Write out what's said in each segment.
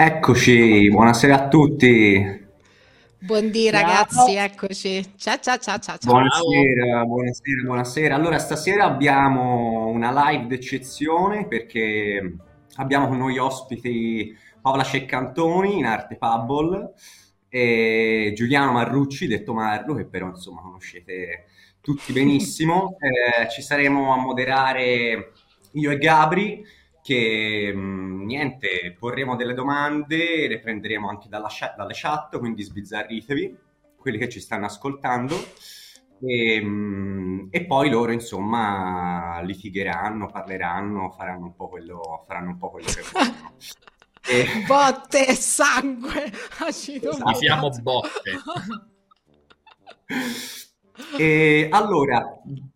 Eccoci, buonasera a tutti. Buondì ragazzi, eccoci. Ciao ciao ciao ciao. ciao. Buonasera, buonasera, buonasera. Allora, stasera abbiamo una live d'eccezione perché abbiamo con noi ospiti Paola Ceccantoni in arte Pubble e Giuliano Marrucci, detto Marru, che però insomma conoscete tutti benissimo. Eh, ci saremo a moderare io e Gabri che mh, niente, porremo delle domande, le prenderemo anche dalla, dalle chat, quindi sbizzarritevi, quelli che ci stanno ascoltando. E, mh, e, poi loro insomma litigheranno, parleranno, faranno un po' quello, faranno un po' quello che vogliono. e... Botte e sangue, acido esatto. Siamo botte. e allora,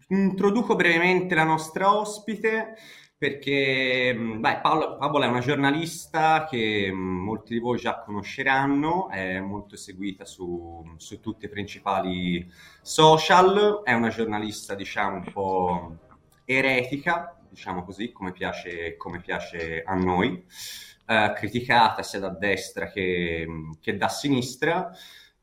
introduco brevemente la nostra ospite perché beh, Paolo, Paola è una giornalista che molti di voi già conosceranno, è molto seguita su, su tutti i principali social, è una giornalista diciamo un po' eretica, diciamo così, come piace, come piace a noi, eh, criticata sia da destra che, che da sinistra.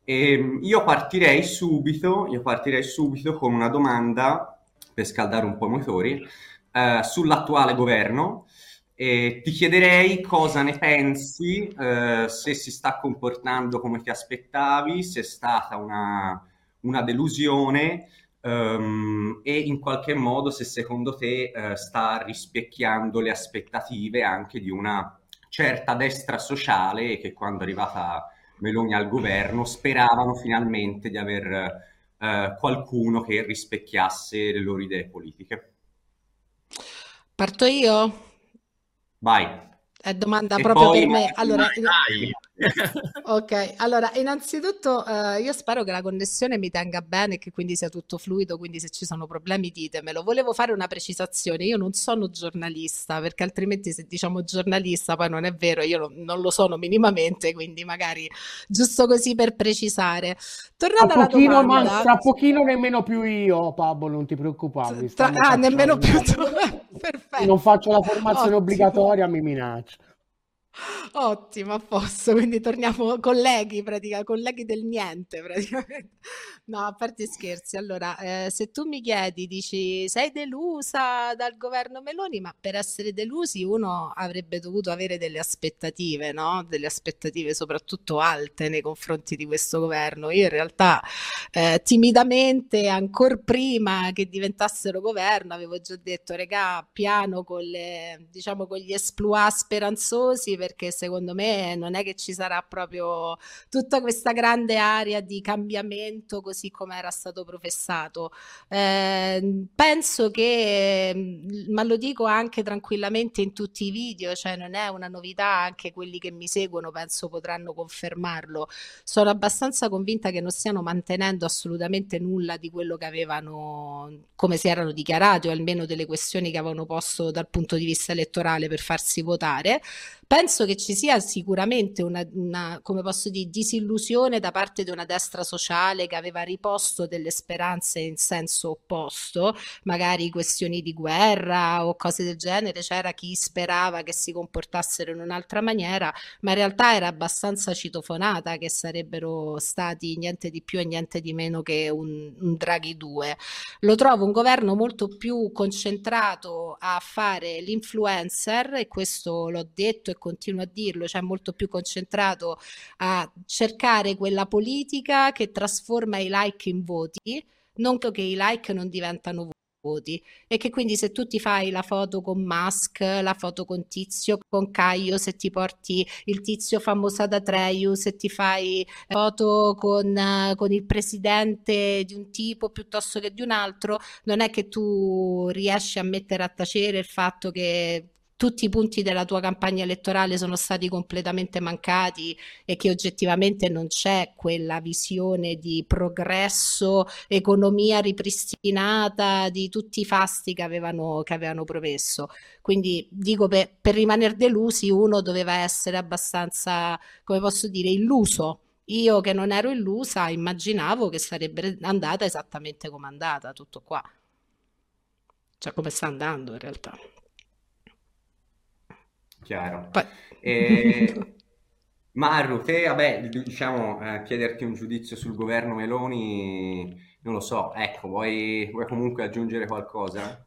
E io partirei subito, io partirei subito con una domanda per scaldare un po' i motori eh, sull'attuale governo e ti chiederei cosa ne pensi, eh, se si sta comportando come ti aspettavi, se è stata una, una delusione um, e in qualche modo se secondo te uh, sta rispecchiando le aspettative anche di una certa destra sociale che quando è arrivata Meloni al governo speravano finalmente di aver uh, qualcuno che rispecchiasse le loro idee politiche. Parto io? Vai. È domanda e proprio per me. Allora. Ok, allora innanzitutto eh, io spero che la connessione mi tenga bene e che quindi sia tutto fluido, quindi se ci sono problemi ditemelo. Volevo fare una precisazione, io non sono giornalista perché altrimenti se diciamo giornalista poi non è vero, io non, non lo sono minimamente, quindi magari giusto così per precisare. Tornando tra pochino, alla domanda... Ma, tra pochino nemmeno più io, Pablo, non ti preoccupare. Tra, ah, nemmeno più tu. Perfetto. Non faccio la formazione Ottimo. obbligatoria, mi minaccio. Ottimo, a posto, quindi torniamo colleghi, pratica, colleghi del niente praticamente. No, a parte scherzi, allora, eh, se tu mi chiedi, dici, sei delusa dal governo Meloni, ma per essere delusi uno avrebbe dovuto avere delle aspettative, no? Delle aspettative soprattutto alte nei confronti di questo governo. Io in realtà eh, timidamente, ancora prima che diventassero governo, avevo già detto, regà, piano con, le, diciamo, con gli esploit speranzosi perché secondo me non è che ci sarà proprio tutta questa grande area di cambiamento così come era stato professato. Eh, penso che, mm, ma lo dico anche tranquillamente in tutti i video, cioè non è una novità, anche quelli che mi seguono penso potranno confermarlo. Sono abbastanza convinta che non stiano mantenendo assolutamente nulla di quello che avevano, come si erano dichiarati o almeno delle questioni che avevano posto dal punto di vista elettorale per farsi votare. Penso che ci sia sicuramente una, una, come posso dire, disillusione da parte di una destra sociale che aveva riposto delle speranze in senso opposto, magari questioni di guerra o cose del genere, c'era chi sperava che si comportassero in un'altra maniera, ma in realtà era abbastanza citofonata che sarebbero stati niente di più e niente di meno che un, un Draghi 2. Lo trovo un governo molto più concentrato a fare l'influencer e questo l'ho detto e continuo a dirlo, cioè molto più concentrato a cercare quella politica che trasforma i like in voti, non che i like non diventano voti e che quindi se tu ti fai la foto con Musk, la foto con Tizio, con Caio, se ti porti il Tizio famoso da Treyu, se ti fai foto con, con il presidente di un tipo piuttosto che di un altro, non è che tu riesci a mettere a tacere il fatto che tutti i punti della tua campagna elettorale sono stati completamente mancati e che oggettivamente non c'è quella visione di progresso, economia ripristinata, di tutti i fasti che avevano, che avevano promesso. Quindi dico per, per rimanere delusi uno doveva essere abbastanza, come posso dire, illuso. Io che non ero illusa immaginavo che sarebbe andata esattamente come è andata, tutto qua. Cioè come sta andando in realtà. Chiaro. Poi... E... Maru, te, vabbè, diciamo, eh, chiederti un giudizio sul governo Meloni, non lo so, ecco, vuoi, vuoi comunque aggiungere qualcosa?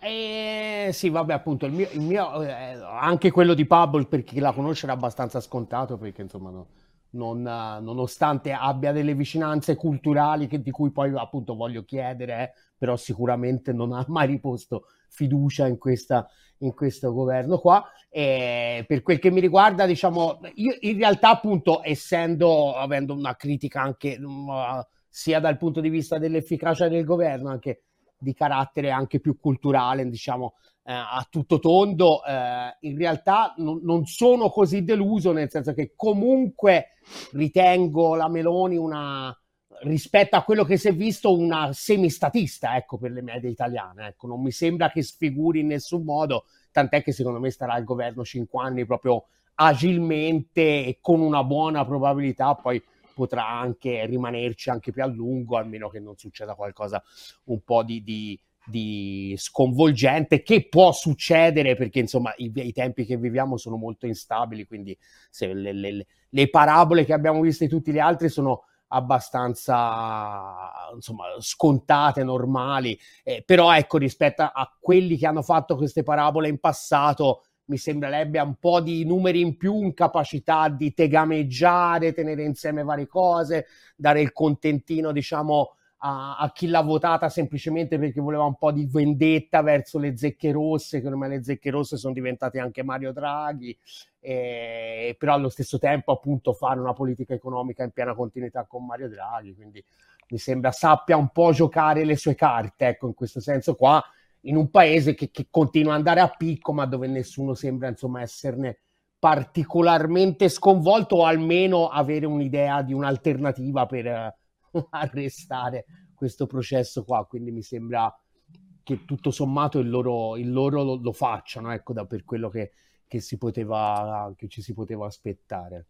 Eh, sì, vabbè, appunto, il mio, il mio eh, anche quello di Pablo, per chi la conosce, era abbastanza scontato, perché insomma, no, non, nonostante abbia delle vicinanze culturali che, di cui poi appunto voglio chiedere, eh, però sicuramente non ha mai riposto fiducia in, questa, in questo governo qua. E per quel che mi riguarda, diciamo, io in realtà appunto essendo, avendo una critica anche uh, sia dal punto di vista dell'efficacia del governo, anche di carattere anche più culturale, diciamo, eh, a tutto tondo, eh, in realtà non, non, sono così deluso, nel senso che comunque ritengo la Meloni una rispetto a quello che si è visto una semistatista ecco, per le medie italiane. Ecco. Non mi sembra che sfiguri in nessun modo, tant'è che secondo me starà al governo cinque anni proprio agilmente e con una buona probabilità poi potrà anche rimanerci anche più a lungo, almeno che non succeda qualcosa un po' di, di di sconvolgente che può succedere perché insomma i, i, tempi che viviamo sono molto instabili quindi se le, le, le, parabole che abbiamo visto di tutti gli altri sono abbastanza insomma scontate, normali eh, però ecco rispetto a, quelli che hanno fatto queste parabole in passato mi sembrerebbe un po' di numeri in più, incapacità di tegameggiare, tenere insieme varie cose, dare il contentino diciamo a, a, chi l'ha votata semplicemente perché voleva un po' di vendetta verso le zecche rosse, che ormai le zecche rosse sono diventate anche Mario Draghi, eh, però allo stesso tempo appunto fare una politica economica in piena continuità con Mario Draghi, quindi mi sembra sappia un po' giocare le sue carte, ecco, in questo senso qua, in un paese che, che continua ad andare a picco, ma dove nessuno sembra insomma esserne particolarmente sconvolto o almeno avere un'idea di un'alternativa per arrestare questo processo qua, quindi mi sembra che tutto sommato il loro, il loro lo, lo, facciano, ecco, da, per quello che, che, si poteva, che ci si poteva aspettare.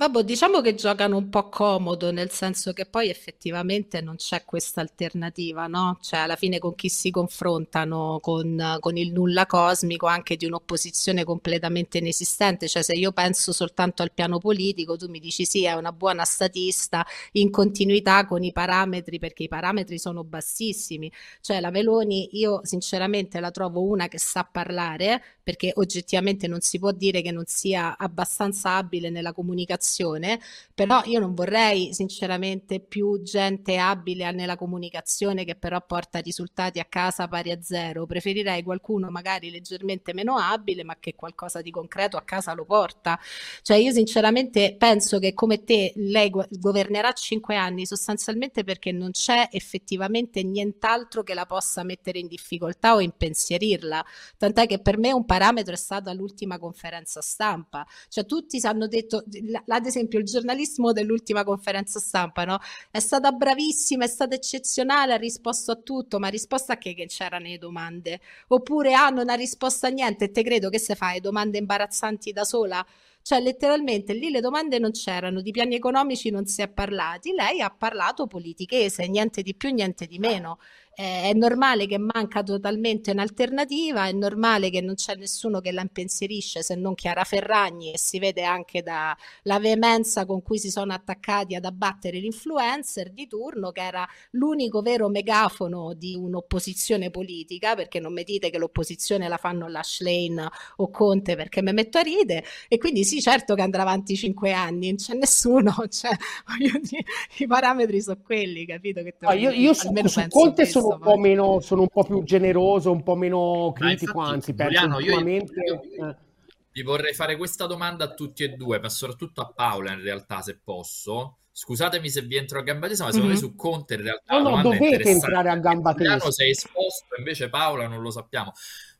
Vabbè, diciamo che giocano un po' comodo, nel senso che poi effettivamente non c'è questa alternativa, no? Cioè, alla fine con chi si confrontano con, con il nulla cosmico, anche di un'opposizione completamente inesistente. Cioè, se io penso soltanto al piano politico, tu mi dici sì, è una buona statista in continuità con i parametri, perché i parametri sono bassissimi. Cioè, la Meloni, io sinceramente la trovo una che sa parlare, perché oggettivamente non si può dire che non sia abbastanza abile nella comunicazione comunicazione, però io non vorrei sinceramente più gente abile nella comunicazione che però porta risultati a casa pari a zero. Preferirei qualcuno magari leggermente meno abile, ma che qualcosa di concreto a casa lo porta. Cioè io sinceramente penso che come te lei governerà cinque anni sostanzialmente perché non c'è effettivamente nient'altro che la possa mettere in difficoltà o impensierirla. Tant'è che per me un parametro è stata l'ultima conferenza stampa. Cioè tutti hanno detto la, la ad esempio il giornalismo dell'ultima conferenza stampa, no? È stata bravissima, è stata eccezionale, ha risposto a tutto, ma ha risposto a che, che c'erano le domande? Oppure ah, non ha risposto a niente e te credo che se fai domande imbarazzanti da sola? Cioè, letteralmente lì le domande non c'erano, di piani economici non si è parlati, lei ha parlato politichese, niente di più, niente di meno è normale che manca totalmente un'alternativa, è normale che non c'è nessuno che la impensierisce se non Chiara Ferragni e si vede anche dalla veemenza con cui si sono attaccati ad abbattere l'influencer di turno che era l'unico vero megafono di un'opposizione politica perché non mi dite che l'opposizione la fanno Lash Lane o Conte perché mi metto a ride e quindi sì certo che andrà avanti cinque anni non c'è nessuno cioè, dire, i parametri sono quelli capito che ah, io, io su, su Conte sono sono un, po meno, sono un po' più generoso, un po' meno critico, infatti, anzi, penso Giuliano, ultimamente... Io, io, vi vorrei fare questa domanda a tutti e due, ma soprattutto a Paola in realtà, se posso. Scusatemi se vi entro a gamba tesa, ma secondo mm-hmm. me su Conte in realtà no, no, dovete entrare a gamba tesa. si è esposto, invece Paola non lo sappiamo.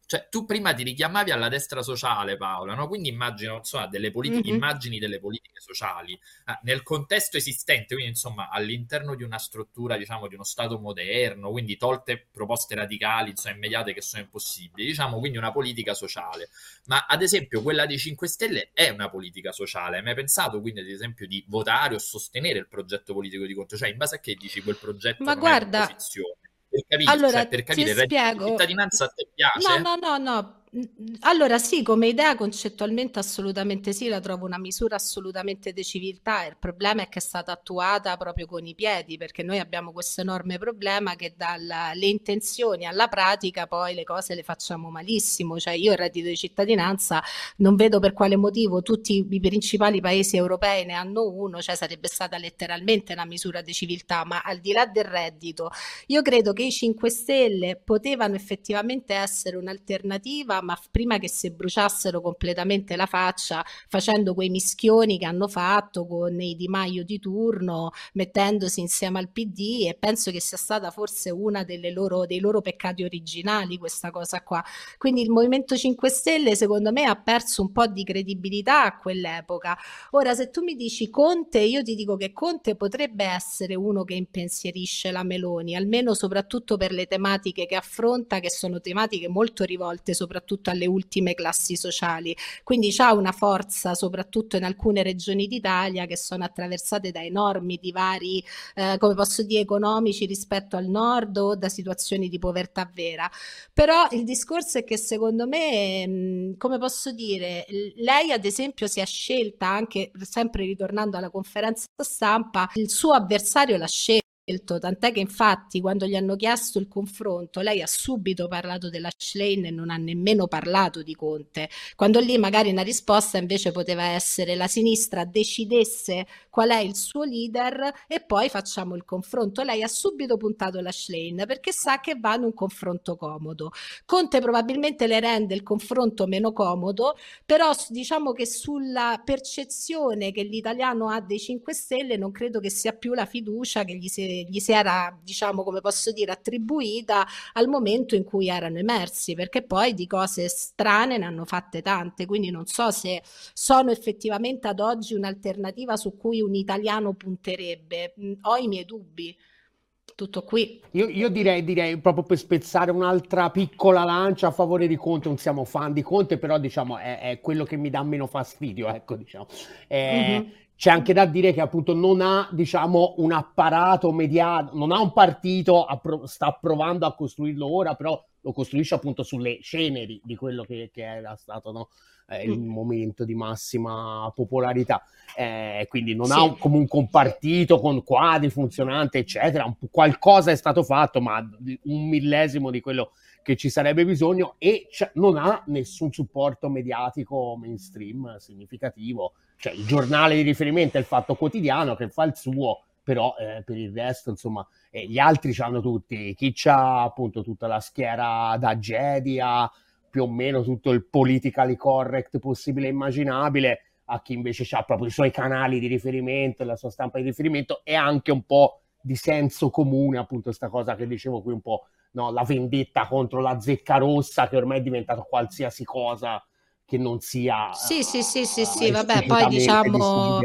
Cioè, tu prima ti richiamavi alla destra sociale, Paola, no? Quindi immagino, insomma, delle politiche, mm-hmm. immagini delle politiche sociali ah, nel contesto esistente, quindi insomma, all'interno di una struttura, diciamo, di uno Stato moderno, quindi tolte proposte radicali, insomma, immediate che sono impossibili, diciamo, quindi una politica sociale. Ma ad esempio quella dei 5 Stelle è una politica sociale. Hai mai pensato quindi, ad esempio, di votare o sostenere il progetto politico di Conte? Cioè, in base a che dici quel progetto Ma guarda, per capire, allora, cioè, per capire reddito di cittadinanza te piace? No, no, no, no, allora sì, come idea concettualmente assolutamente sì, la trovo una misura assolutamente di civiltà. Il problema è che è stata attuata proprio con i piedi, perché noi abbiamo questo enorme problema che dalle intenzioni alla pratica poi le cose le facciamo malissimo. Cioè io il reddito di cittadinanza non vedo per quale motivo tutti i principali paesi europei ne hanno uno, cioè sarebbe stata letteralmente una misura di civiltà, ma al di là del reddito, io credo che i 5 Stelle potevano effettivamente essere un'alternativa ma prima che si bruciassero completamente la faccia facendo quei mischioni che hanno fatto con i Di Maio di turno, mettendosi insieme al PD e penso che sia stata forse una loro, dei loro peccati originali questa cosa qua. Quindi il Movimento 5 Stelle secondo me ha perso un po' di credibilità a quell'epoca. Ora se tu mi dici Conte, io ti dico che Conte potrebbe essere uno che impensierisce la Meloni, almeno soprattutto per le tematiche che affronta, che sono tematiche molto rivolte soprattutto soprattutto alle ultime classi sociali. Quindi ha una forza soprattutto in alcune regioni d'Italia che sono attraversate da enormi divari, eh, come posso dire, economici rispetto al nord o da situazioni di povertà vera. Però il discorso è che secondo me, mh, come posso dire, lei ad esempio si è scelta anche, sempre ritornando alla conferenza stampa, il suo avversario l'ha scelto tant'è che infatti quando gli hanno chiesto il confronto lei ha subito parlato della Schlein e non ha nemmeno parlato di Conte, quando lì magari una risposta invece poteva essere la sinistra decidesse qual è il suo leader e poi facciamo il confronto. Lei ha subito puntato la Schlein perché sa che va in un confronto comodo. Conte probabilmente le rende il confronto meno comodo, però diciamo che sulla percezione che l'italiano ha dei 5 Stelle non credo che sia più la fiducia che gli si gli si era, diciamo, come posso dire, attribuita al momento in cui erano emersi, perché poi di cose strane ne hanno fatte tante, quindi non so se sono effettivamente ad oggi un'alternativa su cui un italiano punterebbe. Mm, ho i miei dubbi. Tutto qui. Io, io direi, direi, proprio per spezzare un'altra piccola lancia a favore di Conte, non siamo fan di Conte, però diciamo è, è quello che mi dà meno fastidio, ecco diciamo. Eh, mm-hmm c'è anche da dire che appunto non ha, diciamo, un apparato mediato, non ha un partito, appro- sta provando a costruirlo ora, però lo costruisce appunto sulle ceneri di quello che, che era stato no? eh, il mm. momento di massima popolarità. Eh, quindi non sì. ha un, comunque un partito con quadri funzionante, eccetera. Un, qualcosa è stato fatto, ma un millesimo di quello che ci sarebbe bisogno e non ha nessun supporto mediatico mainstream significativo cioè il giornale di riferimento è il Fatto Quotidiano che fa il suo, però eh, per il resto, insomma, eh, gli altri hanno tutti, chi ha appunto tutta la schiera da Jedi, ha più o meno tutto il politically correct possibile e immaginabile, a chi invece ha proprio i suoi canali di riferimento, la sua stampa di riferimento e anche un po' di senso comune, appunto, questa cosa che dicevo qui un po', no, la vendetta contro la zecca rossa che ormai è diventato qualsiasi cosa che non sia... Sì, sì, sì, sì, sì, vabbè, poi diciamo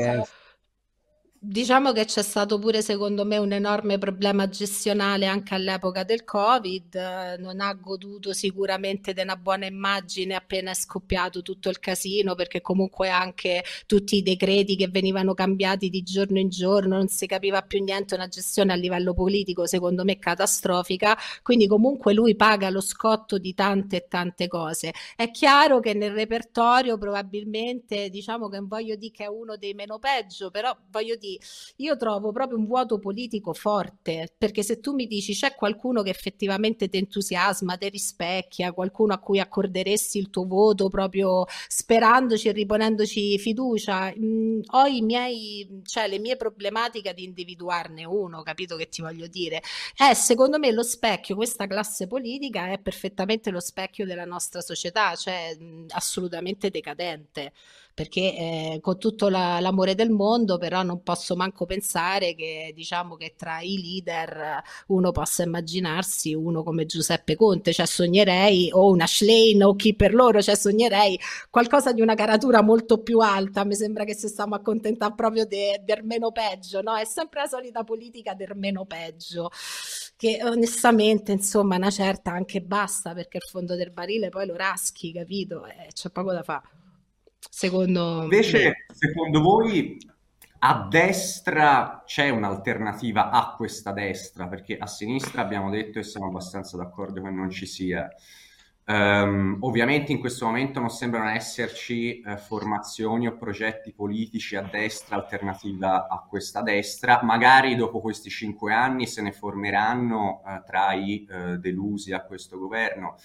diciamo che c'è stato pure secondo me un enorme problema gestionale anche all'epoca del Covid, non ha goduto sicuramente di una buona immagine appena è scoppiato tutto il casino perché comunque anche tutti i decreti che venivano cambiati di giorno in giorno, non si capiva più niente, una gestione a livello politico secondo me catastrofica, quindi comunque lui paga lo scotto di tante e tante cose. È chiaro che nel repertorio probabilmente diciamo che voglio dire che è uno dei meno peggio, però voglio dire io trovo proprio un vuoto politico forte, perché se tu mi dici c'è qualcuno che effettivamente ti entusiasma, ti rispecchia, qualcuno a cui accorderesti il tuo voto proprio sperandoci e riponendoci fiducia, mh, mm, ho i miei, cioè le mie problematiche di individuarne uno, capito che ti voglio dire? Eh, secondo me lo specchio, questa classe politica è perfettamente lo specchio della nostra società, cioè mh, assolutamente decadente perché eh, con tutto la, l'amore del mondo, però non posso manco pensare che diciamo che tra i leader uno possa immaginarsi uno come Giuseppe Conte, cioè sognerei o una Schlein o chi per loro, cioè sognerei qualcosa di una caratura molto più alta, mi sembra che se stiamo a accontentare proprio de, del meno peggio, no? È sempre la solita politica del meno peggio, che onestamente insomma una certa anche basta perché il fondo del barile poi lo raschi, capito? Eh, c'è poco da fare. Secondo Invece, me. secondo voi a destra c'è un'alternativa a questa destra? Perché a sinistra abbiamo detto e siamo abbastanza d'accordo che non ci sia. Um, ovviamente in questo momento non sembrano esserci uh, formazioni o progetti politici a destra alternativa a questa destra, magari dopo questi cinque anni se ne formeranno uh, tra i uh, delusi a questo governo.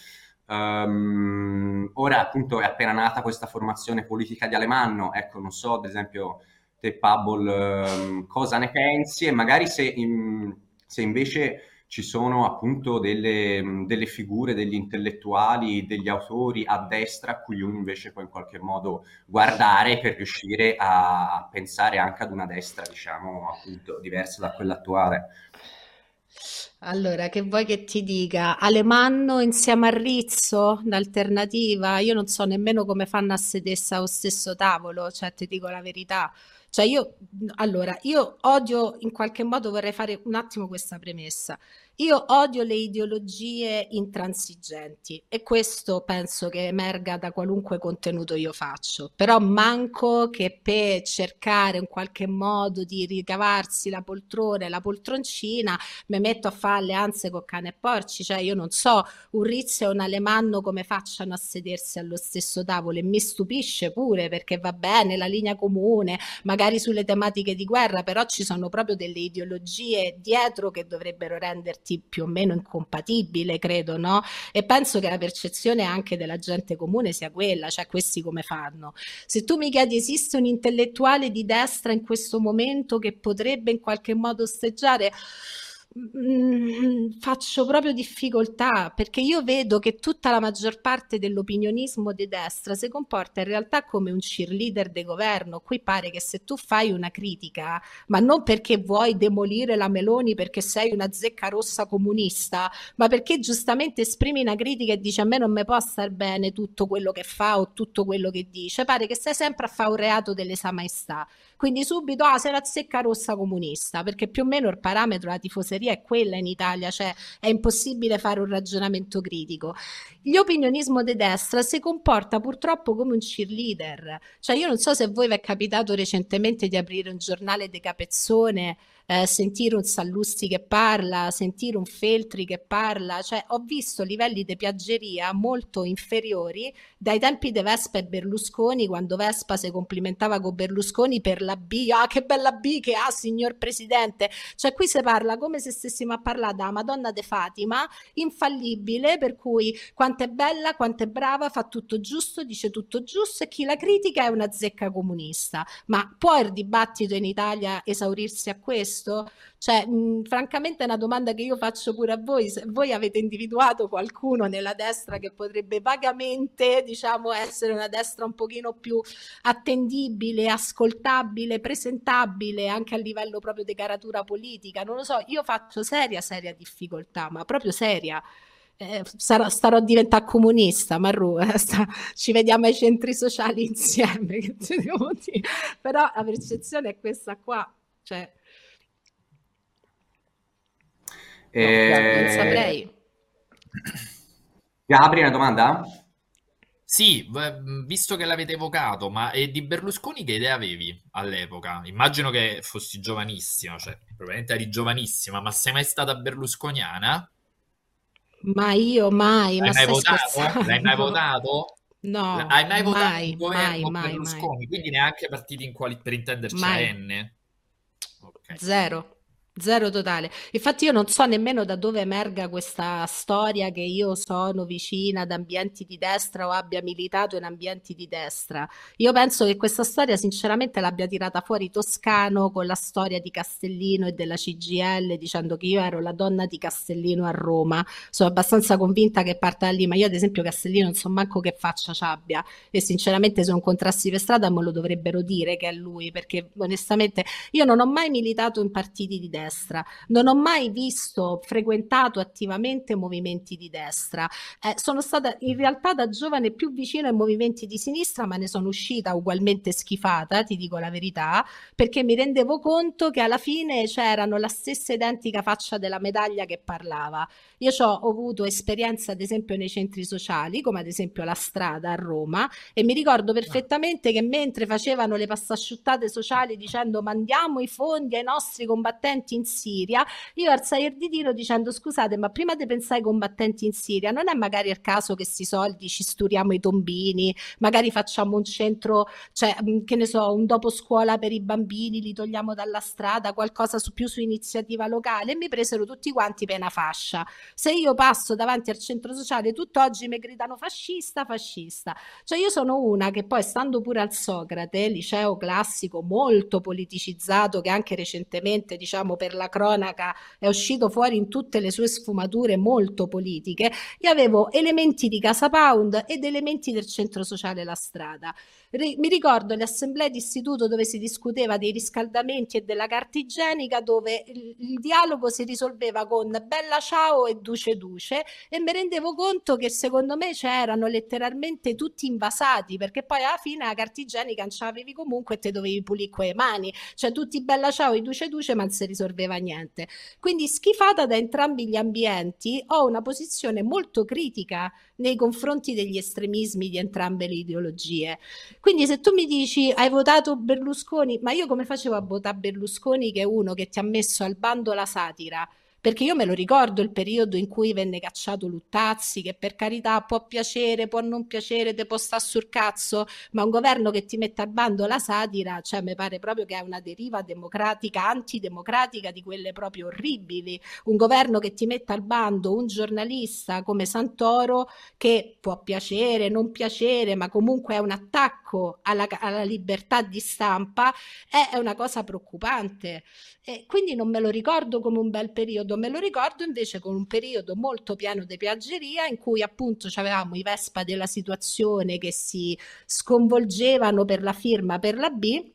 Um, ora appunto è appena nata questa formazione politica di Alemanno, ecco non so ad esempio te Pabble um, cosa ne pensi e magari se, in, se invece ci sono appunto delle, delle, figure, degli intellettuali, degli autori a destra a cui uno invece può in qualche modo guardare per riuscire a pensare anche ad una destra diciamo appunto diversa da quella attuale. Allora, che vuoi che ti dica? Alemanno insieme a Rizzo, l'alternativa? Io non so nemmeno come fanno a sedersi allo stesso tavolo, cioè ti dico la verità. Cioè io, allora, io odio in qualche modo, vorrei fare un attimo questa premessa. Io odio le ideologie intransigenti e questo penso che emerga da qualunque contenuto io faccio, però manco che per cercare in qualche modo di ricavarsi la poltrona e la poltroncina mi metto a fare alleanze con cane e porci, cioè io non so un Rizzo e un Alemanno come facciano a sedersi allo stesso tavolo e mi stupisce pure perché va bene la linea comune, magari sulle tematiche di guerra, però ci sono proprio delle ideologie dietro che dovrebbero renderti aspetti più o meno incompatibile, credo, no? E penso che la percezione anche della gente comune sia quella, cioè questi come fanno. Se tu mi chiedi esiste un intellettuale di destra in questo momento che potrebbe in qualche modo osteggiare Mm, faccio proprio difficoltà perché io vedo che tutta la maggior parte dell'opinionismo di destra si comporta in realtà come un cheerleader di governo. Qui pare che se tu fai una critica, ma non perché vuoi demolire la Meloni perché sei una zecca rossa comunista, ma perché giustamente esprimi una critica e dici a me non mi può star bene tutto quello che fa o tutto quello che dice, pare che stai sempre a fare un reato dell'esa maestà. Quindi subito, ah, sei una zecca rossa comunista, perché più o meno il parametro della tifoseria è quella in Italia, cioè è impossibile fare un ragionamento critico. L'opinionismo di destra si comporta purtroppo come un cheerleader, cioè io non so se a voi vi è capitato recentemente di aprire un giornale di capezzone eh, sentire un Sallusti che parla, sentire un Feltri che parla, cioè ho visto livelli di piaggeria molto inferiori dai tempi di Vespa e Berlusconi, quando Vespa si complimentava con Berlusconi per la B, ah che bella B che ha signor Presidente, cioè qui si parla come se stessimo a parlare da Madonna de Fatima, infallibile, per cui quanto è bella, quanto è brava, fa tutto giusto, dice tutto giusto e chi la critica è una zecca comunista. Ma può il dibattito in Italia esaurirsi a questo? Questo? Cioè, mh, francamente è una domanda che io faccio pure a voi, se voi avete individuato qualcuno nella destra che potrebbe vagamente, diciamo, essere una destra un pochino più attendibile, ascoltabile, presentabile anche a livello proprio di caratura politica, non lo so, io faccio seria, seria difficoltà, ma proprio seria. Eh, sarò, starò diventare comunista, Marru, eh, sta, ci vediamo ai centri sociali insieme, però la percezione è questa qua, cioè Eh... non saprei. Gabri, una domanda? Sì, visto che l'avete evocato, ma di Berlusconi che idea avevi all'epoca? Immagino che fossi giovanissima, cioè probabilmente eri giovanissima, ma sei mai stata berlusconiana? Ma io mai. L'hai mai votato? L'hai mai votato? No, hai mai votato mai, governo mai, Berlusconi? Mai. Quindi neanche partiti in quali, per intenderci mai. a N? Okay. Zero. Zero totale. Infatti io non so nemmeno da dove emerga questa storia che io sono vicina ad ambienti di destra o abbia militato in ambienti di destra. Io penso che questa storia sinceramente l'abbia tirata fuori Toscano con la storia di Castellino e della CGL dicendo che io ero la donna di Castellino a Roma. Sono abbastanza convinta che parta da lì, ma io ad esempio Castellino non so manco che faccia ci abbia e sinceramente se non contrassi per strada me lo dovrebbero dire che è lui perché onestamente io non ho mai militato in partiti di destra destra, non ho mai visto, frequentato attivamente movimenti di destra. Eh, sono stata in realtà da giovane più vicino ai movimenti di sinistra, ma ne sono uscita ugualmente schifata, ti dico la verità, perché mi rendevo conto che alla fine c'erano la stessa identica faccia della medaglia che parlava. Io ho avuto esperienza ad esempio nei centri sociali, come ad esempio la strada a Roma, e mi ricordo perfettamente che mentre facevano le passasciuttate sociali dicendo mandiamo i fondi ai nostri combattenti in Siria, io alzai il ditino dicendo scusate, ma prima di pensare ai combattenti in Siria, non è magari il caso che questi soldi ci sturiamo i tombini, magari facciamo un centro, cioè mm, che ne so, un dopo scuola per i bambini, li togliamo dalla strada, qualcosa su, più su iniziativa locale e mi presero tutti quanti per una fascia. Se io passo davanti al centro sociale tutt'oggi mi gridano fascista, fascista. Cioè io sono una che poi stando pure al Socrate, liceo classico molto politicizzato che anche recentemente diciamo per la cronaca è uscito fuori in tutte le sue sfumature molto politiche, io avevo elementi di Casa Pound ed elementi del centro sociale La Strada. Mi ricordo le assemblee d'istituto dove si discuteva dei riscaldamenti e della carta igienica, dove il, il dialogo si risolveva con bella ciao e duce duce e mi rendevo conto che secondo me c'erano letteralmente tutti invasati, perché poi alla fine la carta igienica non ce l'avevi comunque e te dovevi pulire quelle mani, cioè tutti bella ciao e duce duce ma non si risolveva niente. Quindi schifata da entrambi gli ambienti, ho una posizione molto critica nei confronti degli estremismi di entrambe le ideologie. Quindi se tu mi dici hai votato Berlusconi, ma io come facevo a votare Berlusconi che è uno che ti ha messo al bando la satira? Perché io me lo ricordo il periodo in cui venne cacciato Luttazzi, che per carità può piacere, può non piacere, te può stare sul cazzo, ma un governo che ti mette a bando la satira, cioè mi pare proprio che è una deriva democratica, antidemocratica di quelle proprio orribili. Un governo che ti mette al bando un giornalista come Santoro, che può piacere, non piacere, ma comunque è un attacco alla, alla libertà di stampa, è, è una cosa preoccupante. E quindi non me lo ricordo come un bel periodo, me lo ricordo invece come un periodo molto pieno di piaggeria in cui appunto avevamo i Vespa della situazione che si sconvolgevano per la firma per la B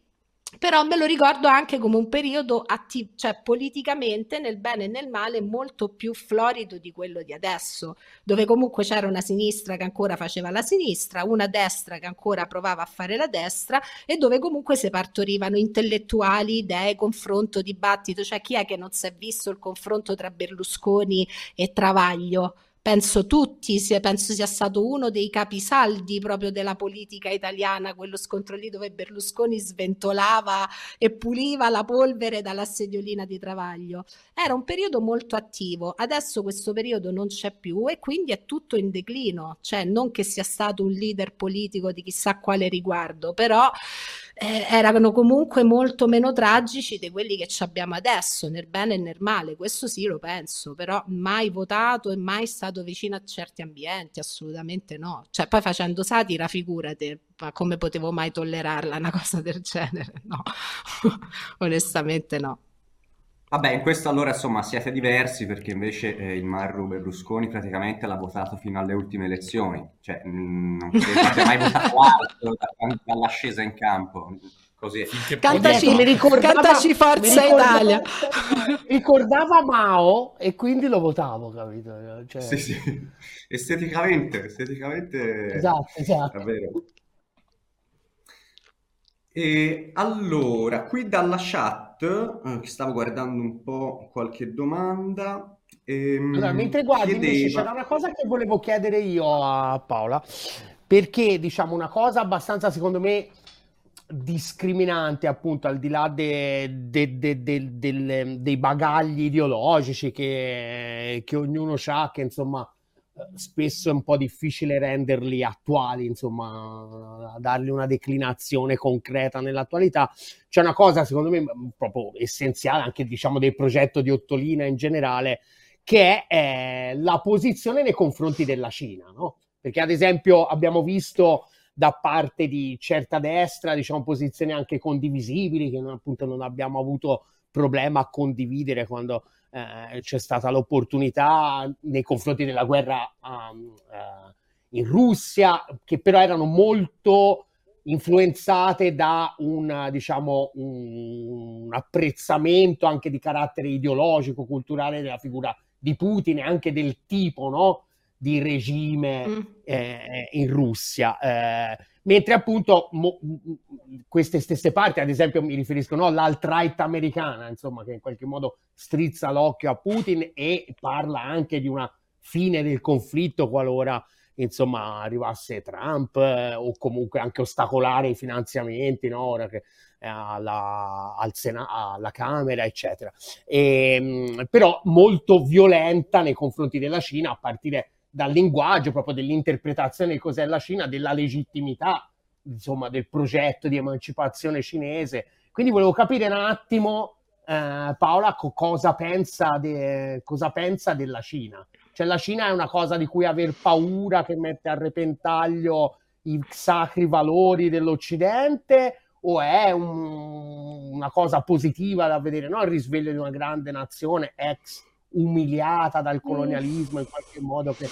però me lo ricordo anche come un periodo attivo, cioè politicamente nel bene e nel male molto più florido di quello di adesso, dove comunque c'era una sinistra che ancora faceva la sinistra, una destra che ancora provava a fare la destra e dove comunque si partorivano intellettuali, idee, confronto, dibattito, cioè chi è che non si è visto il confronto tra Berlusconi e Travaglio? Penso tutti, penso sia stato uno dei capisaldi proprio della politica italiana, quello scontro lì dove Berlusconi sventolava e puliva la polvere dalla sediolina di Travaglio. Era un periodo molto attivo, adesso questo periodo non c'è più e quindi è tutto in declino, cioè non che sia stato un leader politico di chissà quale riguardo, però eh, erano comunque molto meno tragici di quelli che abbiamo adesso, nel bene e nel male, questo sì lo penso, però mai votato e mai stato vicino a certi ambienti, assolutamente no. Cioè poi facendo satira, figurate, ma come potevo mai tollerarla una cosa del genere? No, onestamente no. Vabbè, in questo allora insomma siete diversi perché invece eh, il Marru Berlusconi praticamente l'ha votato fino alle ultime elezioni, cioè mh, mm, non abbia mai votato altro da, dall'ascesa in campo. Così. Cantaci, mi ricordava, cantaci Forza mi ricordava, Italia. Ricordava Mao e quindi lo votavo, capito? Cioè... Sì, sì. Esteticamente, esteticamente... Esatto, esatto. Davvero. E allora, qui dalla chat, eh, stavo guardando un po' qualche domanda. Ehm, allora, mentre guardi, chiedeva... invece c'era una cosa che volevo chiedere io a Paola, perché diciamo una cosa abbastanza, secondo me, discriminante, appunto, al di là de, de, de, dei bagagli ideologici che, che ognuno ha, che insomma spesso è un po' difficile renderli attuali, insomma, dargli una declinazione concreta nell'attualità. C'è una cosa, secondo me, proprio essenziale, anche diciamo del progetto di Ottolina in generale, che è eh, la posizione nei confronti della Cina, no? Perché ad esempio abbiamo visto da parte di certa destra, diciamo, posizioni anche condivisibili, che appunto non abbiamo avuto problema a condividere quando eh, c'è stata l'opportunità nei confronti della guerra um, uh, in Russia, che però erano molto influenzate da un, diciamo, un, apprezzamento anche di carattere ideologico, culturale della figura di Putin e anche del tipo no, di regime mm. eh, in Russia. Eh, mentre appunto mo, queste stesse parti, ad esempio mi riferisco no, all'alt-right americana, insomma, che in qualche modo strizza l'occhio a Putin e parla anche di una fine del conflitto qualora insomma arrivasse Trump eh, o comunque anche ostacolare i finanziamenti no, ora che alla, al Sena- alla Camera, eccetera. E, ehm, però molto violenta nei confronti della Cina a partire dal linguaggio, proprio dell'interpretazione di cos'è la Cina, della legittimità insomma, del progetto di emancipazione cinese. Quindi volevo capire un attimo, eh, Paola, co- cosa, pensa de- cosa pensa della Cina. Cioè la Cina è una cosa di cui aver paura che mette a repentaglio i sacri valori dell'Occidente o è un, una cosa positiva da vedere, no? il risveglio di una grande nazione ex umiliata dal colonialismo in qualche modo che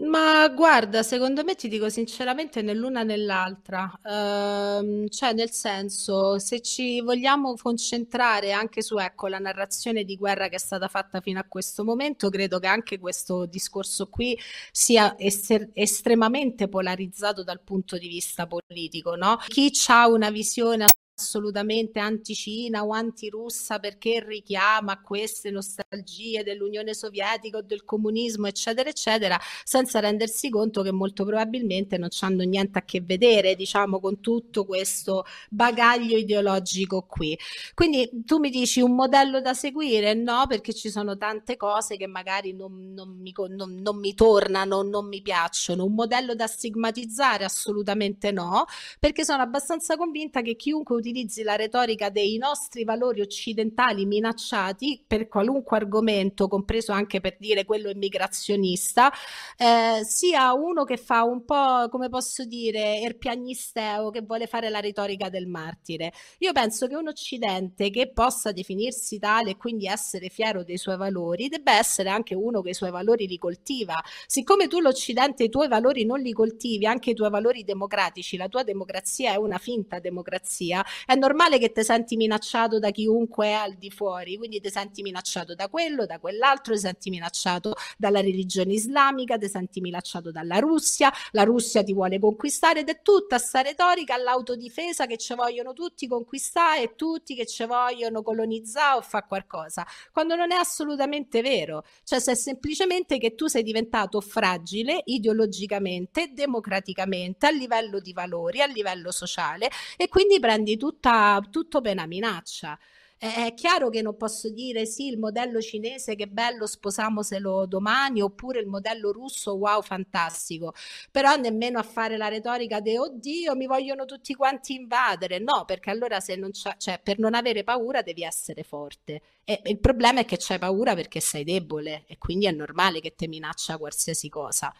ma guarda, secondo me ti dico sinceramente né l'una né l'altra, Ehm, cioè nel senso, se ci vogliamo concentrare anche su, ecco, la narrazione di guerra che è stata fatta fino a questo momento, credo che anche questo discorso qui sia ester- estremamente polarizzato dal punto di vista politico, no? Chi ha una visione assolutamente anti-Cina o anti-russa perché richiama queste nostalgie dell'Unione Sovietica o del comunismo, eccetera, eccetera, senza rendersi conto che molto probabilmente non hanno niente a che vedere, diciamo, con tutto questo bagaglio ideologico qui. Quindi tu mi dici un modello da seguire? No, perché ci sono tante cose che magari non, non, mi, non, non mi tornano, non mi piacciono. Un modello da stigmatizzare? Assolutamente no, perché sono abbastanza convinta che chiunque utilizza utilizzi la retorica dei nostri valori occidentali minacciati per qualunque argomento, compreso anche per dire quello immigrazionista, eh, sia uno che fa un po', come posso dire, erpiagnisteo, che vuole fare la retorica del martire. Io penso che un occidente che possa definirsi tale e quindi essere fiero dei suoi valori, debba essere anche uno che i suoi valori li coltiva. Siccome tu l'occidente i tuoi valori non li coltivi, anche i tuoi valori democratici, la tua democrazia è una finta democrazia, è normale che ti senti minacciato da chiunque è al di fuori, quindi ti senti minacciato da quello, da quell'altro, ti senti minacciato dalla religione islamica, ti senti minacciato dalla Russia, la Russia ti vuole conquistare ed è tutta sta retorica all'autodifesa che ci vogliono tutti conquistare e tutti che ci vogliono colonizzare o fare qualcosa, quando non è assolutamente vero, cioè se è semplicemente che tu sei diventato fragile ideologicamente, democraticamente, a livello di valori, a livello sociale e quindi prendi tutto tutta, tutto per una minaccia. È chiaro che non posso dire sì, il modello cinese che bello, sposiamoselo domani, oppure il modello russo, wow, fantastico. Però nemmeno a fare la retorica di oddio, mi vogliono tutti quanti invadere. No, perché allora se non cioè per non avere paura devi essere forte. E il problema è che c'hai paura perché sei debole e quindi è normale che ti minaccia qualsiasi cosa.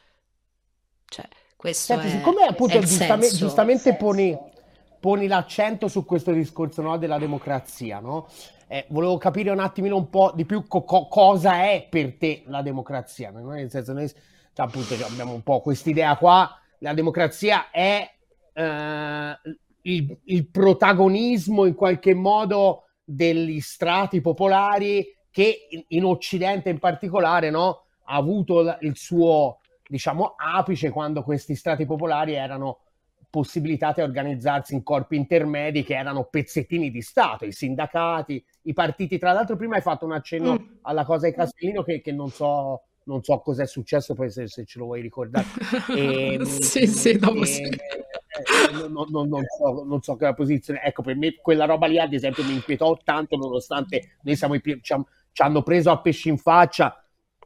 Cioè, questo Senti, è, siccome appunto giustamente, giustamente poni poni l'accento su questo discorso no, della democrazia, no? Eh, volevo capire un attimino un po' di più co- co- cosa è per te la democrazia. No? Nel senso, noi cioè, appunto abbiamo un po' quest'idea qua, la democrazia è eh, il, il, protagonismo in qualche modo degli strati popolari che in, in Occidente in particolare no, ha avuto il suo diciamo apice quando questi strati popolari erano possibilitate a organizzarsi in corpi intermedi che erano pezzettini di Stato, i sindacati, i partiti. Tra l'altro, prima hai fatto un accenno mm. alla cosa di Castellino che, che non so non so cos'è successo, poi se, se ce lo vuoi ricordare. E, ehm, sì, sì, dopo e, sì. Eh, non, non, non, so, non so che la posizione. Ecco, per me quella roba lì, ad esempio, mi inquietò tanto, nonostante noi siamo i primi, ci, ci hanno preso a pesci in faccia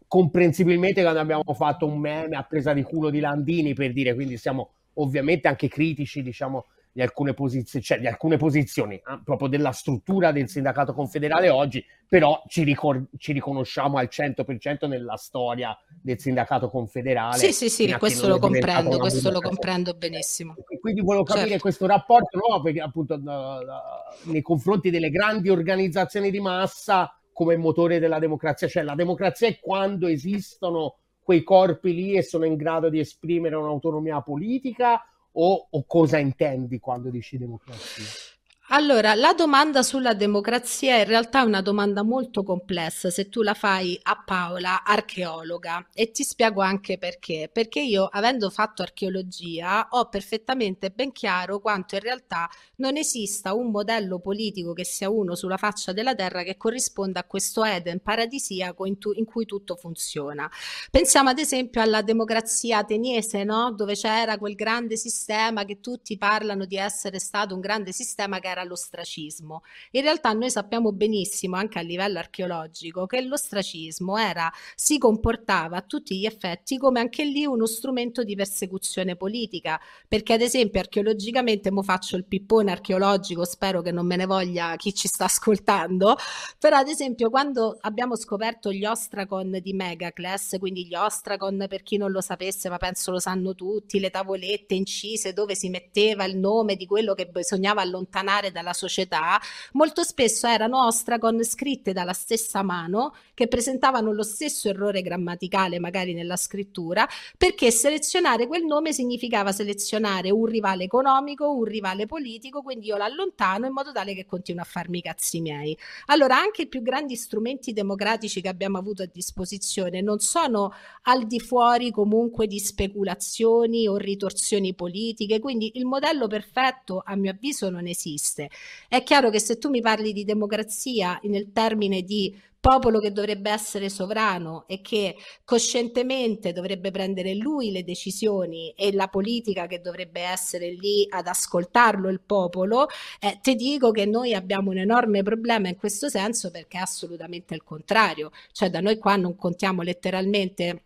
comprensibilmente quando abbiamo fatto un meme a presa di culo di Landini per dire, quindi siamo ovviamente anche critici, diciamo, di alcune, posizioni, cioè di alcune posizioni, eh, proprio della struttura del sindacato confederale oggi, però ci, ricor- ci, riconosciamo al 100% nella storia del sindacato confederale. Sì, sì, sì, questo lo comprendo, questo lo comprendo benissimo. Quindi volevo capire certo. questo rapporto, no? perché appunto uh, nei confronti delle grandi organizzazioni di massa come motore della democrazia, cioè la democrazia è quando esistono quei corpi lì e sono in grado di esprimere un'autonomia politica o, o cosa intendi quando dici democrazia? Allora, la domanda sulla democrazia in realtà è una domanda molto complessa se tu la fai a Paola, archeologa, e ti spiego anche perché. Perché io, avendo fatto archeologia, ho perfettamente ben chiaro quanto in realtà non esista un modello politico che sia uno sulla faccia della terra che corrisponda a questo Eden paradisiaco in, tu, in cui tutto funziona. Pensiamo ad esempio alla democrazia ateniese, no? dove c'era quel grande sistema che tutti parlano di essere stato un grande sistema che era l'ostracismo. In realtà noi sappiamo benissimo, anche a livello archeologico, che l'ostracismo era, si comportava a tutti gli effetti come anche lì uno strumento di persecuzione politica, perché ad esempio archeologicamente, mo faccio il pippone archeologico, spero che non me ne voglia chi ci sta ascoltando, però ad esempio quando abbiamo scoperto gli ostracon di Megacles, quindi gli ostracon per chi non lo sapesse, ma penso lo sanno tutti, le tavolette incise dove si metteva il nome di quello che bisognava allontanare dalla società, molto spesso erano ostragon scritte dalla stessa mano che presentavano lo stesso errore grammaticale magari nella scrittura, perché selezionare quel nome significava selezionare un rivale economico, un rivale politico, quindi io l'allontano in modo tale che continua a farmi i cazzi miei. Allora anche i più grandi strumenti democratici che abbiamo avuto a disposizione non sono al di fuori comunque di speculazioni o ritorsioni politiche, quindi il modello perfetto a mio avviso non esiste esiste. È chiaro che se tu mi parli di democrazia nel termine di popolo che dovrebbe essere sovrano e che coscientemente dovrebbe prendere lui le decisioni e la politica che dovrebbe essere lì ad ascoltarlo il popolo, eh, ti dico che noi abbiamo un enorme problema in questo senso perché è assolutamente il contrario, cioè da noi qua non contiamo letteralmente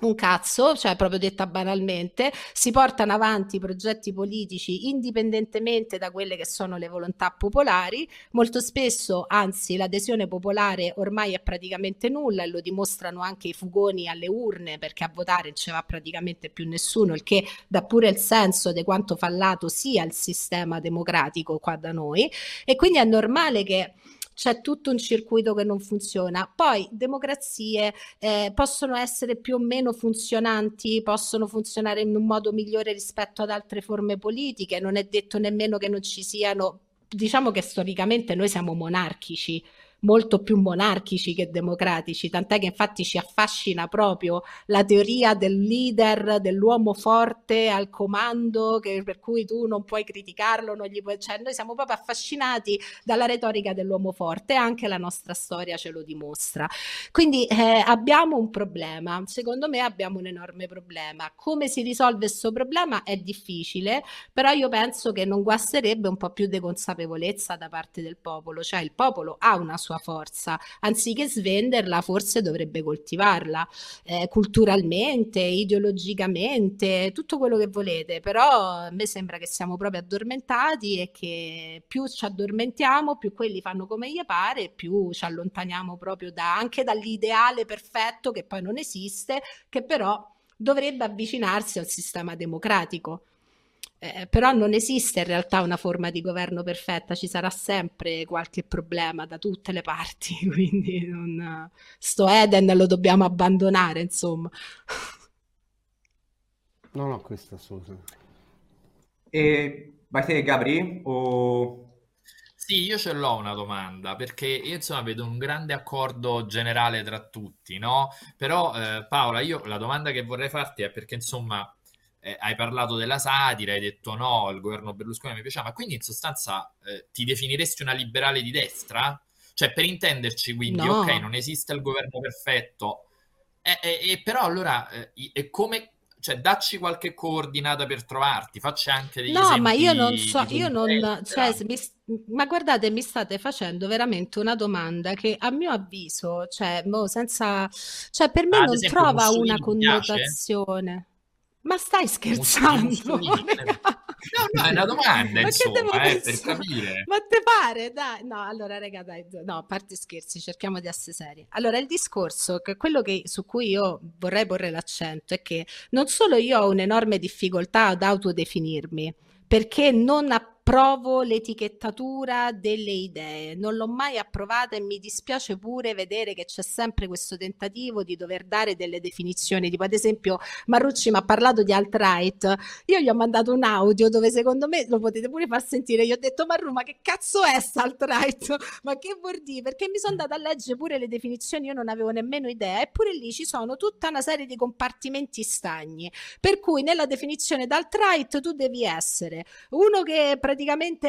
un cazzo, cioè proprio detta banalmente, si portano avanti progetti politici indipendentemente da quelle che sono le volontà popolari, molto spesso anzi l'adesione popolare ormai è praticamente nulla e lo dimostrano anche i fugoni alle urne perché a votare non ci va praticamente più nessuno, il che dà pure il senso di quanto fallato sia il sistema democratico qua da noi. E quindi è normale che c'è tutto un circuito che non funziona. Poi democrazie eh, possono essere più o meno funzionanti, possono funzionare in un modo migliore rispetto ad altre forme politiche, non è detto nemmeno che non ci siano, diciamo che storicamente noi siamo monarchici molto più monarchici che democratici, tant'è che infatti ci affascina proprio la teoria del leader, dell'uomo forte al comando, che, per cui tu non puoi criticarlo, non gli puoi... Cioè, noi siamo proprio affascinati dalla retorica dell'uomo forte anche la nostra storia ce lo dimostra. Quindi eh, abbiamo un problema, secondo me abbiamo un enorme problema. Come si risolve questo problema è difficile, però io penso che non guasterebbe un po' più di consapevolezza da parte del popolo, cioè il popolo ha una sua sua forza, anziché svenderla forse dovrebbe coltivarla eh, culturalmente, ideologicamente, tutto quello che volete, però a me sembra che siamo proprio addormentati e che più ci addormentiamo, più quelli fanno come gli pare, più ci allontaniamo proprio da, anche dall'ideale perfetto che poi non esiste, che però dovrebbe avvicinarsi al sistema democratico. Eh, però non esiste in realtà una forma di governo perfetta, ci sarà sempre qualche problema da tutte le parti, quindi non... sto Eden lo dobbiamo abbandonare, insomma. No, no, questo assolutamente. E vai te, Gabri? O... Sì, io ce l'ho una domanda, perché io insomma vedo un grande accordo generale tra tutti, no? Però eh, Paola, io la domanda che vorrei farti è perché insomma eh, hai parlato della satira, hai detto no, il governo Berlusconi mi piaceva, ma quindi in sostanza eh, ti definiresti una liberale di destra? Cioè, per intenderci, quindi, no. ok, non esiste il governo perfetto, e, e, e però allora, eh, come, cioè, dacci qualche coordinata per trovarti, facci anche degli No, ma io non so, io non, cioè, mi- ma guardate, mi state facendo veramente una domanda che a mio avviso, cioè, mo, senza, cioè, per me Ad non esempio, trova una connotazione. Ma stai scherzando? No, no, è una domanda, insomma, eh, per capire. Ma te pare? Dai, no, allora, raga, dai, no, a parte scherzi, cerchiamo di essere seri. Allora, il discorso, che quello che, su cui io vorrei porre l'accento è che non solo io ho un'enorme difficoltà ad autodefinirmi, perché non approvo l'etichettatura delle idee, non l'ho mai approvata e mi dispiace pure vedere che c'è sempre questo tentativo di dover dare delle definizioni, tipo ad esempio Marrucci mi ha parlato di alt-right, io gli ho mandato un audio dove secondo me lo potete pure far sentire, gli ho detto Marru ma che cazzo è alt-right? Ma che vuol dire? Perché mi sono andata a leggere pure le definizioni, io non avevo nemmeno idea, eppure lì ci sono tutta una serie di compartimenti stagni. Per cui nella definizione d'alt-right tu devi essere uno che praticamente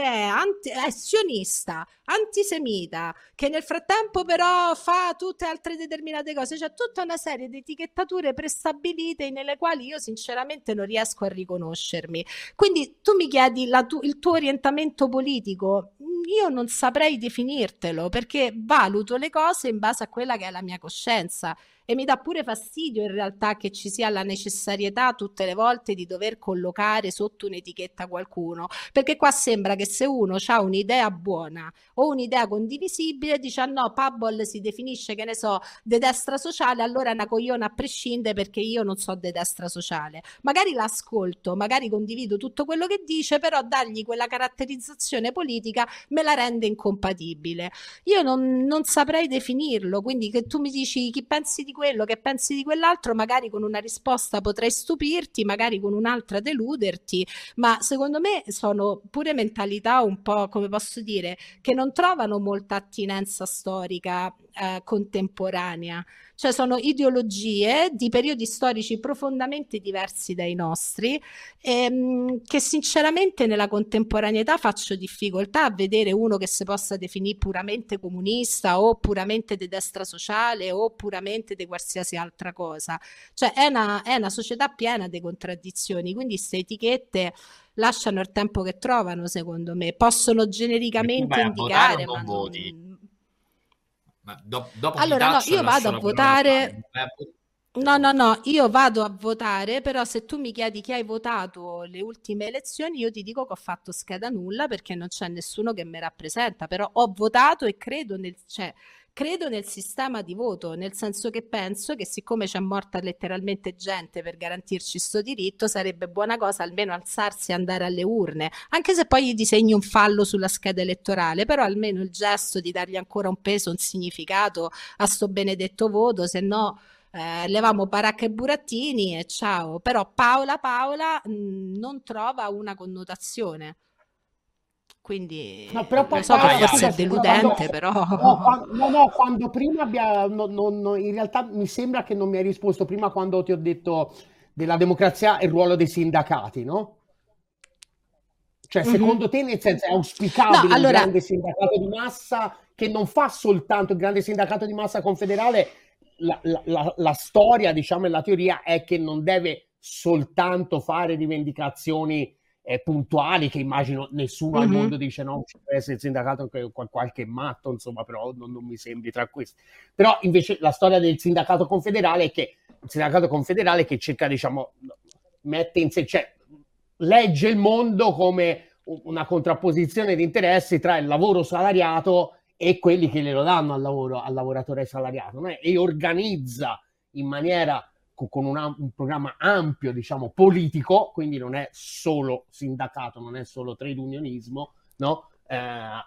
è, anti- è sionista, antisemita, che nel frattempo però fa tutte altre determinate cose. C'è tutta una serie di etichettature prestabilite nelle quali io sinceramente non riesco a riconoscermi. Quindi tu mi chiedi tu- il tuo orientamento politico, io non saprei definirtelo perché valuto le cose in base a quella che è la mia coscienza e mi dà pure fastidio in realtà che ci sia la necessarietà tutte le volte di dover collocare sotto un'etichetta qualcuno, perché qua sembra che se uno ha un'idea buona o un'idea condivisibile, dice ah no, Pubble si definisce, che ne so, de destra sociale, allora è una cogliona a prescindere perché io non so de destra sociale. Magari l'ascolto, magari condivido tutto quello che dice, però dargli quella caratterizzazione politica me la rende incompatibile. Io non, non saprei definirlo, quindi che tu mi dici chi pensi di quello, che pensi di quell'altro, magari con una risposta potrei stupirti, magari con un'altra deluderti, ma secondo me sono pure mentalità un po', come posso dire, che non trovano molta attinenza storica eh, contemporanea. Cioè sono ideologie di periodi storici profondamente diversi dai nostri, ehm, che sinceramente nella contemporaneità faccio difficoltà a vedere uno che si possa definire puramente comunista o puramente di destra sociale o puramente di qualsiasi altra cosa. Cioè è una, è una società piena di contraddizioni, quindi queste etichette lasciano il tempo che trovano, secondo me. Possono genericamente indicare, ma voti? non... Ma do- dopo Allora, no, io vado a votare. No, no, no, io vado a votare, però se tu mi chiedi chi hai votato le ultime elezioni, io ti dico che ho fatto scheda nulla perché non c'è nessuno che mi rappresenta, però ho votato e credo nel, cioè, credo nel sistema di voto, nel senso che penso che siccome c'è morta letteralmente gente per garantirci sto diritto, sarebbe buona cosa almeno alzarsi e andare alle urne, anche se poi gli disegni un fallo sulla scheda elettorale, però almeno il gesto di dargli ancora un peso, un significato a sto benedetto voto, se no eh, levamo baracca e burattini e ciao. Però Paola Paola mh, non trova una connotazione. Quindi No, però lo so che forse è deludente, quando, però no, no, no, quando prima abbia, no, no, in realtà mi sembra che non mi hai risposto prima quando ti ho detto della democrazia e il ruolo dei sindacati, no? Cioè, Mhm. secondo te, nel senso, è auspicabile un allora, grande sindacato di massa che non fa soltanto il grande sindacato di massa confederale, la, la- la- la storia, diciamo, e la teoria è che non deve soltanto fare rivendicazioni eh, puntuali, che immagino nessuno al Mhm. mondo dice no, ci deve essere il sindacato qual- qualche matto, insomma, però non, non mi sembri tra questi. Però invece la storia del sindacato confederale è che il sindacato confederale che cerca, diciamo, mette in sé, cioè legge il mondo come una contrapposizione di interessi tra il lavoro salariato e quelli che glielo danno al lavoro, al lavoratore salariato, no? e organizza in maniera con un, am- un programma ampio, diciamo, politico, quindi non è solo sindacato, non è solo trade unionismo, no? Eh,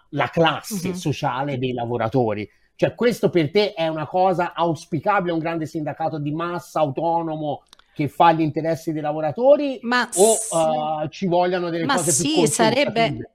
la classe Mhm. sociale dei lavoratori. Cioè, questo per te è una cosa auspicabile, un grande sindacato di massa autonomo che fa gli interessi dei lavoratori ma, o s- eh, ci vogliono delle ma cose più sì, sarebbe, consultative?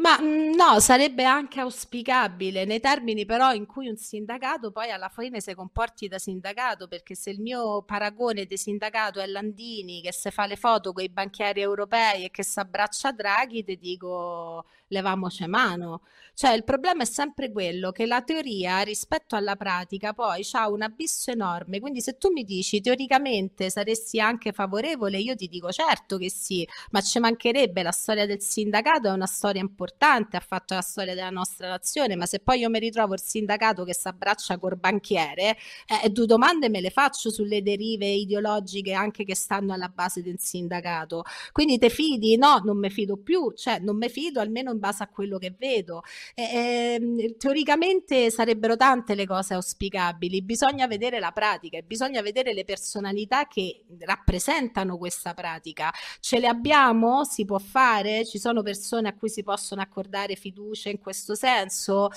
Ma mm, no, sarebbe anche auspicabile nei termini però in cui un sindacato poi alla fine si comporti da sindacato, perché se il mio paragone di sindacato è Landini che si fa le foto con i banchieri europei e che si abbraccia Draghi, ti dico levamoci mano. Cioè il problema è sempre quello che la teoria rispetto alla pratica poi ha un abisso enorme, quindi se tu mi dici teoricamente saresti anche favorevole, io ti dico certo che sì, ma ci mancherebbe la storia del sindacato è una storia importante, ha fatto la storia della nostra nazione, ma se poi io mi ritrovo il sindacato che si abbraccia col banchiere, eh, due domande me le faccio sulle derive ideologiche anche che stanno alla base del sindacato. Quindi te fidi? No, non mi fido più, cioè non mi fido almeno base a quello che vedo. Eh, teoricamente sarebbero tante le cose auspicabili, bisogna vedere la pratica e bisogna vedere le personalità che rappresentano questa pratica. Ce le abbiamo? Si può fare? Ci sono persone a cui si possono accordare fiducia in questo senso?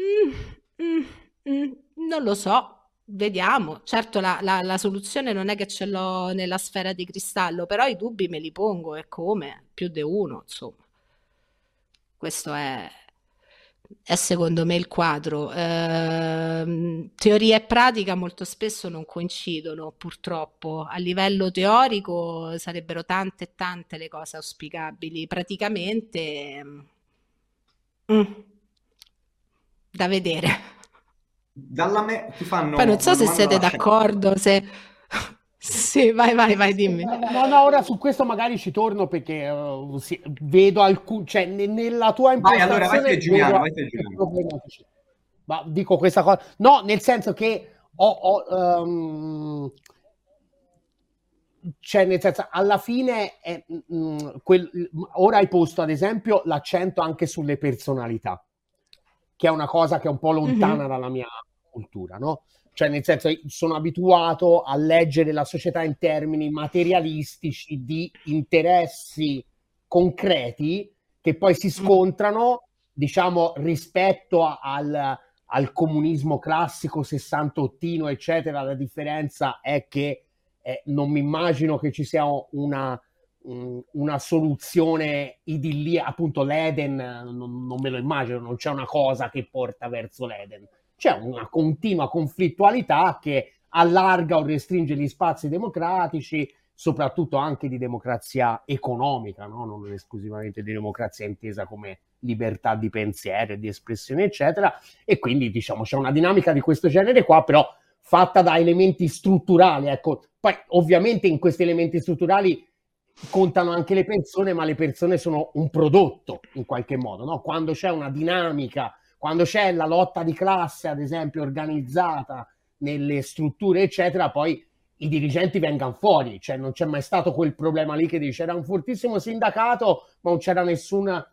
Mm, mm, mm, non lo so, Vediamo, certo la, la, la, soluzione non è che ce l'ho nella sfera di cristallo, però i dubbi me li pongo e come, più di uno, insomma. Questo è, è secondo me il quadro. Eh, teoria e pratica molto spesso non coincidono, purtroppo. A livello teorico sarebbero tante e tante le cose auspicabili. Praticamente, mm, da vedere. Dalla me ti fanno Poi non so se siete d'accordo, se sì, vai, vai, vai, dimmi. No, no, ora su questo magari ci torno perché uh, sì, vedo alcuni, cioè ne, nella tua impostazione... Vai, allora, vai te Giuliano, vai te Giuliano. Ma dico questa cosa... No, nel senso che ho... ho um, cioè, nel senso, alla fine, è, mh, mm, quel, ora hai posto ad esempio l'accento anche sulle personalità, che è una cosa che è un po' lontana mm-hmm. dalla mia cultura, no? Cioè, nel senso, sono abituato a leggere la società in termini materialistici di interessi concreti che poi si mm. scontrano, diciamo, rispetto a, al, al comunismo classico sessantottino, eccetera. La differenza è che eh, non mi immagino che ci sia una, una soluzione idillia, appunto l'Eden, non, non, me lo immagino, non c'è una cosa che porta verso l'Eden c'è una continua conflittualità che allarga o restringe gli spazi democratici, soprattutto anche di democrazia economica, no? non esclusivamente di democrazia intesa come libertà di pensiero di espressione, eccetera. E quindi diciamo c'è una dinamica di questo genere qua, però fatta da elementi strutturali. Ecco, poi ovviamente in questi elementi strutturali contano anche le persone, ma le persone sono un prodotto in qualche modo. No? Quando c'è una dinamica quando c'è la lotta di classe, ad esempio, organizzata nelle strutture, eccetera, poi i dirigenti vengano fuori, cioè non c'è mai stato quel problema lì che dice c'era un fortissimo sindacato, ma non c'era nessun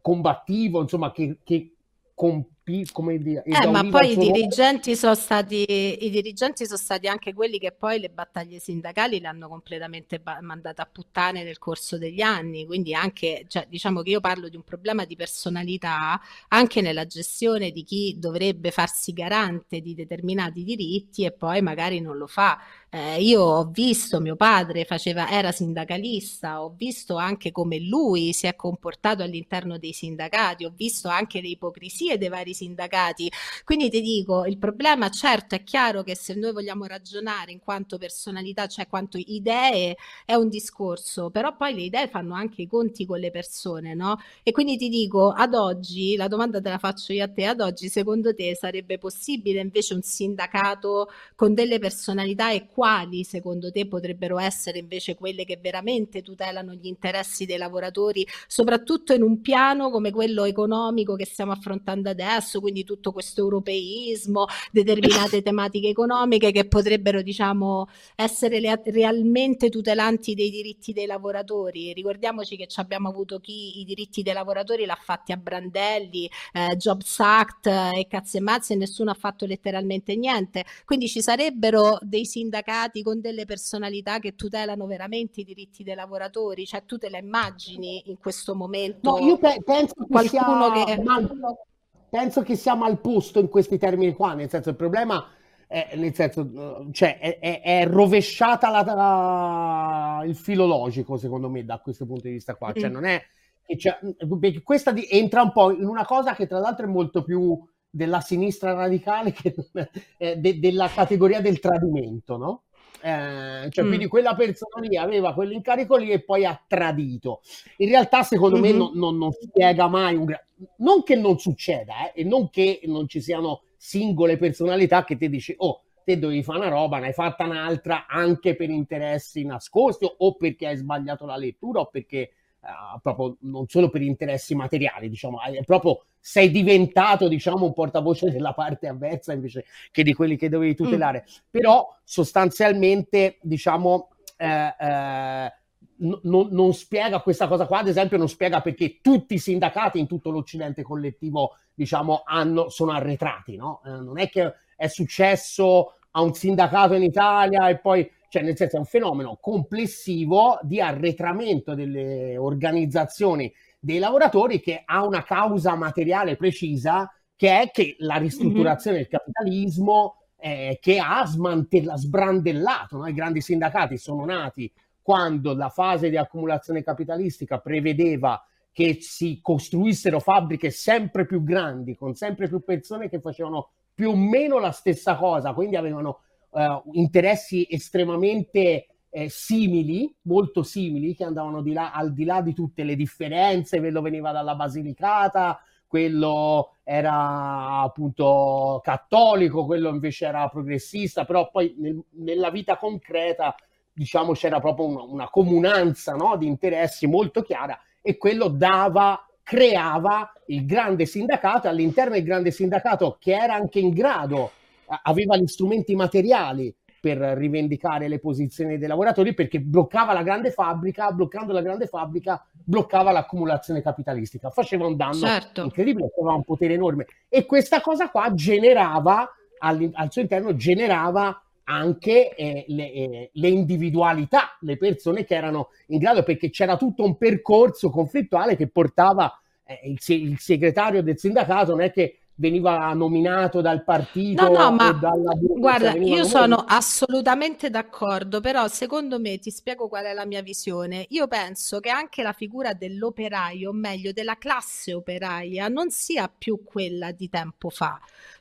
combattivo, insomma, che, che compi, come dire, eh, ma poi i dirigenti, sono stati, i dirigenti sono stati anche quelli che poi le battaglie sindacali le hanno completamente ba- mandate a puttane nel corso degli anni, quindi anche, cioè, diciamo che io parlo di un problema di personalità anche nella gestione di chi dovrebbe farsi garante di determinati diritti e poi magari non lo fa. Eh, io ho visto mio padre faceva, era sindacalista, ho visto anche come lui si è comportato all'interno dei sindacati, ho visto anche le ipocrisie dei vari sindacati. Quindi ti dico, il problema certo è chiaro che se noi vogliamo ragionare in quanto personalità, cioè quanto idee, è un discorso, però poi le idee fanno anche i conti con le persone, no? E quindi ti dico, ad oggi, la domanda te la faccio io a te, ad oggi secondo te sarebbe possibile invece un sindacato con delle personalità e quali secondo te potrebbero essere invece quelle che veramente tutelano gli interessi dei lavoratori, soprattutto in un piano come quello economico che stiamo affrontando adesso, quindi tutto questo europeismo, determinate tematiche economiche che potrebbero diciamo essere le, realmente tutelanti dei diritti dei lavoratori. Ricordiamoci che abbiamo avuto chi i diritti dei lavoratori l'ha fatti a brandelli, eh, Jobs Act eh, e cazzo e mazze e nessuno ha fatto letteralmente niente. Quindi ci sarebbero dei sindacati con delle personalità che tutelano veramente i diritti dei lavoratori? Cioè tu te la immagini in questo momento? No, io pe- penso che qualcuno che... Penso che siamo al posto in questi termini qua, nel senso il problema è, nel senso, cioè, è, è, è rovesciata la, la, il filologico secondo me da questo punto di vista qua, cioè mm. non è cioè, questa di, entra un po' in una cosa che tra l'altro è molto più della sinistra radicale che, eh, de, della categoria del tradimento, no? Eh, cioè, mm. quindi quella persona lì aveva quell'incarico lì e poi ha tradito. In realtà, secondo mm-hmm. me, non, non, non, spiega mai un gra- non che non succeda, eh, e non che non ci siano singole personalità che ti dici, oh, te dovevi fare una roba, ne hai fatta un'altra anche per interessi nascosti o perché hai sbagliato la lettura o perché uh, proprio non solo per interessi materiali, diciamo, è proprio sei diventato, diciamo, un portavoce della parte avversa invece che di quelli che dovevi mm. tutelare. Mm. Però sostanzialmente, diciamo, eh, eh, n- non spiega questa cosa qua, ad esempio, non spiega perché tutti i sindacati in tutto l'Occidente collettivo, diciamo, hanno, sono arretrati, no? Eh, non è che è successo a un sindacato in Italia e poi, cioè nel senso è un fenomeno complessivo di arretramento delle organizzazioni dei lavoratori che ha una causa materiale precisa che è che la ristrutturazione mm-hmm. del capitalismo eh, che ha smantella, sbrandellato, no? i grandi sindacati sono nati quando la fase di accumulazione capitalistica prevedeva che si costruissero fabbriche sempre più grandi, con sempre più persone che facevano più o meno la stessa cosa, quindi avevano eh, interessi estremamente eh, simili, molto simili, che andavano di là, al di là di tutte le differenze, quello veniva dalla Basilicata, quello era appunto cattolico, quello invece era progressista, però poi nel, nella vita concreta diciamo c'era proprio una, una comunanza no, di interessi molto chiara e quello dava creava il grande sindacato, all'interno del grande sindacato che era anche in grado, aveva gli strumenti materiali per rivendicare le posizioni dei lavoratori perché bloccava la grande fabbrica, bloccando la grande fabbrica bloccava l'accumulazione capitalistica, faceva un danno certo. incredibile, aveva un potere enorme e questa cosa qua generava al suo interno generava anche eh, le, eh, le, individualità, le persone che erano in grado, perché c'era tutto un percorso conflittuale che portava eh, il, il, segretario del sindacato, non è che veniva nominato dal partito. No, no, ma guarda, io nominato. sono assolutamente d'accordo, però secondo me ti spiego qual è la mia visione. Io penso che anche la figura dell'operaio, o meglio della classe operaia, non sia più quella di tempo fa.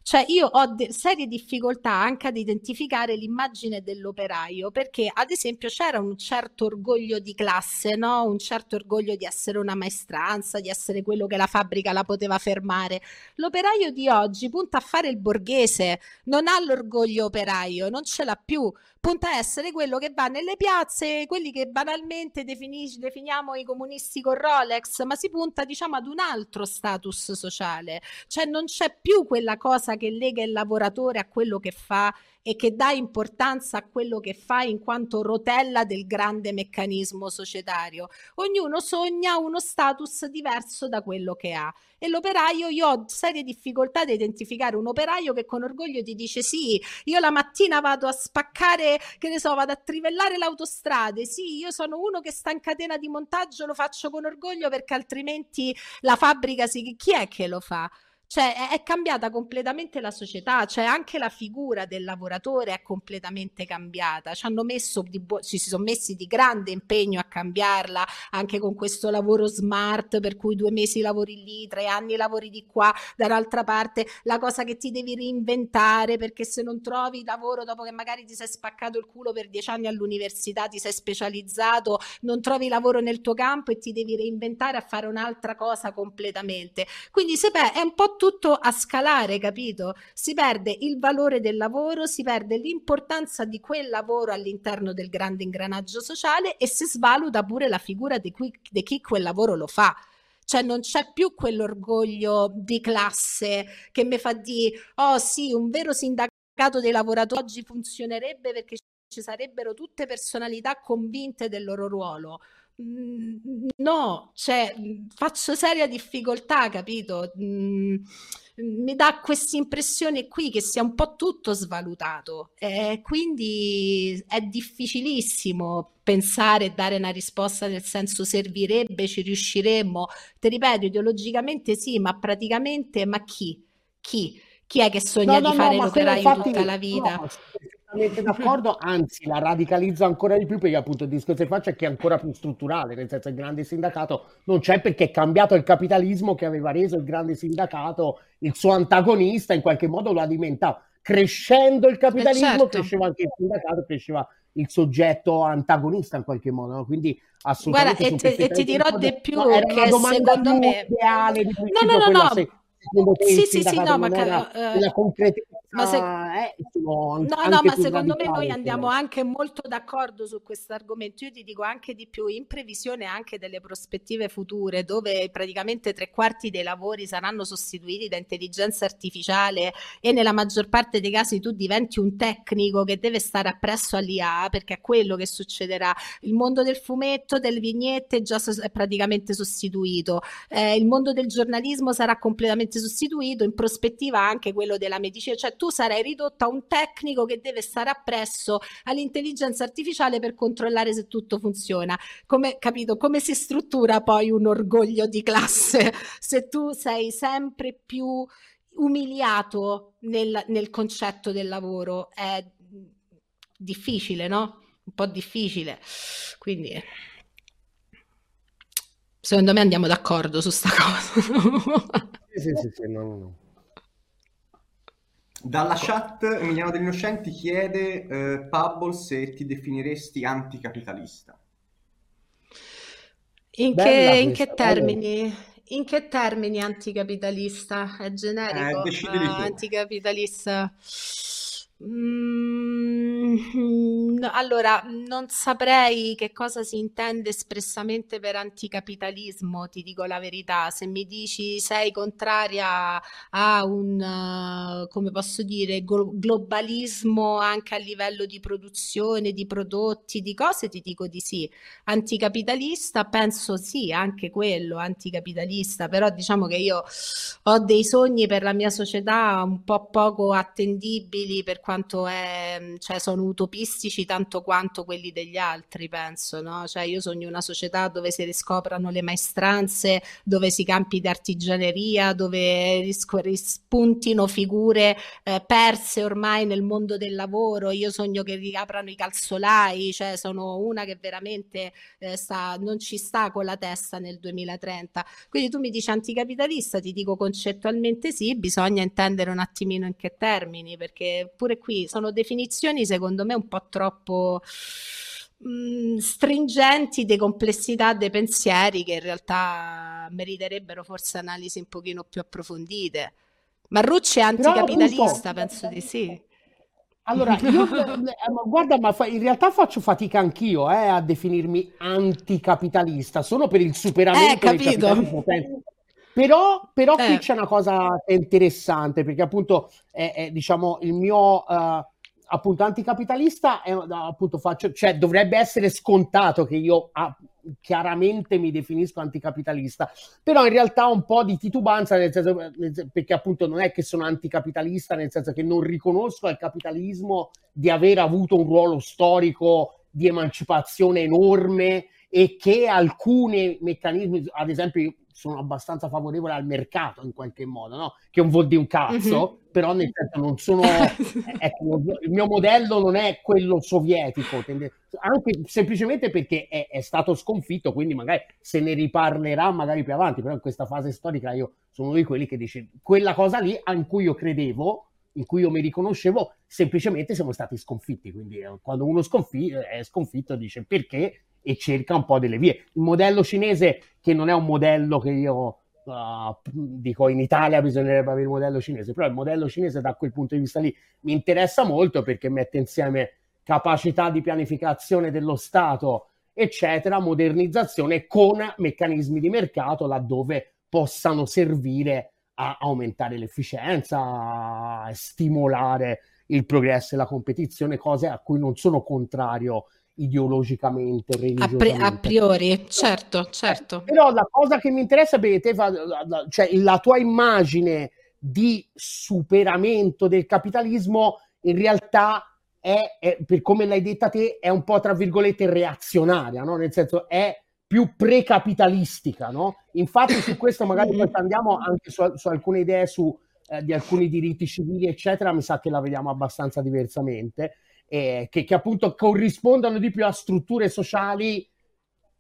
Cioè io ho de- serie difficoltà anche ad identificare l'immagine dell'operaio perché ad esempio c'era un certo orgoglio di classe, no? un certo orgoglio di essere una maestranza, di essere quello che la fabbrica la poteva fermare. L'operaio di oggi punta a fare il borghese, non ha l'orgoglio operaio, non ce l'ha più, punta a essere quello che va nelle piazze, quelli che banalmente definis- definiamo i comunisti con Rolex, ma si punta diciamo ad un altro status sociale, cioè non c'è più quella cosa che lega il lavoratore a quello che fa e che dà importanza a quello che fa in quanto rotella del grande meccanismo societario. Ognuno sogna uno status diverso da quello che ha e l'operaio, io ho serie difficoltà ad identificare un operaio che con orgoglio ti dice sì, io la mattina vado a spaccare, che ne so, vado a trivellare le autostrade, sì, io sono uno che sta in catena di montaggio, lo faccio con orgoglio perché altrimenti la fabbrica si... chi è che lo fa? Cioè è, cambiata completamente la società, cioè anche la figura del lavoratore è completamente cambiata. Ci hanno messo di bu- ci si sono messi di grande impegno a cambiarla, anche con questo lavoro smart, per cui due mesi lavori lì, tre anni lavori di qua, dall'altra parte la cosa che ti devi reinventare, perché se non trovi lavoro dopo che magari ti sei spaccato il culo per dieci anni all'università, ti sei specializzato, non trovi lavoro nel tuo campo e ti devi reinventare a fare un'altra cosa completamente. Quindi se beh, è un po' tutto a scalare, capito? Si perde il valore del lavoro, si perde l'importanza di quel lavoro all'interno del grande ingranaggio sociale e si svaluta pure la figura di, cui, di chi quel lavoro lo fa cioè non c'è più quell'orgoglio di classe che mi fa dire oh sì un vero sindacato dei lavoratori oggi funzionerebbe perché ci sarebbero tutte personalità convinte del loro ruolo no, cioè, mhmm, faccio seria difficoltà, capito? Mm, mi dà questa impressione qui che sia un po' tutto svalutato e quindi è difficilissimo pensare e dare una risposta nel senso servirebbe, ci riusciremmo. Ti ripeto, ideologicamente sì, ma praticamente ma chi? Chi? Chi è che sogna no, no, di fare no, l'operaio infatti, tutta la vita? No, perfettamente d'accordo, anzi la radicalizza ancora di più perché appunto il discorso che faccio è che è ancora più strutturale, nel senso il grande sindacato non c'è perché è cambiato il capitalismo che aveva reso il grande sindacato il suo antagonista, in qualche modo lo alimentato. Crescendo il capitalismo, certo. cresceva anche il sindacato, cresceva il soggetto antagonista in qualche modo, no? quindi assolutamente Guarda, e, te, e ti dirò di più no, che secondo me ideale di no, no, no, no. Se, sì, sì, sì, no, ma uh, la concretezza ma se... eh, no, no, ma secondo me noi andiamo anche molto d'accordo su questo argomento. Io ti dico anche di più, in previsione anche delle prospettive future, dove praticamente tre quarti dei lavori saranno sostituiti da intelligenza artificiale e nella maggior parte dei casi tu diventi un tecnico che deve stare appresso all'IA, perché è quello che succederà. Il mondo del fumetto, delle vignette già è praticamente sostituito. Eh, il mondo del giornalismo sarà completamente sostituito, in prospettiva anche quello della medicina, cioè tu tu sarai ridotta a un tecnico che deve stare appresso all'intelligenza artificiale per controllare se tutto funziona. Come, capito? Come si struttura poi un orgoglio di classe se tu sei sempre più umiliato nel, nel concetto del lavoro? È difficile, no? Un po' difficile. Quindi secondo me andiamo d'accordo su sta cosa. sì, sì, sì no, no, no. Dalla chat Emiliano degli Innocenti chiede eh, Pabble se ti definiresti anticapitalista. In che, in che, termini? In che termini anticapitalista? È generico? Eh, uh, anticapitalista. Mm, allora, non saprei che cosa si intende espressamente per anticapitalismo, ti dico la verità. Se mi dici sei contraria a un, uh, come posso dire, glo- globalismo anche a livello di produzione, di prodotti, di cose, ti dico di sì. Anticapitalista, penso sì, anche quello, anticapitalista, però diciamo che io ho dei sogni per la mia società un po' poco attendibili per quanto è, cioè sono utopistici tanto quanto quelli degli altri, penso, no? Cioè io sogno una società dove si riscoprano le maestranze, dove si campi di artigianeria, dove ris- rispuntino figure eh, perse ormai nel mondo del lavoro. Io sogno che riaprano i calzolai, cioè sono una che veramente eh, sta, non ci sta con la testa nel 2030. Quindi tu mi dici anticapitalista, ti dico concettualmente sì, bisogna intendere un attimino in che termini, perché pure qui sono definizioni secondo me un po' troppo mh, mm, stringenti di complessità dei pensieri che in realtà meriterebbero forse analisi un pochino più approfondite. Marrucci è anticapitalista, penso di sì. Allora, io, eh, guarda, ma in realtà faccio fatica anch'io eh, a definirmi anticapitalista, solo per il superamento eh, del capitalismo. Però, però eh. qui c'è una cosa interessante, perché appunto è, è diciamo il mio uh, appunto anticapitalista è, appunto faccio, cioè dovrebbe essere scontato che io ah, chiaramente mi definisco anticapitalista, però in realtà ho un po' di titubanza nel senso, perché appunto non è che sono anticapitalista, nel senso che non riconosco al capitalismo di aver avuto un ruolo storico di emancipazione enorme e che alcuni meccanismi, ad esempio sono abbastanza favorevole al mercato in qualche modo, no? che non vuol dire un cazzo, mm-hmm. però nel senso non sono... ecco, il mio modello non è quello sovietico, anche semplicemente perché è, è, stato sconfitto, quindi magari se ne riparlerà magari più avanti, però in questa fase storica io sono uno di quelli che dice quella cosa lì in cui io credevo, in cui io mi riconoscevo, semplicemente siamo stati sconfitti, quindi eh, quando uno sconfi- è sconfitto dice perché e cerca un po' delle vie. Il modello cinese, che non è un modello che io uh, dico in Italia bisognerebbe avere il modello cinese, però il modello cinese da quel punto di vista lì mi interessa molto perché mette insieme capacità di pianificazione dello Stato, eccetera, modernizzazione con meccanismi di mercato laddove possano servire a aumentare l'efficienza, a stimolare il progresso e la competizione, cose a cui non sono contrario ideologicamente, religiosamente. A, priori, certo, certo. Però la cosa che mi interessa, bene, te fa, cioè la tua immagine di superamento del capitalismo in realtà è, è, per come l'hai detta te, è un po' tra virgolette reazionaria, no? Nel senso è più precapitalistica, no? Infatti su questo magari poi andiamo anche su, su alcune idee su, eh, di alcuni diritti civili, eccetera, mi sa che la vediamo abbastanza diversamente eh, che, che appunto corrispondono di più a strutture sociali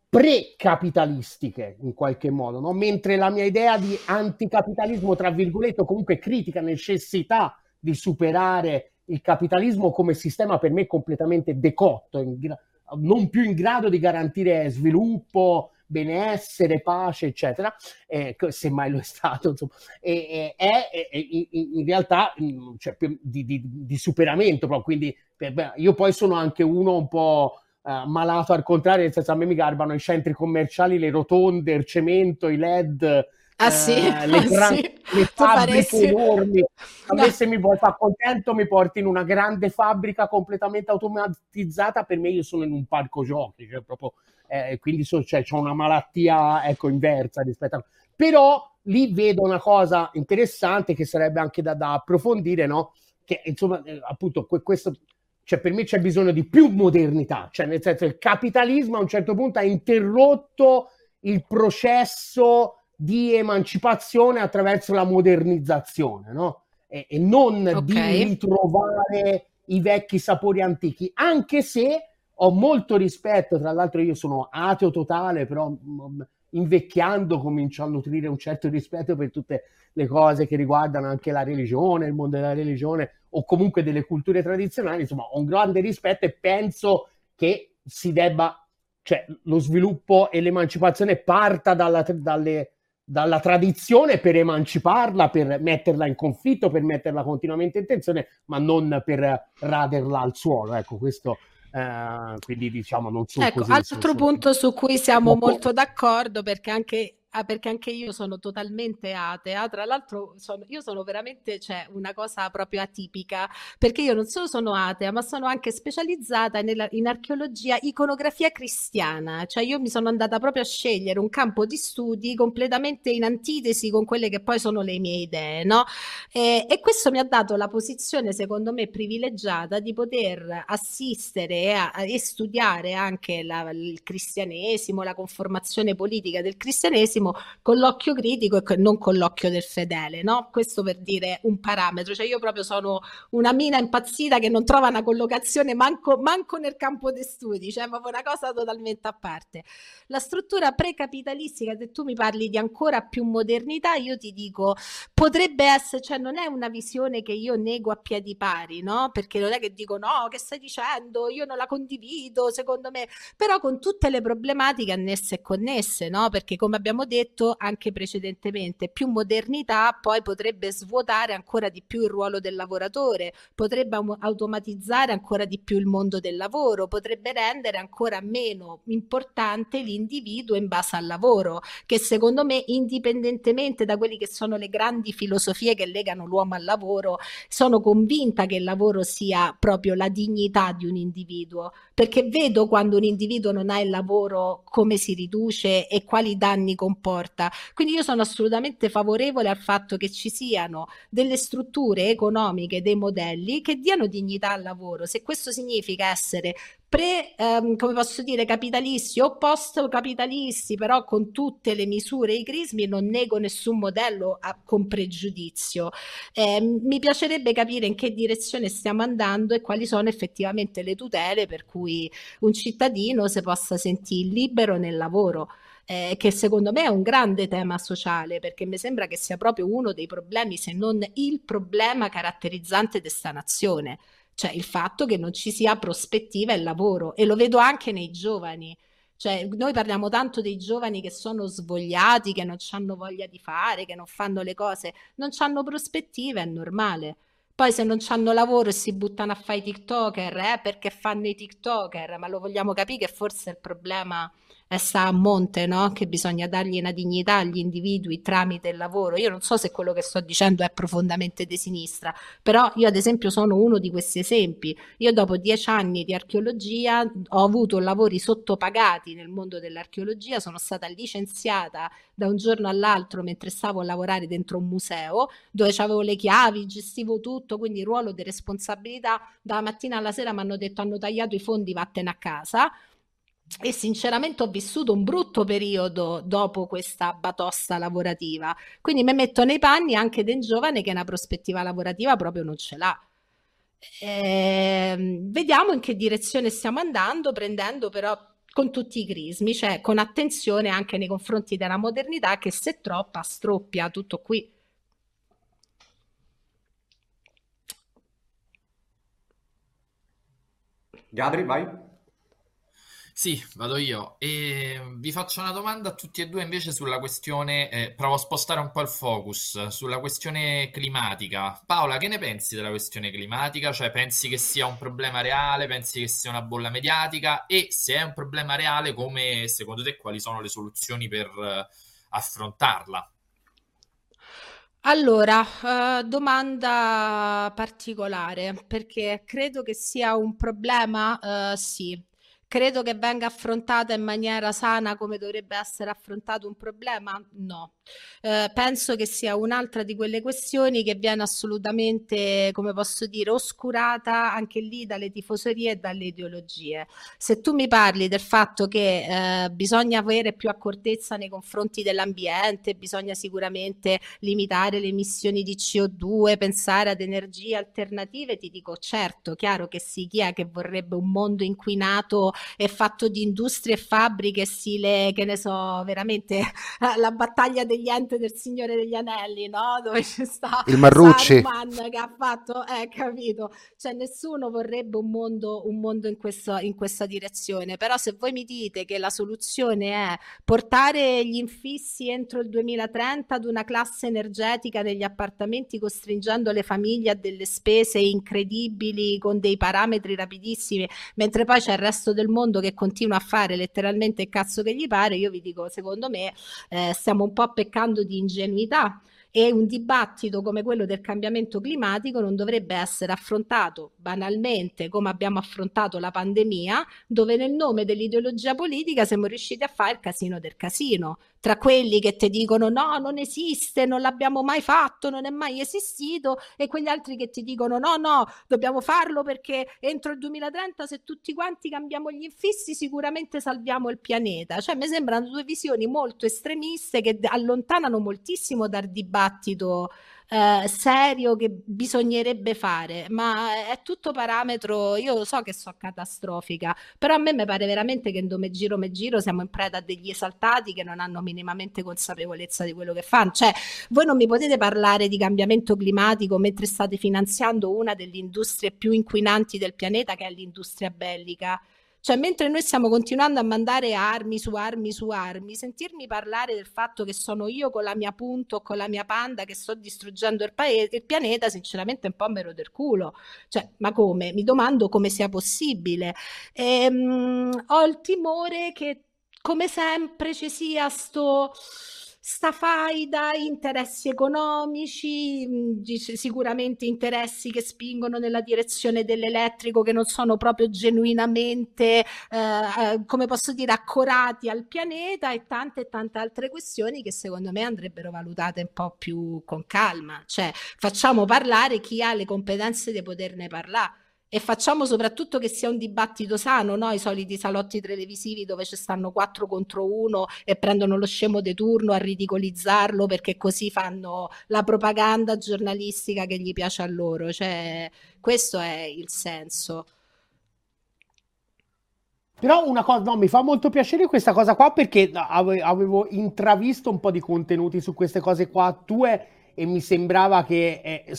precapitalistiche in qualche modo, no? mentre la mia idea di anticapitalismo, tra virgolette, comunque critica necessità di superare il capitalismo come sistema per me completamente decotto, gra- non più in grado di garantire sviluppo, benessere, pace, eccetera, eh, se mai lo è stato, insomma, e, è, è, è in realtà mm, cioè, di, di, di, superamento, proprio. quindi per, io poi sono anche uno un po' uh, malato al contrario, nel senso a me mi garbano i centri commerciali, le rotonde, il cemento, i led, Ah, sì? eh, le, ah, gran- sì? le fabbriche enormi. A no. me se mi vuoi far contento mi porti in una grande fabbrica completamente automatizzata, per me io sono in un parco giochi, cioè proprio, eh, quindi so, cioè, ho una malattia ecco, inversa rispetto a... Però lì vedo una cosa interessante che sarebbe anche da, da approfondire, no? Che insomma, eh, appunto, questo cioè per me c'è bisogno di più modernità, cioè nel senso il capitalismo a un certo punto ha interrotto il processo di emancipazione attraverso la modernizzazione, no? E, e non okay. di ritrovare i vecchi sapori antichi, anche se ho molto rispetto, tra l'altro io sono ateo totale, però mm, invecchiando comincio a nutrire un certo rispetto per tutte le cose che riguardano anche la religione, il mondo della religione o comunque delle culture tradizionali, insomma ho un grande rispetto e penso che si debba, cioè lo sviluppo e l'emancipazione parta dalla, dalle, dalla tradizione per emanciparla, per metterla in conflitto, per metterla continuamente in tensione, ma non per raderla al suolo. Ecco, questo eh, quindi diciamo non sono ecco, così. Altro punto su cui siamo molto d'accordo, perché anche Ah, perché anche io sono totalmente atea. Tra l'altro, sono, io sono veramente cioè, una cosa proprio atipica, perché io non solo sono atea, ma sono anche specializzata nella, in archeologia, iconografia cristiana. Cioè, io mi sono andata proprio a scegliere un campo di studi completamente in antitesi con quelle che poi sono le mie idee, no? E, e questo mi ha dato la posizione, secondo me, privilegiata di poter assistere a, a, e studiare anche la, il cristianesimo, la conformazione politica del cristianesimo con l'occhio critico e non con l'occhio del fedele, no? Questo per dire un parametro, cioè io proprio sono una mina impazzita che non trova una collocazione manco, manco nel campo dei studi, cioè proprio una cosa totalmente a parte. La struttura precapitalistica, se tu mi parli di ancora più modernità, io ti dico, potrebbe essere, cioè non è una visione che io nego a piedi pari, no? Perché non è che dico no, che stai dicendo, io non la condivido, secondo me, però con tutte le problematiche annesse e connesse, no? Perché come abbiamo detto, detto anche precedentemente, più modernità poi potrebbe svuotare ancora di più il ruolo del lavoratore, potrebbe automatizzare ancora di più il mondo del lavoro, potrebbe rendere ancora meno importante l'individuo in base al lavoro, che secondo me indipendentemente da quelle che sono le grandi filosofie che legano l'uomo al lavoro, sono convinta che il lavoro sia proprio la dignità di un individuo, perché vedo quando un individuo non ha il lavoro come si riduce e quali danni comporta comporta. Quindi io sono assolutamente favorevole al fatto che ci siano delle strutture economiche, dei modelli che diano dignità al lavoro. Se questo significa essere pre, ehm, come posso dire, capitalisti o post capitalisti, però con tutte le misure e i crismi, non nego nessun modello a, con pregiudizio. Eh, mi piacerebbe capire in che direzione stiamo andando e quali sono effettivamente le tutele per cui un cittadino si possa sentire libero nel lavoro eh, che secondo me è un grande tema sociale, perché mi sembra che sia proprio uno dei problemi, se non il problema caratterizzante di nazione, cioè il fatto che non ci sia prospettiva e lavoro, e lo vedo anche nei giovani. Cioè, noi parliamo tanto dei giovani che sono svogliati, che non hanno voglia di fare, che non fanno le cose, non hanno prospettive, è normale. Poi se non hanno lavoro e si buttano a fare i TikToker, eh, perché fanno i TikToker, ma lo vogliamo capire che forse il problema sta a monte, no? che bisogna dargli una dignità agli individui tramite il lavoro. Io non so se quello che sto dicendo è profondamente di sinistra, però io ad esempio sono uno di questi esempi. Io dopo dieci anni di archeologia ho avuto lavori sottopagati nel mondo dell'archeologia, sono stata licenziata da un giorno all'altro mentre stavo a lavorare dentro un museo dove avevo le chiavi, gestivo tutto, quindi ruolo di responsabilità. Dalla mattina alla sera mi hanno detto hanno tagliato i fondi, vattene a casa e sinceramente ho vissuto un brutto periodo dopo questa batosta lavorativa. Quindi mi metto nei panni anche del giovane che una prospettiva lavorativa proprio non ce l'ha. Eh, vediamo in che direzione stiamo andando, prendendo però con tutti i crismi, cioè con attenzione anche nei confronti della modernità che se troppa stroppia tutto qui. Gabri, vai. Sì, vado io. E vi faccio una domanda a tutti e due invece sulla questione, eh, provo a spostare un po' il focus, sulla questione climatica. Paola, che ne pensi della questione climatica? Cioè, pensi che sia un problema reale? Pensi che sia una bolla mediatica? E se è un problema reale, come secondo te quali sono le soluzioni per eh, affrontarla? Allora, eh, domanda particolare, perché credo che sia un problema, eh, sì. Credo che venga affrontata in maniera sana come dovrebbe essere affrontato un problema? No. Eh, penso che sia un'altra di quelle questioni che viene assolutamente, come posso dire, oscurata anche lì dalle tifoserie e dalle ideologie. Se tu mi parli del fatto che eh, bisogna avere più accortezza nei confronti dell'ambiente, bisogna sicuramente limitare le emissioni di CO2, pensare ad energie alternative, ti dico certo, chiaro che sì, chi è che vorrebbe un mondo inquinato e fatto di industrie e fabbriche, stile, che ne so, veramente la battaglia degli enti del Signore degli Anelli, no? Dove c'è sta il Marrucci Saruman che ha fatto, eh, capito? Cioè nessuno vorrebbe un mondo, un mondo in, questo, in questa direzione, però se voi mi dite che la soluzione è portare gli infissi entro il 2030 ad una classe energetica degli appartamenti costringendo le famiglie a delle spese incredibili con dei parametri rapidissimi, mentre poi c'è il resto del mondo che continua a fare letteralmente il cazzo che gli pare, io vi dico, secondo me eh, stiamo un po' peccando di ingenuità e un dibattito come quello del cambiamento climatico non dovrebbe essere affrontato banalmente come abbiamo affrontato la pandemia, dove nel nome dell'ideologia politica siamo riusciti a fare il casino del casino, tra quelli che ti dicono no, non esiste, non l'abbiamo mai fatto, non è mai esistito, e quegli altri che ti dicono no, no, dobbiamo farlo perché entro il 2030 se tutti quanti cambiamo gli infissi sicuramente salviamo il pianeta. Cioè mi sembrano due visioni molto estremiste che allontanano moltissimo dal dibattito eh, serio che bisognerebbe fare, ma è tutto parametro, io so che so catastrofica, però a me mi pare veramente che in dove giro me giro siamo in preda a degli esaltati che non hanno minimamente consapevolezza di quello che fanno, cioè voi non mi potete parlare di cambiamento climatico mentre state finanziando una delle industrie più inquinanti del pianeta che è l'industria bellica. Cioè, mentre noi stiamo continuando a mandare armi su armi su armi, sentirmi parlare del fatto che sono io con la mia punto o con la mia panda che sto distruggendo il, paese, il pianeta, sinceramente un po' mero del culo. Cioè, ma come? Mi domando come sia possibile. E, um, ho il timore che, come sempre, ci sia sto sta faida, interessi economici, sicuramente interessi che spingono nella direzione dell'elettrico che non sono proprio genuinamente, eh, eh, come posso dire, accorati al pianeta e tante e tante altre questioni che secondo me andrebbero valutate un po' più con calma. Cioè, facciamo parlare chi ha le competenze di poterne parlare e facciamo soprattutto che sia un dibattito sano, no? i soliti salotti televisivi dove ci stanno quattro contro uno e prendono lo scemo di turno a ridicolizzarlo perché così fanno la propaganda giornalistica che gli piace a loro. Cioè, questo è il senso. Però una cosa, no, mi fa molto piacere questa cosa qua perché avevo intravisto un po' di contenuti su queste cose qua tue e mi sembrava che eh,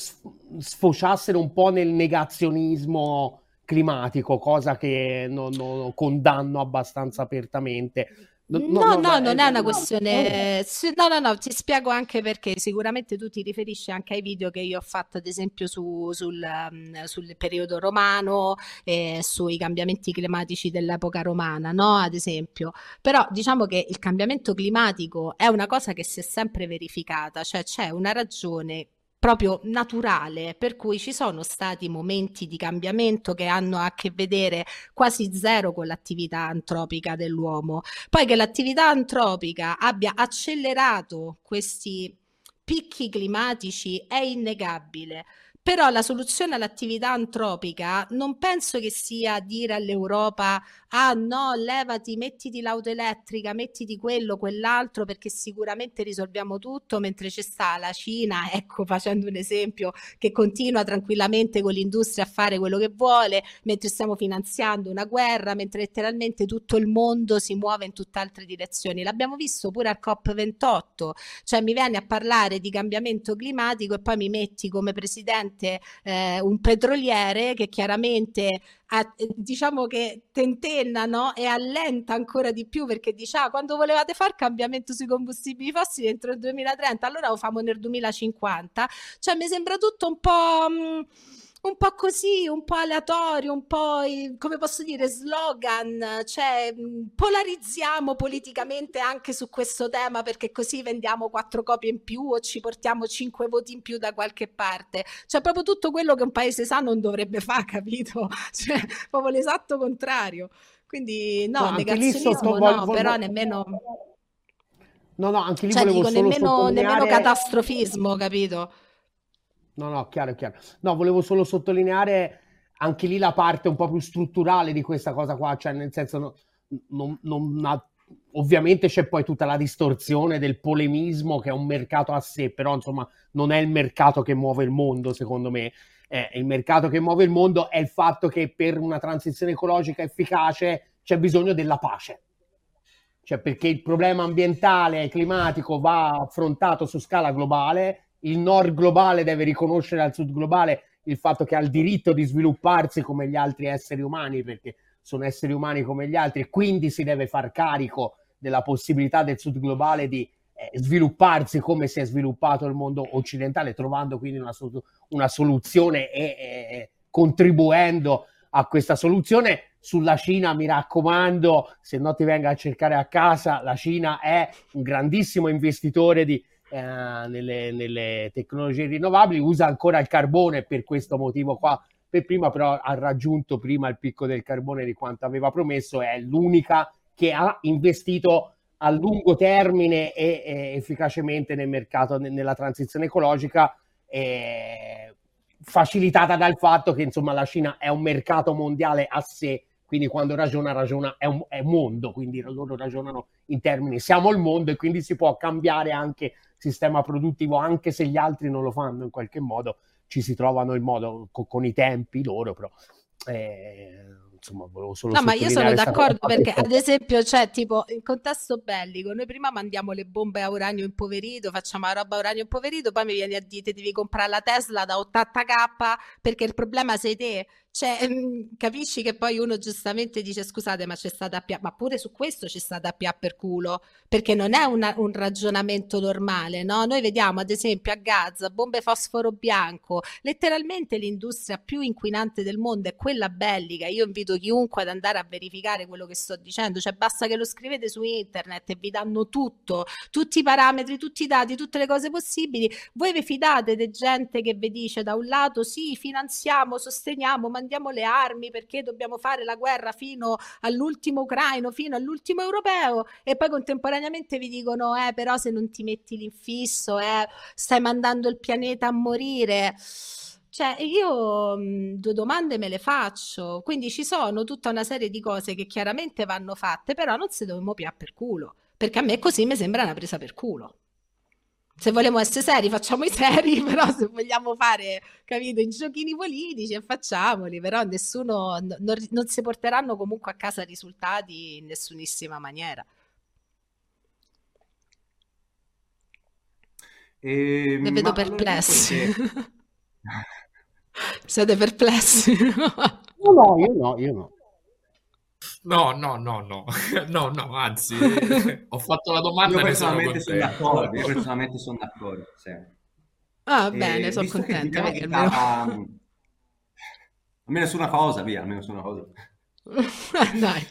sfociassero un po' nel negazionismo climatico, cosa che non, non condanno abbastanza apertamente. No, no, no, no, non è una questione. No, no, no, ti spiego anche perché. Sicuramente tu ti riferisci anche ai video che io ho fatto, ad esempio, su, sul, um, sul, periodo romano e sui cambiamenti climatici dell'epoca romana, no? Ad esempio. Però diciamo che il cambiamento climatico è una cosa che si è sempre verificata, cioè c'è una ragione proprio naturale, per cui ci sono stati momenti di cambiamento che hanno a che vedere quasi zero con l'attività antropica dell'uomo. Poi che l'attività antropica abbia accelerato questi picchi climatici è innegabile. Però la soluzione all'attività antropica non penso che sia dire all'Europa ah no, levati, mettiti l'auto elettrica, mettiti quello, quell'altro, perché sicuramente risolviamo tutto, mentre c'è sta la Cina, ecco facendo un esempio, che continua tranquillamente con l'industria a fare quello che vuole, mentre stiamo finanziando una guerra, mentre letteralmente tutto il mondo si muove in tutt'altre direzioni. L'abbiamo visto pure al COP28, cioè mi viene a parlare di cambiamento climatico e poi mi metti come presidente Occidente eh, un petroliere che chiaramente a, diciamo che tentenna no? e allenta ancora di più perché dice ah, quando volevate fare cambiamento sui combustibili fossili entro il 2030 allora lo famo nel 2050 cioè mi sembra tutto un po' mh, mm, un po' così, un po' aleatorio, un po' come posso dire, slogan, cioè polarizziamo politicamente anche su questo tema perché così vendiamo quattro copie in più o ci portiamo cinque voti in più da qualche parte. Cioè proprio tutto quello che un paese sano non dovrebbe fare, capito? Cioè proprio l'esatto contrario. Quindi no, no negazionismo sotto, no, voglio, però nemmeno... No, no, anche lì cioè, volevo dico, nemmeno, sottolineare... nemmeno catastrofismo, capito? No, no, chiaro, chiaro. No, volevo solo sottolineare anche lì la parte un po' più strutturale di questa cosa qua, cioè nel senso no, non, non ha, ovviamente c'è poi tutta la distorsione del polemismo che è un mercato a sé, però insomma non è il mercato che muove il mondo, secondo me. Eh, il mercato che muove il mondo è il fatto che per una transizione ecologica efficace c'è bisogno della pace. Cioè perché il problema ambientale e climatico va affrontato su scala globale il nord globale deve riconoscere al sud globale il fatto che ha il diritto di svilupparsi come gli altri esseri umani, perché sono esseri umani come gli altri, e quindi si deve far carico della possibilità del sud globale di eh, svilupparsi come si è sviluppato il mondo occidentale, trovando quindi una, una soluzione e eh, contribuendo a questa soluzione. Sulla Cina, mi raccomando, se no ti venga a cercare a casa, la Cina è un grandissimo investitore di eh, nelle, nelle, tecnologie rinnovabili, usa ancora il carbone per questo motivo qua. Per prima però ha raggiunto prima il picco del carbone di quanto aveva promesso, è l'unica che ha investito a lungo termine e, e efficacemente nel mercato, nella transizione ecologica, eh, facilitata dal fatto che insomma la Cina è un mercato mondiale a sé, quindi quando ragiona, ragiona, è un, è mondo, quindi loro ragionano in termini siamo il mondo e quindi si può cambiare anche sistema produttivo, anche se gli altri non lo fanno in qualche modo, ci si trovano il modo co- con i tempi loro, però eh, insomma, volevo solo No, ma io sono d'accordo perché, ad esempio, c'è tipo in contesto bellico, noi prima mandiamo le bombe a uranio impoverito, facciamo la roba a uranio impoverito, poi mi vieni a dire devi comprare la Tesla da 80k perché il problema sei te. Cioè, mh, capisci che poi uno giustamente dice scusate, ma c'è stata a ma pure su questo c'è stata pia per culo, perché non è una, un ragionamento normale, no? Noi vediamo ad esempio a Gaza bombe fosforo bianco, letteralmente l'industria più inquinante del mondo è quella bellica. Io invito chiunque ad andare a verificare quello che sto dicendo, cioè basta che lo scrivete su internet e vi danno tutto, tutti i parametri, tutti i dati, tutte le cose possibili. Voi vi fidate di gente che vi dice da un lato sì, finanziamo, sosteniamo, ma mandiamo le armi perché dobbiamo fare la guerra fino all'ultimo ucraino, fino all'ultimo europeo e poi contemporaneamente vi dicono eh però se non ti metti l'infisso eh, stai mandando il pianeta a morire. Cioè, io due domande me le faccio, quindi ci sono tutta una serie di cose che chiaramente vanno fatte, però non si dobbiamo pià per culo, perché a me così mi sembra una presa per culo se vogliamo essere seri, facciamo i seri, però se vogliamo fare, capito, i giochini politici, facciamoli, però nessuno, non, non si porteranno comunque a casa risultati in nessunissima maniera. E, ehm, vedo perplessi. Perché... Siete perplessi? no, no, io no, io no. No, no, no, no, no, no, anzi, ho fatto la domanda. Io personalmente sono, sono d'accordo, io personalmente sono d'accordo, sì. Ah, e bene, sono contenta. Che citava... Almeno su una cosa, via, almeno su una cosa. Dai.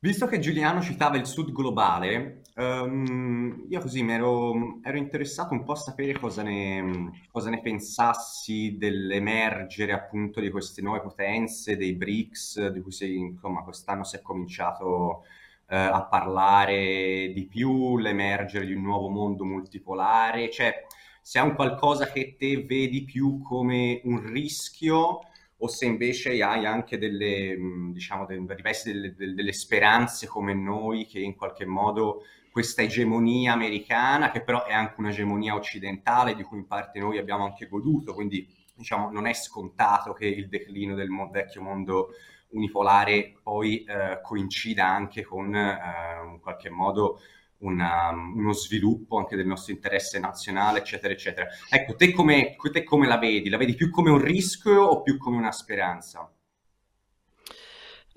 Visto che Giuliano citava il sud globale, um, io così ero, ero, interessato un po' a sapere cosa ne, cosa ne, pensassi dell'emergere appunto di queste nuove potenze, dei BRICS, di cui si, insomma, quest'anno si è cominciato uh, a parlare di più, l'emergere di un nuovo mondo multipolare, cioè se è un qualcosa che te vedi più come un rischio o se invece hai anche delle, diciamo, delle, delle, delle speranze come noi che in qualche modo questa egemonia americana, che però è anche un'egemonia occidentale di cui in parte noi abbiamo anche goduto, quindi diciamo non è scontato che il declino del mo- vecchio mondo unipolare poi eh, coincida anche con eh, in qualche modo una, uno sviluppo anche del nostro interesse nazionale, eccetera, eccetera. Ecco, te come, te come la vedi? La vedi più come un rischio o più come una speranza?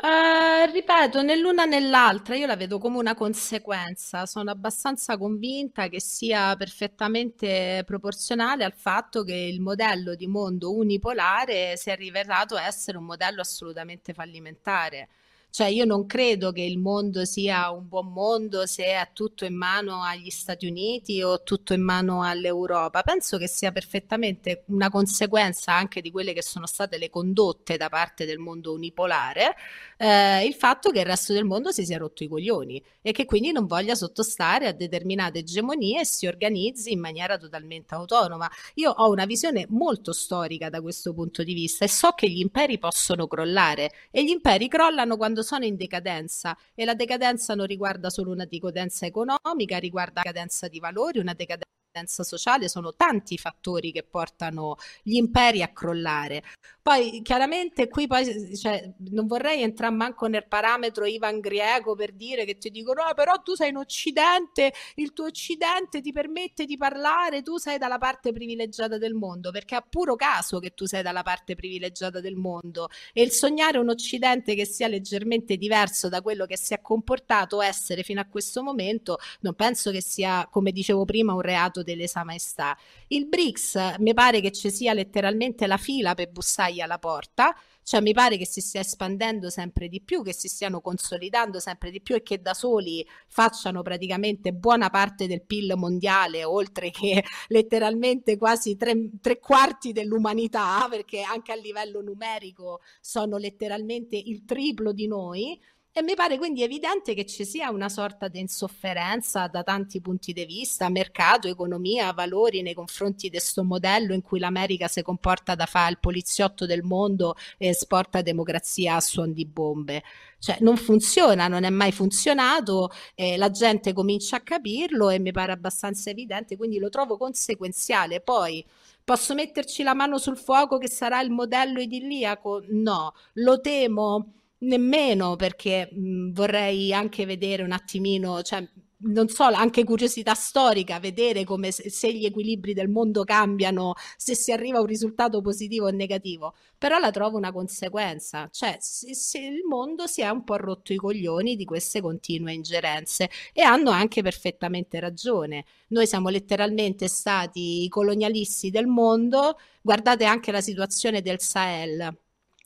Uh, ripeto, né l'una né l'altra, io la vedo come una conseguenza. Sono abbastanza convinta che sia perfettamente proporzionale al fatto che il modello di mondo unipolare si è rivelato essere un modello assolutamente fallimentare. Cioè io non credo che il mondo sia un buon mondo se è tutto in mano agli Stati Uniti o tutto in mano all'Europa. Penso che sia perfettamente una conseguenza anche di quelle che sono state le condotte da parte del mondo unipolare, eh, il fatto che il resto del mondo si sia rotto i coglioni e che quindi non voglia sottostare a determinate egemonie e si organizzi in maniera totalmente autonoma. Io ho una visione molto storica da questo punto di vista e so che gli imperi possono crollare e gli imperi crollano quando quando sono in decadenza e la decadenza non riguarda solo una decadenza economica, riguarda una decadenza di valori, una decadenza sociale, sono tanti fattori che portano gli imperi a crollare. Poi chiaramente qui poi cioè, non vorrei entrare manco nel parametro Ivan Griego per dire che ti dicono no, però tu sei in Occidente, il tuo Occidente ti permette di parlare, tu sei dalla parte privilegiata del mondo, perché è puro caso che tu sei dalla parte privilegiata del mondo e il sognare un Occidente che sia leggermente diverso da quello che si è comportato essere fino a questo momento, non penso che sia, come dicevo prima, un reato delle sa maestà. Il BRICS mi pare che ci sia letteralmente la fila per bussare gli alla porta, cioè mi pare che si stia espandendo sempre di più, che si stiano consolidando sempre di più e che da soli facciano praticamente buona parte del PIL mondiale, oltre che letteralmente quasi tre, tre quarti dell'umanità, perché anche a livello numerico sono letteralmente il triplo di noi. E mi pare quindi evidente che ci sia una sorta di insofferenza da tanti punti di vista, mercato, economia, valori nei confronti di questo modello in cui l'America si comporta da fa il poliziotto del mondo e esporta democrazia a suon di bombe. Cioè non funziona, non è mai funzionato, eh, la gente comincia a capirlo e mi pare abbastanza evidente, quindi lo trovo conseguenziale. Poi posso metterci la mano sul fuoco che sarà il modello idilliaco? No, lo temo Nemmeno perché mh, vorrei anche vedere un attimino, cioè, non so, anche curiosità storica, vedere come se, se, gli equilibri del mondo cambiano, se si arriva a un risultato positivo o negativo, però la trovo una conseguenza, cioè se, se il mondo si è un po' rotto i coglioni di queste continue ingerenze e hanno anche perfettamente ragione. Noi siamo letteralmente stati i colonialisti del mondo, guardate anche la situazione del Sahel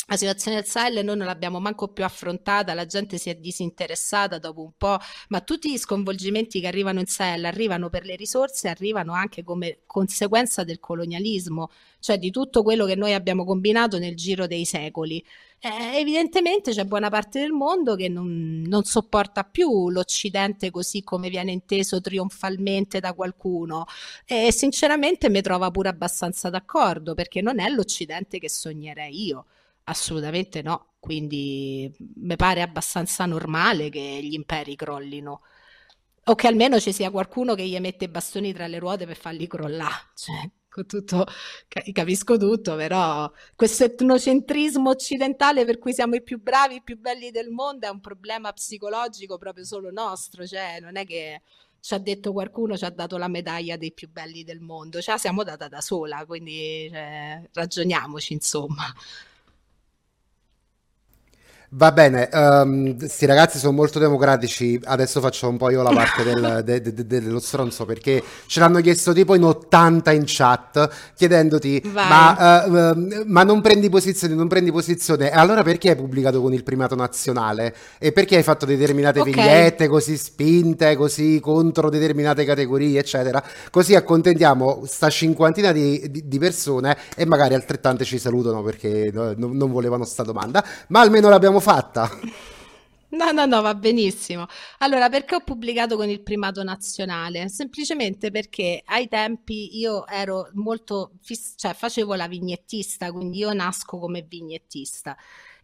la situazione del Sahel noi non l'abbiamo manco più affrontata, la gente si è disinteressata dopo un po', ma tutti gli sconvolgimenti che arrivano in Sahel arrivano per le risorse, arrivano anche come conseguenza del colonialismo, cioè di tutto quello che noi abbiamo combinato nel giro dei secoli. Eh, evidentemente c'è buona parte del mondo che non, non sopporta più l'Occidente così come viene inteso trionfalmente da qualcuno e sinceramente mi trova pure abbastanza d'accordo perché non è l'Occidente che sognerei io. Assolutamente no, quindi mi pare abbastanza normale che gli imperi crollino o che almeno ci sia qualcuno che gli mette i bastoni tra le ruote per farli crollare. Cioè, con tutto, capisco tutto, però questo etnocentrismo occidentale per cui siamo i più bravi, i più belli del mondo è un problema psicologico proprio solo nostro, cioè non è che ci ha detto qualcuno, ci ha dato la medaglia dei più belli del mondo, ce la siamo data da sola, quindi cioè, ragioniamoci insomma. Va bene, um, sti ragazzi sono molto democratici, adesso faccio un po' io la parte del, de, de, de, dello stronzo perché ce l'hanno chiesto tipo in 80 in chat chiedendoti ma, uh, uh, ma, non prendi posizione, non prendi posizione, e allora perché hai pubblicato con il primato nazionale? E perché hai fatto determinate okay. vignette così spinte, così contro determinate categorie eccetera? Così accontentiamo sta cinquantina di, di, di persone e magari altrettante ci salutano perché no, non volevano sta domanda, ma almeno l'abbiamo fatta. No, no, no, va benissimo. Allora, perché ho pubblicato con il primato nazionale? Semplicemente perché ai tempi io ero molto, fiss- cioè facevo la vignettista, quindi io nasco come vignettista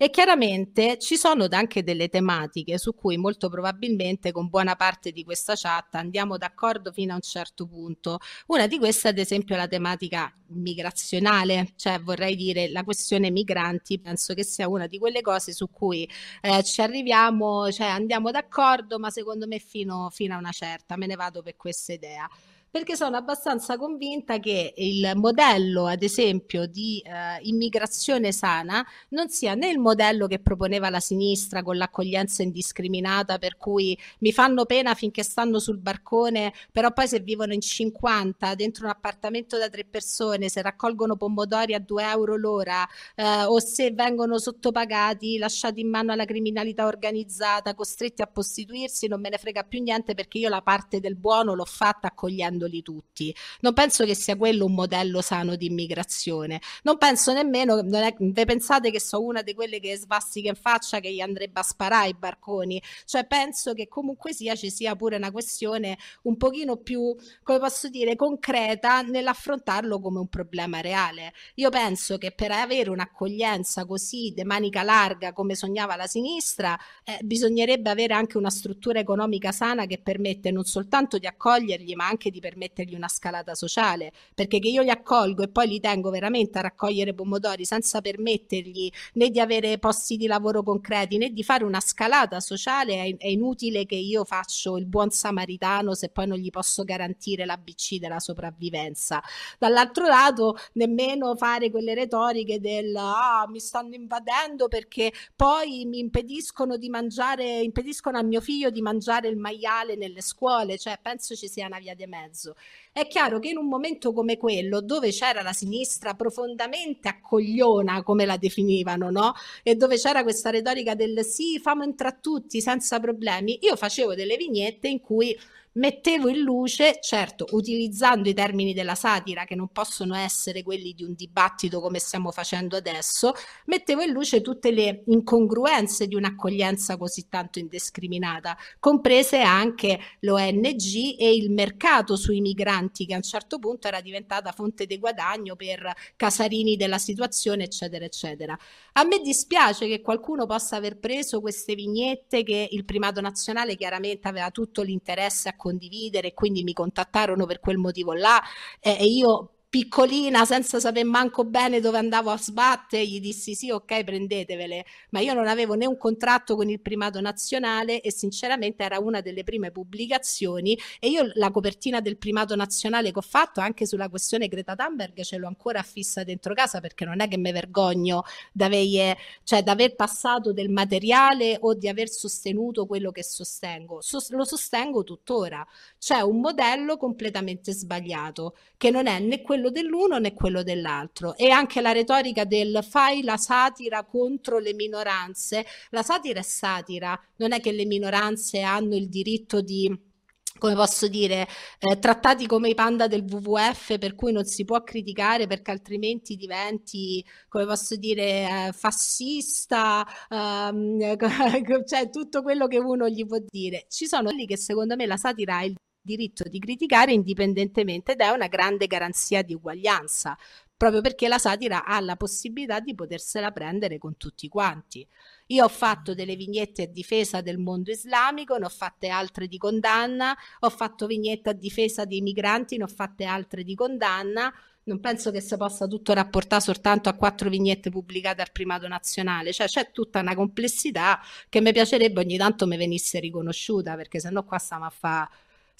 E chiaramente ci sono anche delle tematiche su cui molto probabilmente con buona parte di questa chat andiamo d'accordo fino a un certo punto. Una di queste, ad esempio, è la tematica migrazionale, cioè vorrei dire la questione migranti, penso che sia una di quelle cose su cui eh, ci arriviamo, cioè andiamo d'accordo, ma secondo me fino, fino a una certa, me ne vado per questa idea perché sono abbastanza convinta che il modello, ad esempio, di eh, immigrazione sana non sia né il modello che proponeva la sinistra con l'accoglienza indiscriminata, per cui mi fanno pena finché stanno sul barcone, però poi se vivono in 50 dentro un appartamento da tre persone, se raccolgono pomodori a 2 euro l'ora eh, o se vengono sottopagati, lasciati in mano alla criminalità organizzata, costretti a prostituirsi, non me ne frega più niente perché io la parte del buono l'ho fatta accogliendo prendendoli tutti. Non penso che sia quello un modello sano di immigrazione. Non penso nemmeno, non è, ve pensate che so una di quelle che svastica in faccia che gli andrebbe a sparare i barconi. Cioè penso che comunque sia ci sia pure una questione un pochino più, come posso dire, concreta nell'affrontarlo come un problema reale. Io penso che per avere un'accoglienza così de manica larga come sognava la sinistra, eh, bisognerebbe avere anche una struttura economica sana che permette non soltanto di accoglierli, ma anche di permettergli una scalata sociale, perché che io li accolgo e poi li tengo veramente a raccogliere pomodori senza permettergli né di avere posti di lavoro concreti né di fare una scalata sociale, è, è inutile che io faccio il buon samaritano se poi non gli posso garantire l'ABC della sopravvivenza. Dall'altro lato, nemmeno fare quelle retoriche del ah, mi stanno invadendo perché poi mi impediscono di mangiare, impediscono a mio figlio di mangiare il maiale nelle scuole, cioè penso ci sia una via di mezzo mezzo. È chiaro che in un momento come quello, dove c'era la sinistra profondamente accogliona, come la definivano, no? E dove c'era questa retorica del sì, famo entrare tutti senza problemi, io facevo delle vignette in cui mettevo in luce, certo, utilizzando i termini della satira che non possono essere quelli di un dibattito come stiamo facendo adesso, mettevo in luce tutte le incongruenze di un'accoglienza così tanto indiscriminata, comprese anche l'ONG e il mercato sui migranti che a un certo punto era diventata fonte di guadagno per casarini della situazione, eccetera, eccetera. A me dispiace che qualcuno possa aver preso queste vignette che il primato nazionale chiaramente aveva tutto l'interesse a condividere e quindi mi contattarono per quel motivo là eh, e io piccolina senza sapere manco bene dove andavo a sbattere, gli dissi sì, ok, prendetevele, ma io non avevo né un contratto con il primato nazionale e sinceramente era una delle prime pubblicazioni e io la copertina del primato nazionale che ho fatto anche sulla questione Greta Thunberg ce l'ho ancora affissa dentro casa perché non è che mi vergogno d'aver, cioè, d'aver passato del materiale o di aver sostenuto quello che sostengo, so, lo sostengo tuttora, c'è un modello completamente sbagliato che non è né quello quello dell'uno né quello dell'altro. E anche la retorica del fai la satira contro le minoranze. La satira è satira, non è che le minoranze hanno il diritto di come posso dire, eh, trattati come i panda del WWF, per cui non si può criticare perché altrimenti diventi, come posso dire, eh, fascista, ehm, cioè tutto quello che uno gli può dire. Ci sono quelli che secondo me la satira ha il diritto di criticare indipendentemente ed è una grande garanzia di uguaglianza, proprio perché la satira ha la possibilità di potersela prendere con tutti quanti. Io ho fatto delle vignette a difesa del mondo islamico, ne ho fatte altre di condanna, ho fatto vignette a difesa dei migranti, ne ho fatte altre di condanna. Non penso che si possa tutto rapportare soltanto a quattro vignette pubblicate al primato nazionale, cioè c'è tutta una complessità che mi piacerebbe ogni tanto mi venisse riconosciuta, perché sennò qua stiamo a fare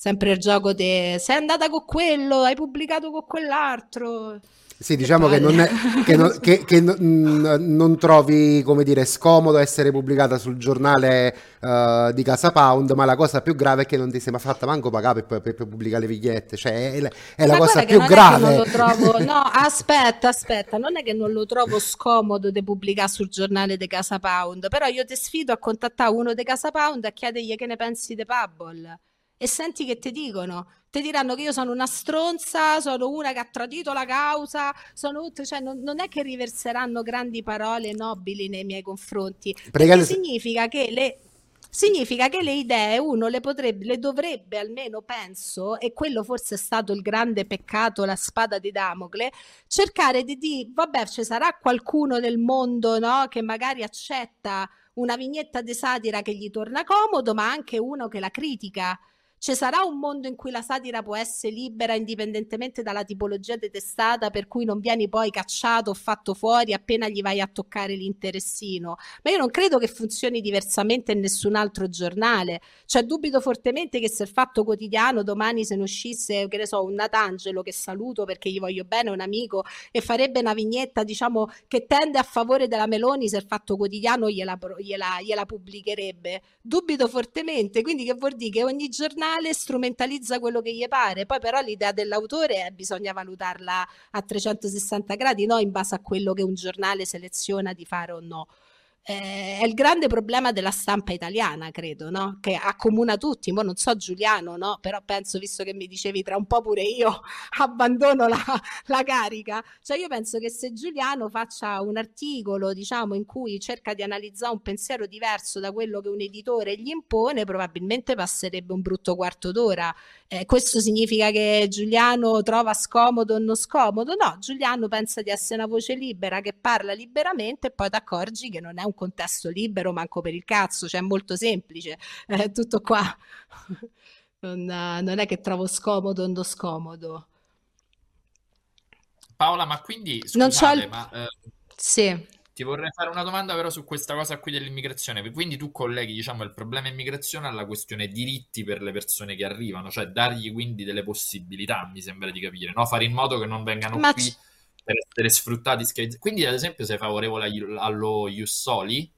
sempre il gioco di sei andata con quello, hai pubblicato con quell'altro. Sì, diciamo che, non, è, che, non, che, non, non, trovi, come dire, scomodo essere pubblicata sul giornale uh, di Casa Pound, ma la cosa più grave è che non ti sei mai fatta manco pagare per, per, per pubblicare le vignette, cioè è, è la cosa più grave. Trovo, no, aspetta, aspetta, non è che non lo trovo scomodo di pubblicare sul giornale di Casa Pound, però io ti sfido a contattare uno di Casa Pound e chiedergli che ne pensi di Pubble e senti che ti dicono, ti diranno che io sono una stronza, sono una che ha tradito la causa, sono, cioè, non, non, è che riverseranno grandi parole nobili nei miei confronti, perché significa che le significa che le idee uno le, potrebbe, le dovrebbe almeno, penso, e quello forse è stato il grande peccato, la spada di Damocle, cercare di dire, vabbè, ci sarà qualcuno nel mondo no, che magari accetta una vignetta di satira che gli torna comodo, ma anche uno che la critica. Ci sarà un mondo in cui la satira può essere libera indipendentemente dalla tipologia detestata, per cui non vieni poi cacciato o fatto fuori appena gli vai a toccare l'interessino. Ma io non credo che funzioni diversamente in nessun altro giornale. Cioè, dubito fortemente che se il fatto quotidiano domani se ne uscisse, che ne so, un Natangelo che saluto perché gli voglio bene, un amico, e farebbe una vignetta, diciamo, che tende a favore della Meloni, se il fatto quotidiano gliela, gliela, gliela pubblicherebbe. Dubito fortemente. Quindi, che vuol dire che ogni giornale originale strumentalizza quello che gli pare, poi però l'idea dell'autore eh, bisogna valutarla a 360 gradi, no in base a quello che un giornale seleziona di fare o no eh, è il grande problema della stampa italiana, credo, no? che accomuna tutti. Mo non so Giuliano, no? però penso, visto che mi dicevi tra un po' pure io abbandono la, la, carica, cioè io penso che se Giuliano faccia un articolo diciamo, in cui cerca di analizzare un pensiero diverso da quello che un editore gli impone, probabilmente passerebbe un brutto quarto d'ora. Eh, questo significa che Giuliano trova scomodo o non scomodo? No, Giuliano pensa di essere una voce libera che parla liberamente e poi ti accorgi che non è un un contesto libero, manco per il cazzo, cioè è molto semplice, è tutto qua. non, non è che trovo scomodo o non scomodo. Paola, ma quindi scusate, il... ma, eh, sì. Ti vorrei fare una domanda però su questa cosa qui dell'immigrazione. Quindi tu colleghi, diciamo, il problema immigrazione alla questione diritti per le persone che arrivano, cioè dargli quindi delle possibilità, mi sembra di capire, no? Fare in modo che non vengano ma qui c- per essere sfruttati. Quindi, ad esempio, sei favorevole allo Jussoli?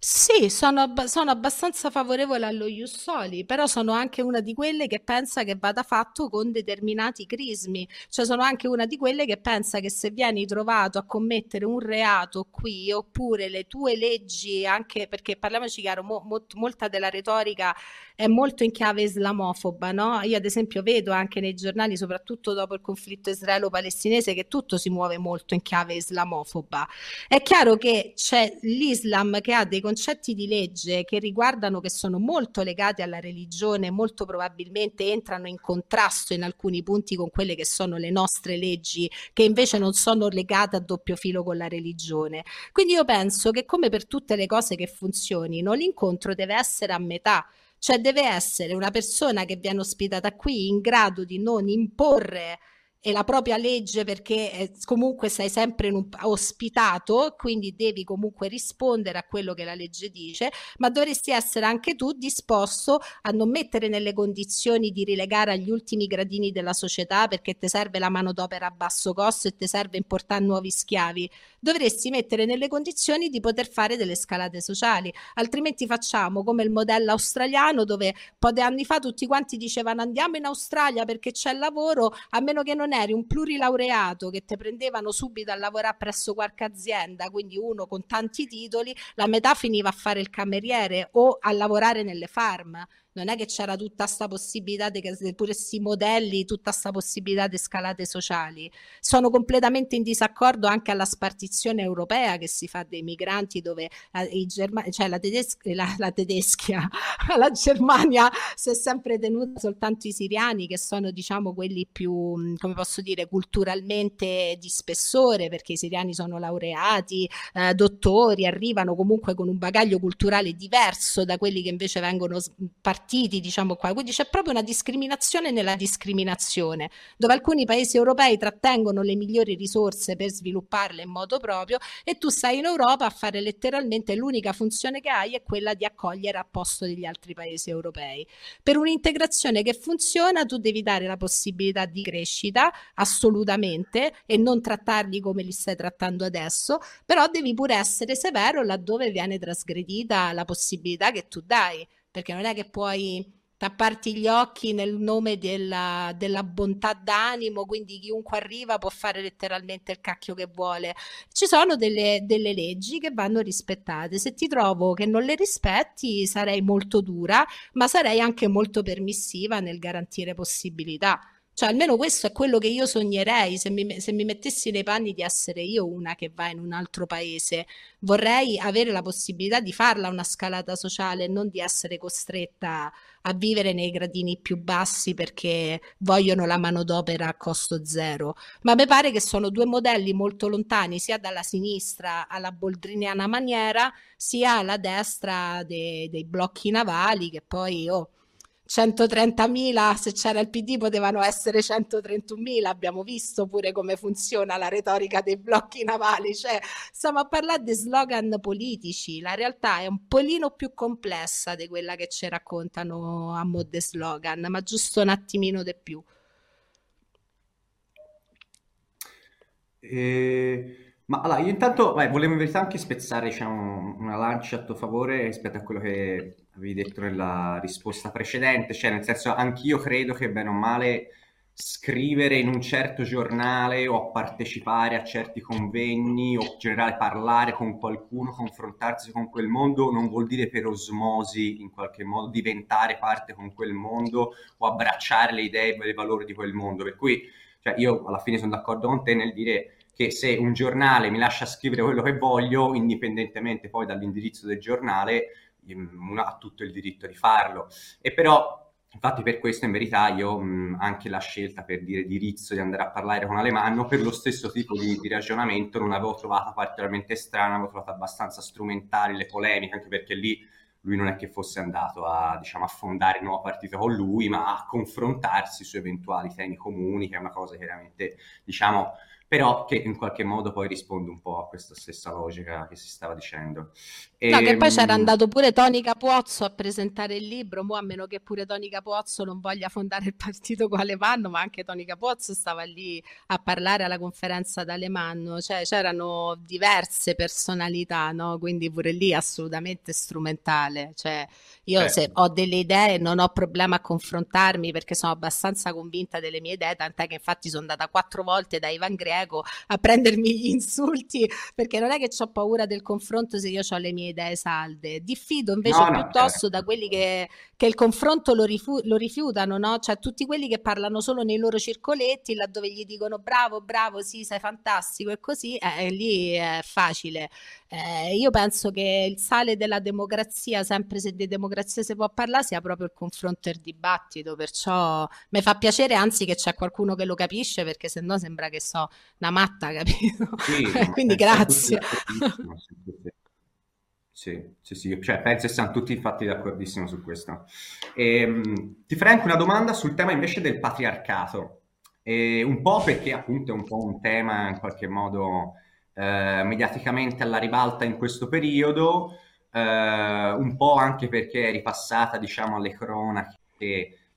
Sì, sono, sono abbastanza favorevole allo Ius Soli, però sono anche una di quelle che pensa che vada fatto con determinati crismi, cioè sono anche una di quelle che pensa che se vieni trovato a commettere un reato qui, oppure le tue leggi, anche perché parliamoci chiaro, mo, mo, molta della retorica è molto in chiave islamofoba, no? Io ad esempio vedo anche nei giornali, soprattutto dopo il conflitto israelo-palestinese, che tutto si muove molto in chiave islamofoba. È chiaro che c'è l'Islam che ha dei concetti di legge che riguardano, che sono molto legati alla religione, molto probabilmente entrano in contrasto in alcuni punti con quelle che sono le nostre leggi, che invece non sono legate a doppio filo con la religione. Quindi io penso che come per tutte le cose che funzionino, l'incontro deve essere a metà. Cioè deve essere una persona che viene ospitata qui in grado di non imporre e la propria legge perché eh, comunque sei sempre un, ospitato, quindi devi comunque rispondere a quello che la legge dice, ma dovresti essere anche tu disposto a non mettere nelle condizioni di rilegare agli ultimi gradini della società perché ti serve la manodopera a basso costo e ti serve importare nuovi schiavi. Dovresti mettere nelle condizioni di poter fare delle scalate sociali, altrimenti facciamo come il modello australiano dove un po' di anni fa tutti quanti dicevano andiamo in Australia perché c'è lavoro, a meno che non non eri un plurilaureato che ti prendevano subito a lavorare presso qualche azienda, quindi uno con tanti titoli, la metà finiva a fare il cameriere o a lavorare nelle farm non è che c'era tutta questa possibilità di pure questi modelli, tutta questa possibilità di scalate sociali. Sono completamente in disaccordo anche alla spartizione europea che si fa dei migranti dove eh, i Germa- cioè la, tedes- la, la tedeschia, la Germania si è sempre tenuta soltanto i siriani che sono diciamo quelli più, come posso dire, culturalmente di spessore perché i siriani sono laureati, eh, dottori, arrivano comunque con un bagaglio culturale diverso da quelli che invece vengono partiti partiti, diciamo qua. Quindi c'è proprio una discriminazione nella discriminazione, dove alcuni paesi europei trattengono le migliori risorse per svilupparle in modo proprio e tu stai in Europa a fare letteralmente l'unica funzione che hai è quella di accogliere a posto degli altri paesi europei. Per un'integrazione che funziona tu devi dare la possibilità di crescita assolutamente e non trattarli come li stai trattando adesso, però devi pure essere severo laddove viene trasgredita la possibilità che tu dai perché non è che puoi tapparti gli occhi nel nome della, della, bontà d'animo, quindi chiunque arriva può fare letteralmente il cacchio che vuole. Ci sono delle, delle, leggi che vanno rispettate. Se ti trovo che non le rispetti, sarei molto dura, ma sarei anche molto permissiva nel garantire possibilità. Cioè, almeno questo è quello che io sognerei se mi, se mi mettessi nei panni di essere io una che va in un altro paese. Vorrei avere la possibilità di farla una scalata sociale, non di essere costretta a vivere nei gradini più bassi perché vogliono la manodopera a costo zero. Ma mi pare che sono due modelli molto lontani, sia dalla sinistra alla boldriniana maniera, sia alla destra dei, dei blocchi navali che poi... Oh, 130.000, se c'era il PD potevano essere 131.000, abbiamo visto pure come funziona la retorica dei blocchi navali, cioè stiamo a parlare di slogan politici, la realtà è un polino più complessa di quella che ci raccontano a mo' di slogan, ma giusto un attimino di più. E... Ma allora, io intanto vai, volevo in verità anche spezzare diciamo, una lancia a tuo favore rispetto a quello che avevi detto nella risposta precedente, cioè nel senso anch'io credo che bene o male scrivere in un certo giornale o partecipare a certi convegni o in generale parlare con qualcuno, confrontarsi con quel mondo non vuol dire per osmosi in qualche modo diventare parte con quel mondo o abbracciare le idee e i valori di quel mondo. Per cui cioè, io alla fine sono d'accordo con te nel dire che se un giornale mi lascia scrivere quello che voglio, indipendentemente poi dall'indirizzo del giornale, uno ha tutto il diritto di farlo. E però Infatti per questo in verità io mh, anche la scelta per dire di Rizzo di andare a parlare con Alemanno per lo stesso tipo di, di, ragionamento non avevo trovata particolarmente strana, avevo trovato abbastanza strumentali le polemiche, anche perché lì lui non è che fosse andato a diciamo, affondare il nuovo partito con lui, ma a confrontarsi su eventuali temi comuni, che è una cosa chiaramente diciamo però che in qualche modo poi risponde un po' a questa stessa logica che si stava dicendo. E, no, che poi c'era ehm, andato pure Tony Capozzo a presentare il libro, mo a meno che pure Tony Capozzo non voglia fondare il partito con Alemanno, ma anche Tony Capozzo stava lì a parlare alla conferenza d'Alemanno, cioè c'erano diverse personalità, no? quindi pure lì assolutamente strumentale. Cioè, io eh. se ho delle idee non ho problema a confrontarmi perché sono abbastanza convinta delle mie idee, tant'è che infatti sono andata quattro volte da Ivan Greco prego a prendermi gli insulti perché non è che ho paura del confronto se io ho le mie idee salde. Diffido invece no, no, piuttosto certo. da quelli che, che, il confronto lo, rifu- lo rifiutano, no? Cioè tutti quelli che parlano solo nei loro circoletti, laddove gli dicono bravo, bravo, sì, sei fantastico e così, eh, lì è facile. Eh, io penso che il sale della democrazia, sempre se di democrazia si può parlare, sia proprio il confronto e il dibattito, perciò mi fa piacere anzi che c'è qualcuno che lo capisce perché se no sembra che so una matta, capito? Sì, Quindi grazie. Sì, sì, sì, cioè penso che siamo tutti infatti d'accordissimo su questo. Ehm, ti farei anche una domanda sul tema invece del patriarcato, e un po' perché appunto è un po' un tema in qualche modo eh, mediaticamente alla ribalta in questo periodo, eh, un po' anche perché è ripassata diciamo alle cronache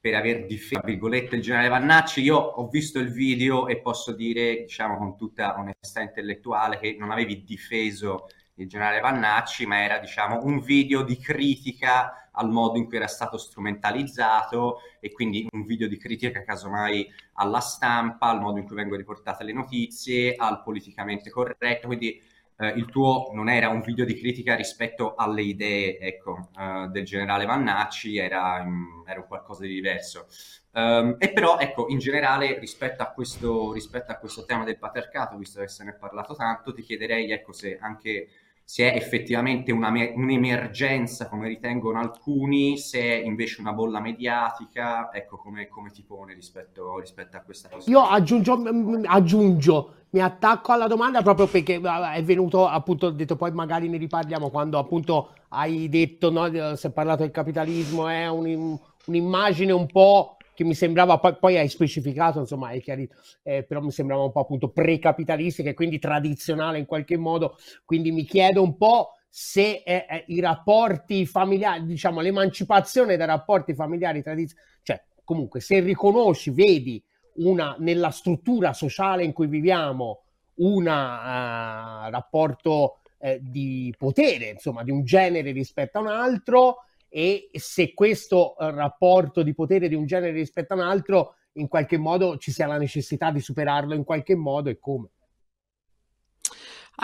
per aver difeso, il generale Vannacci. Io ho visto il video e posso dire, diciamo, con tutta onestà intellettuale, che non avevi difeso il generale Vannacci, ma era, diciamo, un video di critica al modo in cui era stato strumentalizzato e quindi un video di critica casomai alla stampa, al modo in cui vengono riportate le notizie, al politicamente corretto, quindi eh, il tuo non era un video di critica rispetto alle idee ecco, eh, del generale Vannacci, era, um, era qualcosa di diverso. Um, e però, ecco, in generale, rispetto a, questo, rispetto a questo tema del patriarcato, visto che se ne è parlato tanto, ti chiederei, ecco, se anche se è effettivamente una, un'emergenza, come ritengono alcuni, se è invece una bolla mediatica, ecco come, come ti pone rispetto, rispetto, a questa cosa. Io aggiungo, aggiungo, mi attacco alla domanda proprio perché è venuto appunto, detto poi magari ne riparliamo quando appunto hai detto, no, si è parlato del capitalismo, è un, un'immagine un po' che mi sembrava, poi, poi hai specificato, insomma, hai chiarito, eh, però mi sembrava un po' appunto precapitalistica e quindi tradizionale in qualche modo, quindi mi chiedo un po' se eh, eh, i rapporti familiari, diciamo l'emancipazione dai rapporti familiari tradizionali, cioè comunque se riconosci, vedi una, nella struttura sociale in cui viviamo un uh, rapporto eh, di potere, insomma, di un genere rispetto a un altro, e se questo eh, rapporto di potere di un genere rispetto a un altro in qualche modo ci sia la necessità di superarlo in qualche modo e come.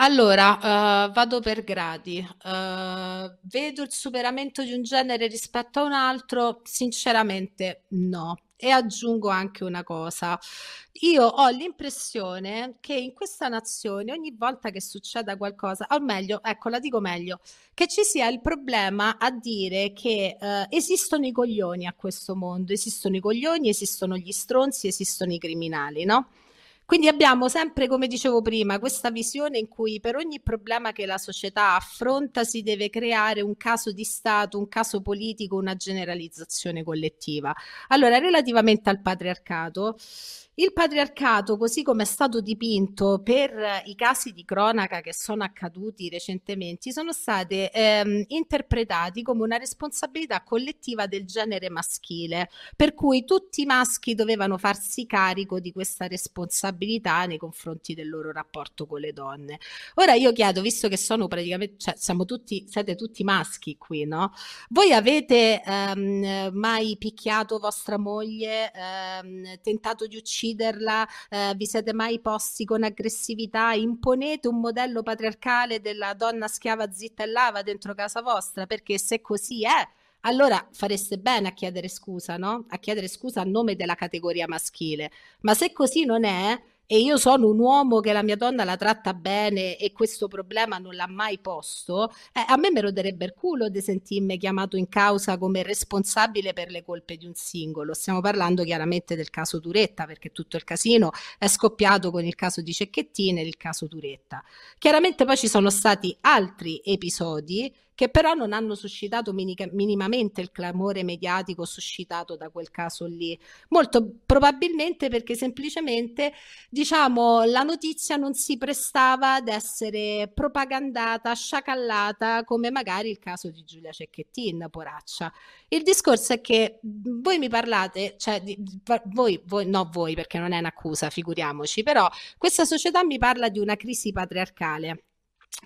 Allora, uh, vado per gradi. Uh, vedo il superamento di un genere rispetto a un altro? Sinceramente no. E aggiungo anche una cosa. Io ho l'impressione che in questa nazione ogni volta che succeda qualcosa, o meglio, ecco, la dico meglio, che ci sia il problema a dire che eh, esistono i coglioni a questo mondo, esistono i coglioni, esistono gli stronzi, esistono i criminali, no? Quindi abbiamo sempre, come dicevo prima, questa visione in cui per ogni problema che la società affronta si deve creare un caso di Stato, un caso politico, una generalizzazione collettiva. Allora, relativamente al patriarcato, il patriarcato, così come è stato dipinto per i casi di cronaca che sono accaduti recentemente, sono stati ehm, interpretati come una responsabilità collettiva del genere maschile, per cui tutti i maschi dovevano farsi carico di questa responsabilità nei confronti del loro rapporto con le donne. Ora io chiedo, visto che sono praticamente, cioè siamo tutti, siete tutti maschi qui, no? Voi avete ehm, mai picchiato vostra moglie, ehm, tentato di uccidere? Ucciderla, eh, vi siete mai posti con aggressività, imponete un modello patriarcale della donna schiava zitta e lava dentro casa vostra, perché se così è, allora fareste bene a chiedere scusa, no? A chiedere scusa a nome della categoria maschile. Ma se così non è, e io sono un uomo che la mia donna la tratta bene e questo problema non l'ha mai posto, eh, a me mi roderebbe il culo di sentirmi chiamato in causa come responsabile per le colpe di un singolo. Stiamo parlando chiaramente del caso Turetta, perché tutto il casino è scoppiato con il caso di Cecchettini e il caso Turetta. Chiaramente poi ci sono stati altri episodi che però non hanno suscitato minica, minimamente il clamore mediatico suscitato da quel caso lì. Molto probabilmente perché semplicemente, diciamo, la notizia non si prestava ad essere propagandata, sciacallata come magari il caso di Giulia Cecchettin, poraccia. Il discorso è che voi mi parlate, cioè voi, voi, no voi perché non è un'accusa, figuriamoci, però questa società mi parla di una crisi patriarcale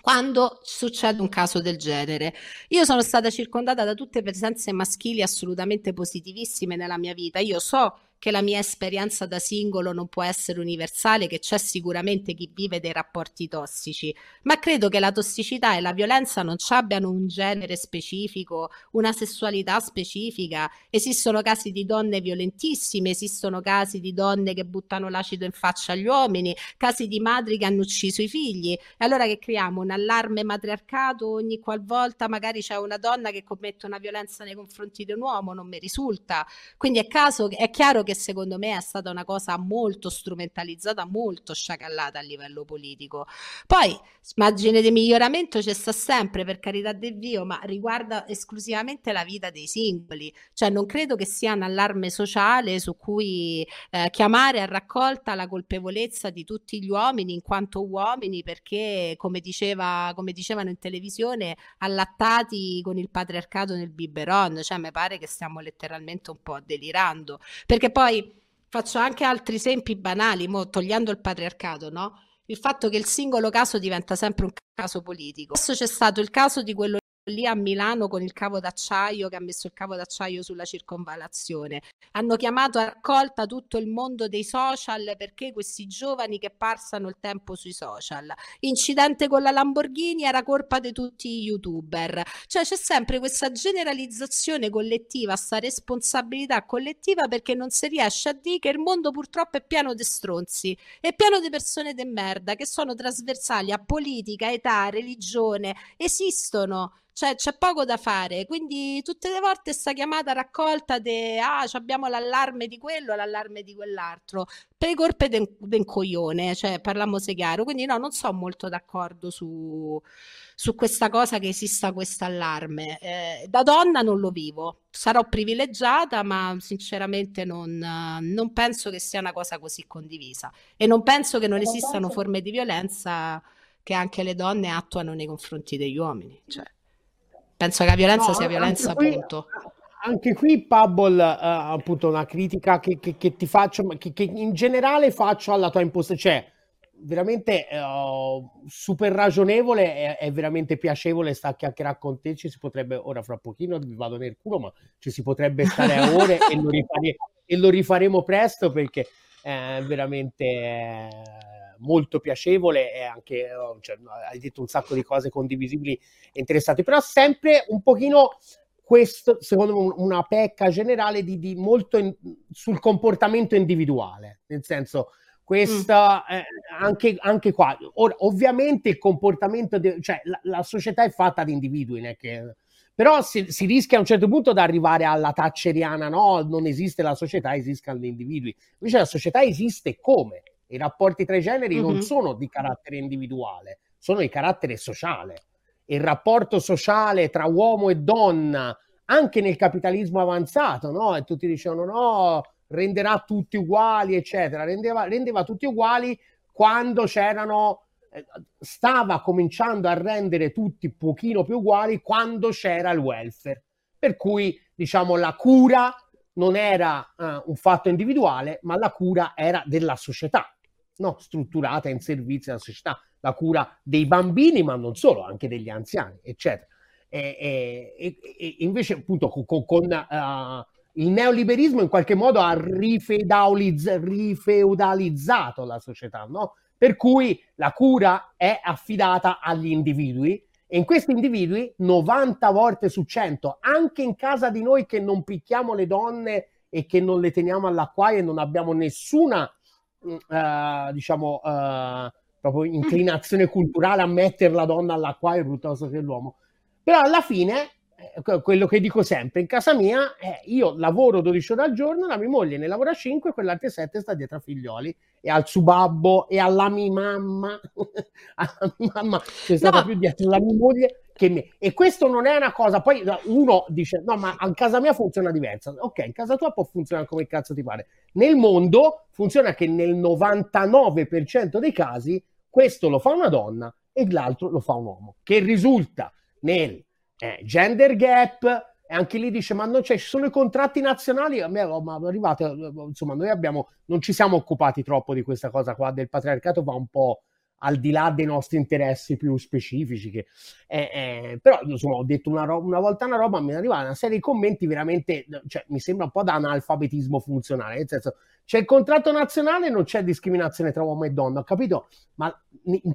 quando succede un caso del genere. Io sono stata circondata da tutte presenze maschili assolutamente positivissime nella mia vita. Io so che la mia esperienza da singolo non può essere universale, che c'è sicuramente chi vive dei rapporti tossici, ma credo che la tossicità e la violenza non ci abbiano un genere specifico, una sessualità specifica. Esistono casi di donne violentissime, esistono casi di donne che buttano l'acido in faccia agli uomini, casi di madri che hanno ucciso i figli. E allora che creiamo un allarme matriarcato ogni qualvolta magari c'è una donna che commette una violenza nei confronti di un uomo, non mi risulta. Quindi è, caso, è chiaro che che secondo me è stata una cosa molto strumentalizzata, molto sciacallata a livello politico. Poi, margine di miglioramento c'è sta sempre, per carità di Dio, ma riguarda esclusivamente la vita dei singoli. Cioè, non credo che sia un allarme sociale su cui eh, chiamare a raccolta la colpevolezza di tutti gli uomini in quanto uomini, perché, come, diceva, come dicevano in televisione, allattati con il patriarcato nel biberon. Cioè, mi pare che stiamo letteralmente un po' delirando. Perché poi poi faccio anche altri esempi banali, mo, togliendo il patriarcato, no? Il fatto che il singolo caso diventa sempre un caso politico. Adesso c'è stato il caso di quello lì a Milano con il cavo d'acciaio che ha messo il cavo d'acciaio sulla circonvallazione. Hanno chiamato a raccolta tutto il mondo dei social perché questi giovani che passano il tempo sui social. Incidente con la Lamborghini era colpa di tutti i youtuber. Cioè c'è sempre questa generalizzazione collettiva, questa responsabilità collettiva perché non si riesce a dire che il mondo purtroppo è pieno di stronzi, è pieno di persone de merda che sono trasversali a politica, età, religione, esistono cioè c'è poco da fare, quindi tutte le volte sta chiamata raccolta di ah, abbiamo l'allarme di quello, l'allarme di quell'altro, per le colpe del coglione, cioè parliamo se chiaro, quindi no, non sono molto d'accordo su, su questa cosa che esista questo allarme. Eh, da donna non lo vivo, sarò privilegiata, ma sinceramente non, non, penso che sia una cosa così condivisa e non penso che non esistano forme di violenza che anche le donne attuano nei confronti degli uomini. Cioè. Penso che la violenza no, sia violenza, qui, punto. Anche qui, Pubble, uh, appunto, una critica che, che, che ti faccio, che, che, in generale faccio alla tua impostazione, cioè veramente uh, super ragionevole, è, è, veramente piacevole sta a chiacchierare con te, ci si potrebbe, ora fra pochino vi vado nel culo, ma ci si potrebbe stare a ore e, lo rifare, e, lo rifaremo presto perché è veramente... Eh, molto piacevole e anche oh, cioè, hai detto un sacco di cose condivisibili e interessanti, però sempre un pochino questo, secondo me, una pecca generale di, di molto in, sul comportamento individuale, nel senso, questa mm. eh, anche, anche, qua, Ora, ovviamente il comportamento, de, cioè la, la, società è fatta di individui, che, però si, si, rischia a un certo punto di arrivare alla thatcheriana, no, non esiste la società, esistono gli individui, invece la società esiste come? I rapporti tra i generi mm-hmm. non sono di carattere individuale, sono di carattere sociale il rapporto sociale tra uomo e donna anche nel capitalismo avanzato, no? E tutti dicevano no, renderà tutti uguali, eccetera. Rendeva, rendeva tutti uguali quando c'erano, eh, stava cominciando a rendere tutti un pochino più uguali quando c'era il welfare. Per cui, diciamo, la cura non era uh, un fatto individuale, ma la cura era della società, no? strutturata in servizio alla società la cura dei bambini, ma non solo, anche degli anziani, eccetera. E, e, e invece, appunto, con, con uh, il neoliberismo in qualche modo ha rifeudalizz- rifeudalizzato la società, no? Per cui la cura è affidata agli individui e in questi individui 90 volte su 100, anche in casa di noi che non picchiamo le donne e che non le teniamo all'acquaio e non abbiamo nessuna, uh, diciamo, uh, proprio inclinazione culturale a mettere la donna all'acquario piuttosto che l'uomo. Però alla fine, quello che dico sempre, in casa mia, eh, io lavoro 12 ore al giorno, la mia moglie ne lavora 5, quell'altre 7 sta dietro a figlioli e al suo babbo e alla mia mamma, alla mia mamma c'è stata no. più dietro la mia moglie che me. E questo non è una cosa, poi uno dice, no ma a casa mia funziona diversa. Ok, in casa tua può funzionare come cazzo ti pare. Nel mondo funziona che nel 99% dei casi questo lo fa una donna e l'altro lo fa un uomo, che risulta nel eh, gender gap. E anche lì dice: Ma non c'è, ci sono i contratti nazionali. A me, ma arrivate, insomma, noi abbiamo, non ci siamo occupati troppo di questa cosa qua del patriarcato, va un po' al di là dei nostri interessi più specifici. Che, eh, eh, però, insomma, ho detto una, ro- una volta una roba, mi è arrivata una serie di commenti veramente, cioè, mi sembra un po' da analfabetismo funzionale, nel senso, c'è il contratto nazionale, non c'è discriminazione tra uomo e donna, ho capito? Ma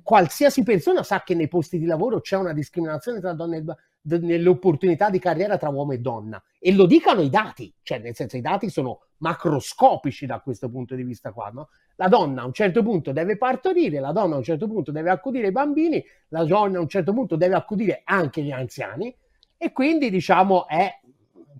qualsiasi persona sa che nei posti di lavoro c'è una discriminazione tra donne e donne nelle opportunità di carriera tra uomo e donna e lo dicano i dati, cioè nel senso i dati sono macroscopici da questo punto di vista qua, no? La donna a un certo punto deve partorire, la donna a un certo punto deve accudire i bambini, la donna a un certo punto deve accudire anche gli anziani e quindi diciamo è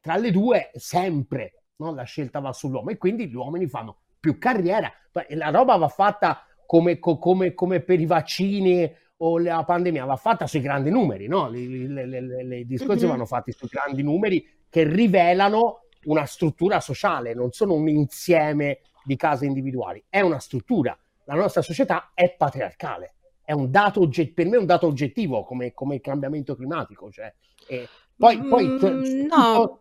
tra le due sempre no? la scelta va sull'uomo e quindi gli uomini fanno più carriera, la roba va fatta come, come, come per i vaccini o la pandemia va fatta sui grandi numeri, no? I discorsi mm-hmm. vanno fatti sui grandi numeri che rivelano una struttura sociale, non sono un insieme di case individuali, è una struttura. La nostra società è patriarcale, è un dato ogget- per me è un dato oggettivo come, come il cambiamento climatico. Cioè, poi, poi mm, no.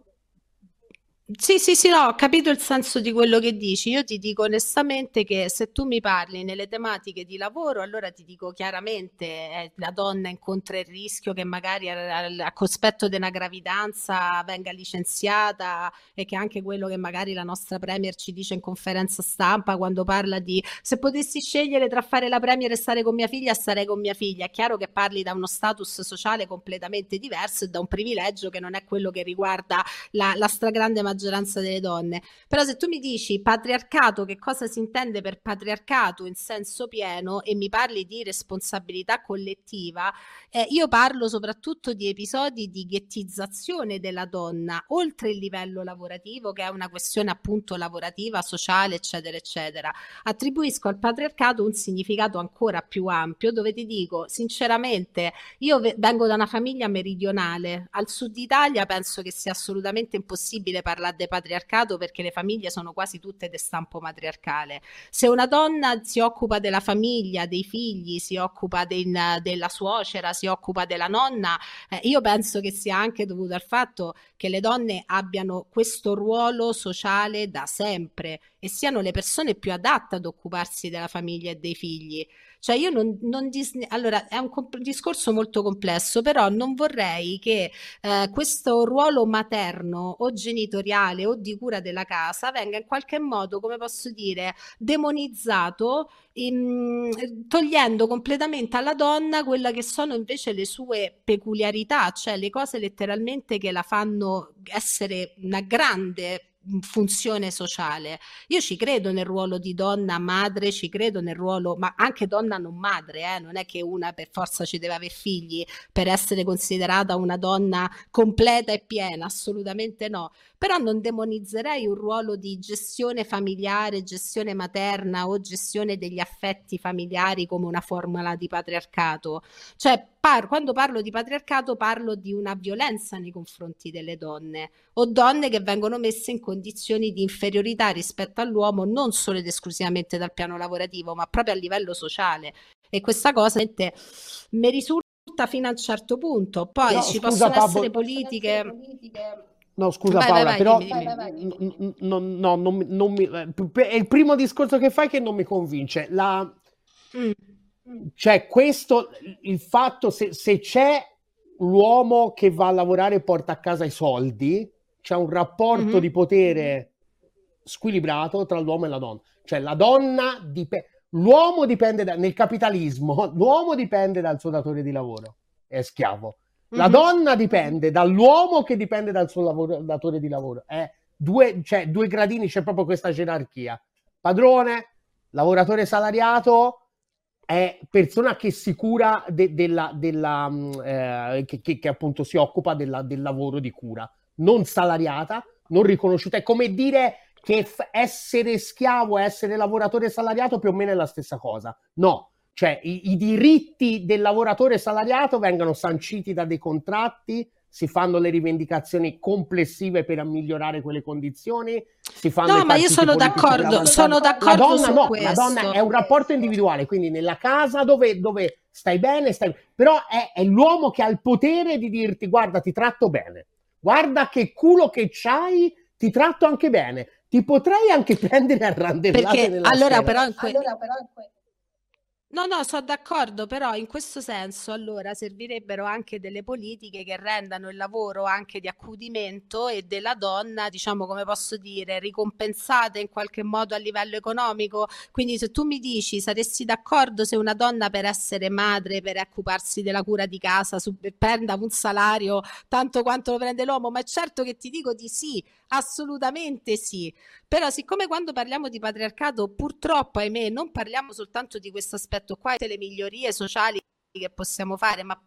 Sì, sì, sì, no, ho capito il senso di quello che dici. Io ti dico onestamente che se tu mi parli nelle tematiche di lavoro, allora ti dico chiaramente eh, la donna incontra il rischio che magari a, a cospetto di una gravidanza venga licenziata e che anche quello che magari la nostra Premier ci dice in conferenza stampa quando parla di se potessi scegliere tra fare la Premier e stare con mia figlia, starei con mia figlia. È chiaro che parli da uno status sociale completamente diverso e da un privilegio che non è quello che riguarda la, la stragrande maggioranza maggioranza delle donne. Però se tu mi dici patriarcato, che cosa si intende per patriarcato in senso pieno e mi parli di responsabilità collettiva, eh, io parlo soprattutto di episodi di ghettizzazione della donna oltre il livello lavorativo, che è una questione appunto lavorativa, sociale, eccetera, eccetera. Attribuisco al patriarcato un significato ancora più ampio dove ti dico sinceramente, io vengo da una famiglia meridionale, al sud Italia penso che sia assolutamente impossibile parlare de patriarcato perché le famiglie sono quasi tutte di stampo matriarcale. Se una donna si occupa della famiglia, dei figli, si occupa de, della suocera, si occupa della nonna, eh, io penso che sia anche dovuto al fatto che le donne abbiano questo ruolo sociale da sempre e siano le persone più adatte ad occuparsi della famiglia e dei figli. Cioè io non, non dis- allora è un comp- discorso molto complesso, però non vorrei che eh, questo ruolo materno o genitoriale o di cura della casa venga in qualche modo, come posso dire, demonizzato, in, togliendo completamente alla donna quella che sono invece le sue peculiarità, cioè le cose letteralmente che la fanno essere una grande funzione sociale. Io ci credo nel ruolo di donna madre, ci credo nel ruolo, ma anche donna non madre, eh? non è che una per forza ci deve avere figli per essere considerata una donna completa e piena, assolutamente no. Però non demonizzerei un ruolo di gestione familiare, gestione materna o gestione degli affetti familiari come una formula di patriarcato. Cioè, par- quando parlo di patriarcato parlo di una violenza nei confronti delle donne o donne che vengono messe in condizioni di inferiorità rispetto all'uomo non solo ed esclusivamente dal piano lavorativo, ma proprio a livello sociale. E questa cosa mi risulta fino a un certo punto. Poi no, ci scusa, possono Pablo, essere politiche. No, scusa vai, Paola, vai, però dimmi, dimmi. No, no, non, non mi, è il primo discorso che fai che non mi convince. La, mm. Cioè, questo, il fatto, se, se c'è l'uomo che va a lavorare e porta a casa i soldi, c'è un rapporto mm-hmm. di potere squilibrato tra l'uomo e la donna. Cioè, la donna dipende... L'uomo dipende da... nel capitalismo, l'uomo dipende dal suo datore di lavoro, è schiavo. La mm-hmm. donna dipende dall'uomo che dipende dal suo lavoro, datore di lavoro. È due, cioè, due gradini, c'è proprio questa gerarchia. Padrone, lavoratore salariato, è persona che si cura de- della, della mm, eh, che, che, appunto si occupa della, del lavoro di cura, non salariata, non riconosciuta. È come dire che f- essere schiavo e essere lavoratore salariato più o meno è la stessa cosa. No, cioè i, i diritti del lavoratore salariato vengono sanciti da dei contratti si fanno le rivendicazioni complessive per migliorare quelle condizioni. Si fanno no, ma io sono d'accordo, sono d'accordo. La donna no, questo. la donna è un rapporto individuale, quindi nella casa dove, dove stai bene, stai... però è, è, l'uomo che ha il potere di dirti guarda ti tratto bene, guarda che culo che c'hai, ti tratto anche bene, ti potrei anche prendere a randellate Perché allora però, que- allora però, que- No, no, sono d'accordo, però in questo senso allora servirebbero anche delle politiche che rendano il lavoro anche di accudimento e della donna, diciamo come posso dire, ricompensate in qualche modo a livello economico. Quindi se tu mi dici saresti d'accordo se una donna per essere madre, per occuparsi della cura di casa, prenda un salario tanto quanto lo prende l'uomo, ma è certo che ti dico di sì, assolutamente sì. Però siccome quando parliamo di patriarcato purtroppo, ahimè, non parliamo soltanto di questo aspetto qua, le migliorie sociali che possiamo fare, ma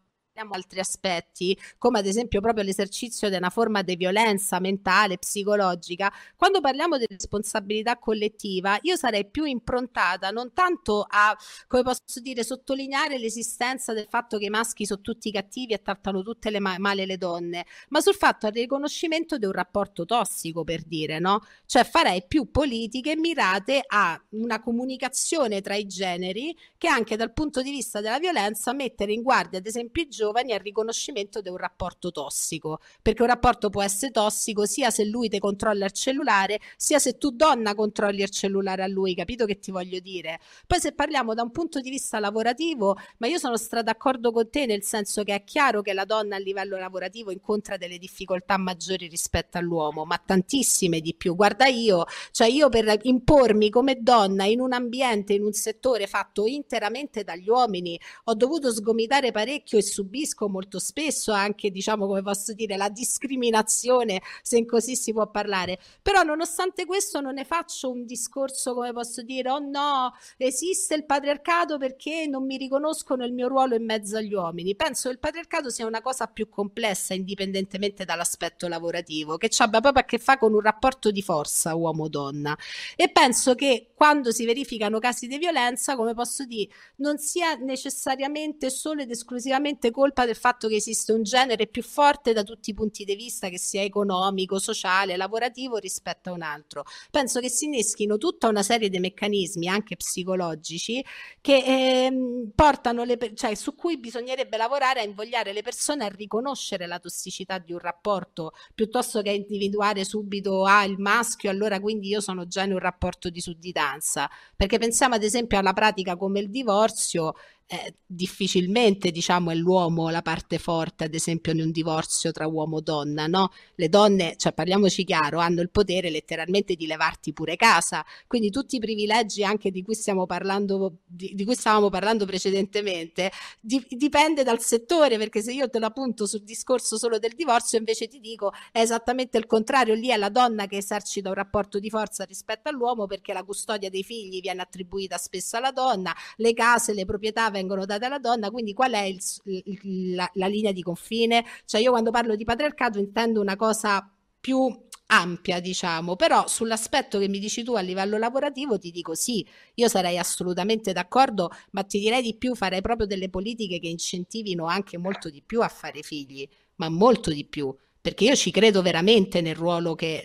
altri aspetti, come ad esempio proprio l'esercizio di una forma di violenza mentale, psicologica, quando parliamo di responsabilità collettiva, io sarei più improntata non tanto a, come posso dire, sottolineare l'esistenza del fatto che i maschi sono tutti cattivi e trattano tutte le ma- male le donne, ma sul fatto del riconoscimento di un rapporto tossico, per dire, no? Cioè farei più politiche mirate a una comunicazione tra i generi che anche dal punto di vista della violenza mettere in guardia, ad esempio, i giovani giovani al riconoscimento di un rapporto tossico, perché un rapporto può essere tossico sia se lui ti controlla il cellulare, sia se tu donna controlli il cellulare a lui, capito che ti voglio dire? Poi se parliamo da un punto di vista lavorativo, ma io sono stata d'accordo con te nel senso che è chiaro che la donna a livello lavorativo incontra delle difficoltà maggiori rispetto all'uomo, ma tantissime di più. Guarda io, cioè io per impormi come donna in un ambiente, in un settore fatto interamente dagli uomini, ho dovuto sgomitare parecchio e subire subisco molto spesso anche, diciamo, come posso dire, la discriminazione, se così si può parlare. Però nonostante questo non ne faccio un discorso, come posso dire, oh no, esiste il patriarcato perché non mi riconoscono il mio ruolo in mezzo agli uomini. Penso che il patriarcato sia una cosa più complessa, indipendentemente dall'aspetto lavorativo, che abbia proprio a che fare con un rapporto di forza uomo-donna. E penso che quando si verificano casi di violenza, come posso dire, non sia necessariamente solo ed esclusivamente colpa del fatto che esiste un genere più forte da tutti i punti di vista, che sia economico, sociale, lavorativo rispetto a un altro. Penso che si inneschino tutta una serie di meccanismi, anche psicologici, che ehm, portano le, cioè, su cui bisognerebbe lavorare a invogliare le persone a riconoscere la tossicità di un rapporto piuttosto che individuare subito ah, il maschio, allora quindi io sono già in un rapporto di sudditanza. Perché pensiamo ad esempio alla pratica come il divorzio, eh, difficilmente diciamo è l'uomo la parte forte ad esempio in un divorzio tra uomo e donna no? Le donne cioè parliamoci chiaro hanno il potere letteralmente di levarti pure casa. Quindi tutti i privilegi anche di cui stiamo parlando di, di cui stavamo parlando precedentemente di, dipende dal settore perché se io te lo appunto sul discorso solo del divorzio invece ti dico è esattamente il contrario. Lì è la donna che esercita un rapporto di forza rispetto all'uomo perché la custodia dei figli viene attribuita spesso alla donna le case le proprietà vengono date alla donna, quindi qual è il, il, la, la linea di confine? Cioè io quando parlo di patriarcato intendo una cosa più ampia, diciamo, però sull'aspetto che mi dici tu a livello lavorativo ti dico sì, io sarei assolutamente d'accordo, ma ti direi di più, farei proprio delle politiche che incentivino anche molto di più a fare figli, ma molto di più, perché io ci credo veramente nel ruolo che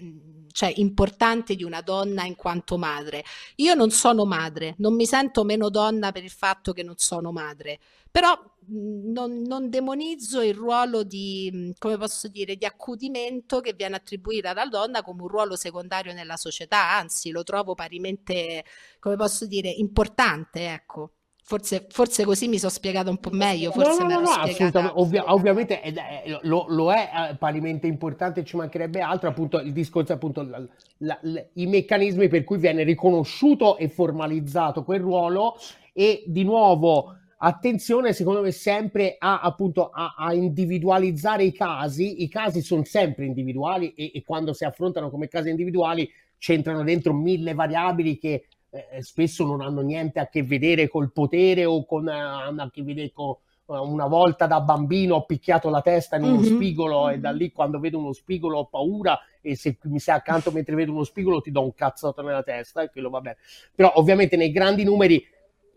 cioè importante di una donna in quanto madre. Io non sono madre, non mi sento meno donna per il fatto che non sono madre, però non, non, demonizzo il ruolo di, come posso dire, di accudimento che viene attribuito alla donna come un ruolo secondario nella società, anzi lo trovo parimente, come posso dire, importante, ecco. Forse, forse, così mi sono spiegato un po' meglio. Forse no, no, no, assolutamente. Ovvia, ovviamente è, è, lo, lo, è eh, parimenti importante, ci mancherebbe altro. Appunto, il discorso appunto la, la, la, i meccanismi per cui viene riconosciuto e formalizzato quel ruolo. E di nuovo, attenzione, secondo me, sempre a, appunto, a, a individualizzare i casi. I casi sono sempre individuali e, e quando si affrontano come casi individuali c'entrano dentro mille variabili che eh, spesso non hanno niente a che vedere col potere o con, eh, hanno a che vedere con eh, una volta da bambino ho picchiato la testa in uno mm-hmm. spigolo e da lì quando vedo uno spigolo ho paura e se mi sei accanto mentre vedo uno spigolo ti do un cazzotto nella testa e quello va bene. Però ovviamente nei grandi numeri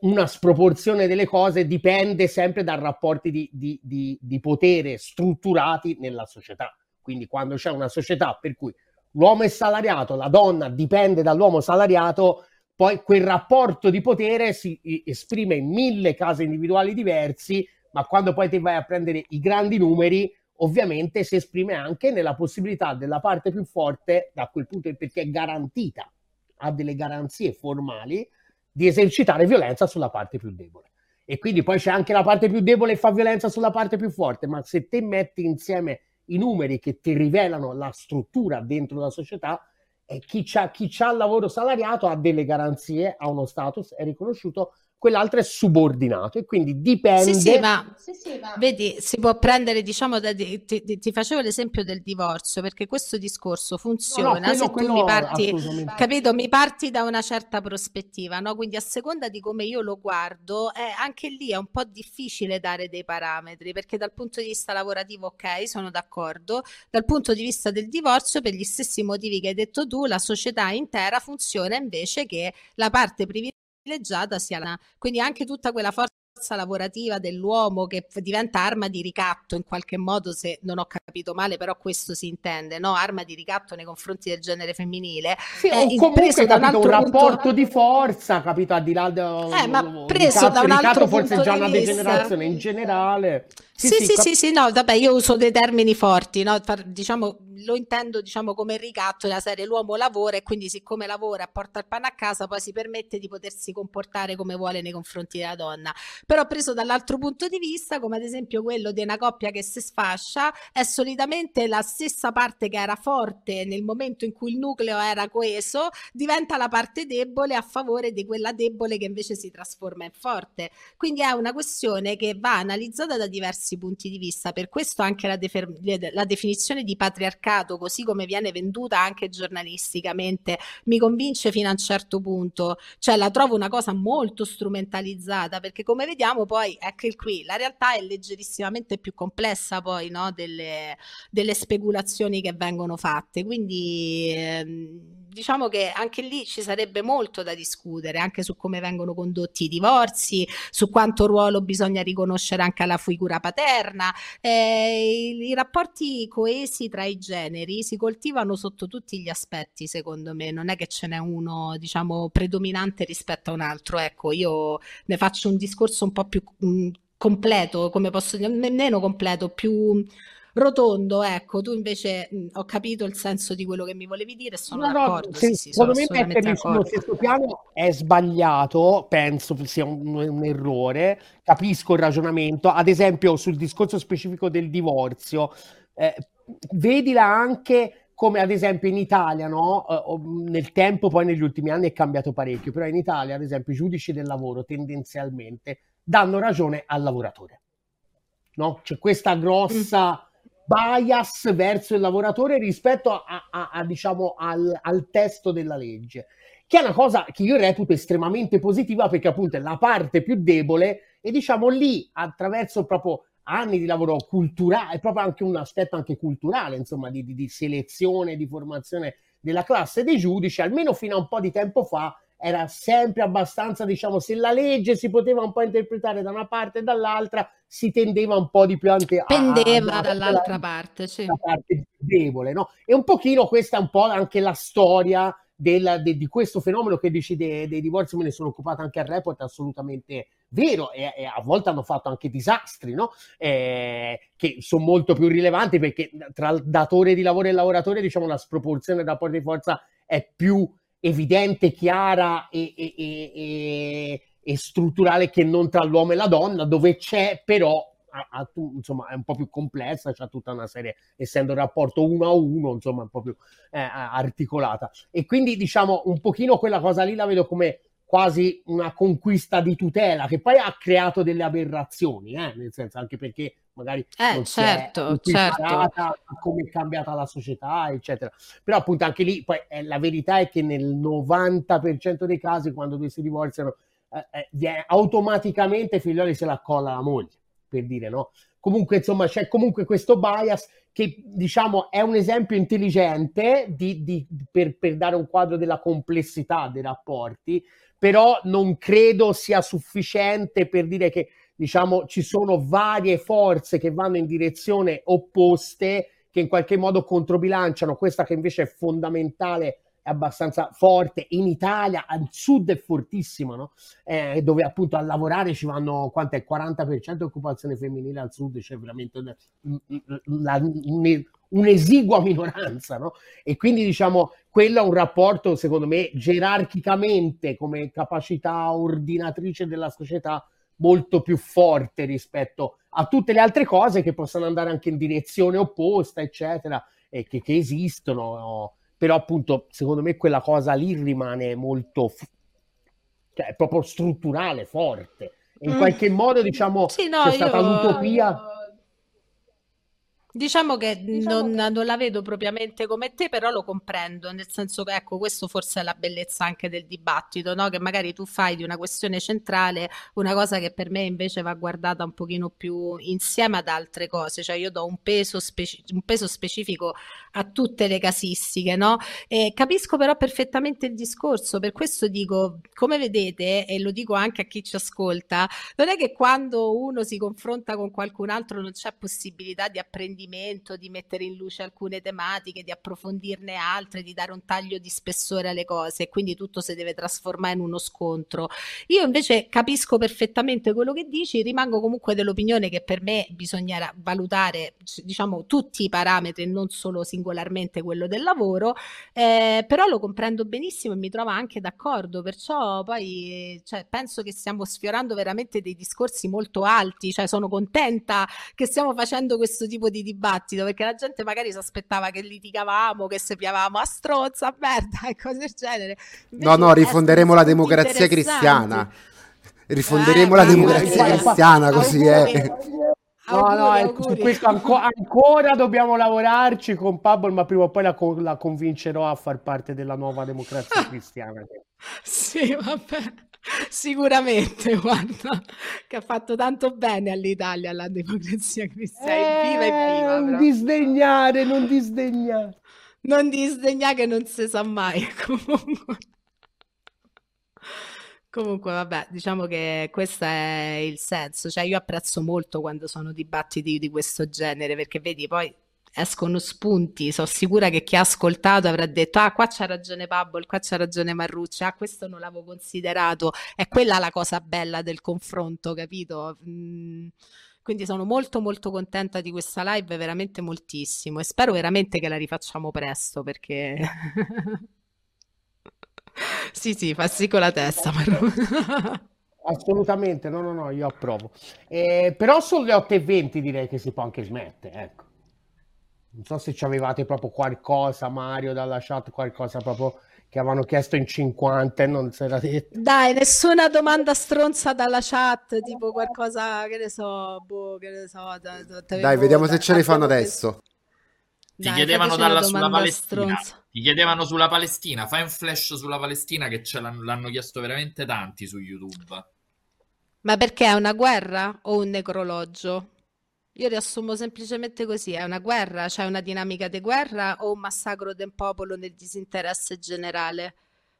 una sproporzione delle cose dipende sempre da rapporti di, di, di, di potere strutturati nella società. Quindi quando c'è una società per cui l'uomo è salariato, la donna dipende dall'uomo salariato, poi quel rapporto di potere si esprime in mille casi individuali diversi, ma quando poi ti vai a prendere i grandi numeri, ovviamente si esprime anche nella possibilità della parte più forte, da quel punto perché è garantita, ha delle garanzie formali, di esercitare violenza sulla parte più debole. E quindi poi c'è anche la parte più debole e fa violenza sulla parte più forte, ma se te metti insieme i numeri che ti rivelano la struttura dentro la società, chi, c'ha il lavoro salariato ha delle garanzie, ha uno status, è riconosciuto quell'altro è subordinato e quindi dipende. Sì, sì, ma, sì, sì, ma... vedi, si può prendere, diciamo, da, ti, ti, ti, facevo l'esempio del divorzio perché questo discorso funziona no, no, quello, se tu mi parti, capito, mi parti da una certa prospettiva, no? Quindi a seconda di come io lo guardo, eh, anche lì è un po' difficile dare dei parametri perché dal punto di vista lavorativo, ok, sono d'accordo, dal punto di vista del divorzio, per gli stessi motivi che hai detto tu, la società intera funziona invece che la parte privilegiata privilegiata sia la... Quindi anche tutta quella forza lavorativa dell'uomo che diventa arma di ricatto in qualche modo, se non ho capito male, però questo si intende, no? Arma di ricatto nei confronti del genere femminile. Sì, eh, o comunque da un, un rapporto punto... di forza, capito? Al di là del eh, ma preso da un altro forse già una degenerazione in generale. Sì, sì, sì, cap- sì, sì, no, vabbè, io uso dei termini forti, no? diciamo lo intendo diciamo come ricatto della serie l'uomo lavora e quindi siccome lavora e porta il pane a casa poi si permette di potersi comportare come vuole nei confronti della donna. Però preso dall'altro punto di vista come ad esempio quello di una coppia che si sfascia è solitamente la stessa parte che era forte nel momento in cui il nucleo era coeso diventa la parte debole a favore di quella debole che invece si trasforma in forte. Quindi è una questione che va analizzata da diversi punti di vista. Per questo anche la, defer- la definizione di patriarcato mercato, così come viene venduta anche giornalisticamente, mi convince fino a un certo punto. Cioè la trovo una cosa molto strumentalizzata, perché come vediamo poi, ecco qui, la realtà è leggerissimamente più complessa poi no? delle, delle speculazioni che vengono fatte. Quindi... Ehm, diciamo che anche lì ci sarebbe molto da discutere, anche su come vengono condotti i divorzi, su quanto ruolo bisogna riconoscere anche alla figura paterna. Eh, i, rapporti coesi tra i generi si coltivano sotto tutti gli aspetti, secondo me, non è che ce n'è uno, diciamo, predominante rispetto a un altro. Ecco, io ne faccio un discorso un po' più mh, mm, completo, come posso dire, nemmeno completo, più rotondo, ecco, tu invece mh, ho capito il senso di quello che mi volevi dire, sono no, d'accordo, no, sì, sì, secondo me metterli sullo stesso piano è sbagliato, penso sia un, un, errore, capisco il ragionamento, ad esempio sul discorso specifico del divorzio, eh, vedila anche come ad esempio in Italia, no? Uh, nel tempo, poi negli ultimi anni è cambiato parecchio, però in Italia, ad esempio, i giudici del lavoro tendenzialmente danno ragione al lavoratore. No? C'è questa grossa mm bias verso il lavoratore rispetto a, a, a, diciamo, al, al, testo della legge, che è una cosa che io reputo estremamente positiva perché appunto è la parte più debole e diciamo lì attraverso proprio anni di lavoro culturale, è proprio anche un aspetto anche culturale, insomma, di, di, di selezione, di formazione della classe dei giudici, almeno fino a un po' di tempo fa era sempre abbastanza, diciamo, se la legge si poteva un po' interpretare da una parte e dall'altra, si tendeva un po' di più anche a... Pendeva dall'altra la, parte, sì. La parte debole, no? E un pochino questa è un po' anche la storia del, de, di questo fenomeno che dici dei, dei divorzi, me ne sono occupato anche al report, assolutamente vero e, e, a volte hanno fatto anche disastri, no? Eh, che sono molto più rilevanti perché tra il datore di lavoro e il lavoratore, diciamo, la sproporzione del rapporto di forza è più evidente, chiara e, e, e, e, strutturale che non tra l'uomo e la donna, dove c'è però, a, a, insomma, è un po' più complessa, c'è tutta una serie, essendo il rapporto uno a uno, insomma, un po' più eh, articolata. E quindi, diciamo, un pochino quella cosa lì la vedo come quasi una conquista di tutela che poi ha creato delle aberrazioni, eh? nel senso anche perché magari eh, non certo, certo. come è cambiata la società, eccetera. Però appunto anche lì poi eh, la verità è che nel 90% dei casi quando due si divorziano eh, eh, automaticamente figlioli se la colla la moglie, per dire no. Comunque insomma c'è comunque questo bias che diciamo è un esempio intelligente di, di, per, per dare un quadro della complessità dei rapporti, però non credo sia sufficiente per dire che diciamo ci sono varie forze che vanno in direzione opposte che in qualche modo controbilanciano questa che invece è fondamentale abbastanza forte in Italia al sud è fortissima no? eh, dove appunto a lavorare ci vanno quanto è 40% di occupazione femminile al sud c'è veramente una, una, un'esigua minoranza, no? E quindi diciamo quello è un rapporto, secondo me, gerarchicamente come capacità ordinatrice della società molto più forte rispetto a tutte le altre cose che possono andare anche in direzione opposta, eccetera, e che, che esistono. No? Però appunto, secondo me quella cosa lì rimane molto, cioè, proprio strutturale, forte. In mm. qualche modo, diciamo, sì, no, c'è stata l'utopia Diciamo che diciamo non, che non, la vedo propriamente come te, però lo comprendo, nel senso che ecco, questo forse è la bellezza anche del dibattito, no? che magari tu fai di una questione centrale una cosa che per me invece va guardata un pochino più insieme ad altre cose, cioè io do un peso, speci- un peso specifico a tutte le casistiche, no? E capisco però perfettamente il discorso, per questo dico, come vedete, e lo dico anche a chi ci ascolta, non è che quando uno si confronta con qualcun altro non c'è possibilità di apprendere approfondimento, di mettere in luce alcune tematiche, di approfondirne altre, di dare un taglio di spessore alle cose e quindi tutto si deve trasformare in uno scontro. Io invece capisco perfettamente quello che dici, rimango comunque dell'opinione che per me bisognerà valutare diciamo tutti i parametri non solo singolarmente quello del lavoro, eh, però lo comprendo benissimo e mi trovo anche d'accordo, perciò poi cioè, penso che stiamo sfiorando veramente dei discorsi molto alti, cioè sono contenta che stiamo facendo questo tipo di dibattito perché la gente magari si aspettava che litigavamo, che sepiavamo a strozza, a merda e cose del genere. Invece no, no, rifonderemo la democrazia cristiana. Rifonderemo eh, la democrazia eh, cristiana, così è. No, no, ecco, su questo anco, ancora dobbiamo lavorarci con Pablo, ma prima o poi la, la, convincerò a far parte della nuova democrazia cristiana. Sì, vabbè. Sicuramente, guarda, che ha fatto tanto bene all'Italia la democrazia cristiana. Eh, evviva, evviva! Non disdegnare, non disdegnare. non disdegna che non si sa mai. Comunque. Comunque, vabbè, diciamo che questo è il senso. Cioè, io apprezzo molto quando sono dibattiti di questo genere, perché vedi, poi escono spunti. Sono sicura che chi ha ascoltato avrà detto: Ah, qua c'ha ragione Pablo, qua c'ha ragione Marrucci, ah, questo non l'avevo considerato. È quella la cosa bella del confronto, capito? Mm. Quindi sono molto molto contenta di questa live, veramente moltissimo e spero veramente che la rifacciamo presto perché Sì, sì, fa sì con la testa, Assolutamente, no, no, no, io approvo. Eh, però sulle 8.20 direi che si può anche smettere, ecco. Non so se ci avevate proprio qualcosa, Mario, dalla chat, qualcosa proprio che avevano chiesto in 50 e non si era detto. Dai, nessuna domanda stronza dalla chat, tipo qualcosa che ne so, boh, che ne so. Da, da, Dai, vediamo da, se ce le fanno adesso. Ti Dai, chiedevano dalla, sulla Palestina. Stronza. Ti chiedevano sulla Palestina. Fai un flash sulla Palestina che ce l'hanno, l'hanno chiesto veramente tanti su YouTube. Ma perché è una guerra o un necrologio? Io riassumo semplicemente così: è una guerra, c'è cioè una dinamica di guerra o un massacro del popolo nel disinteresse generale?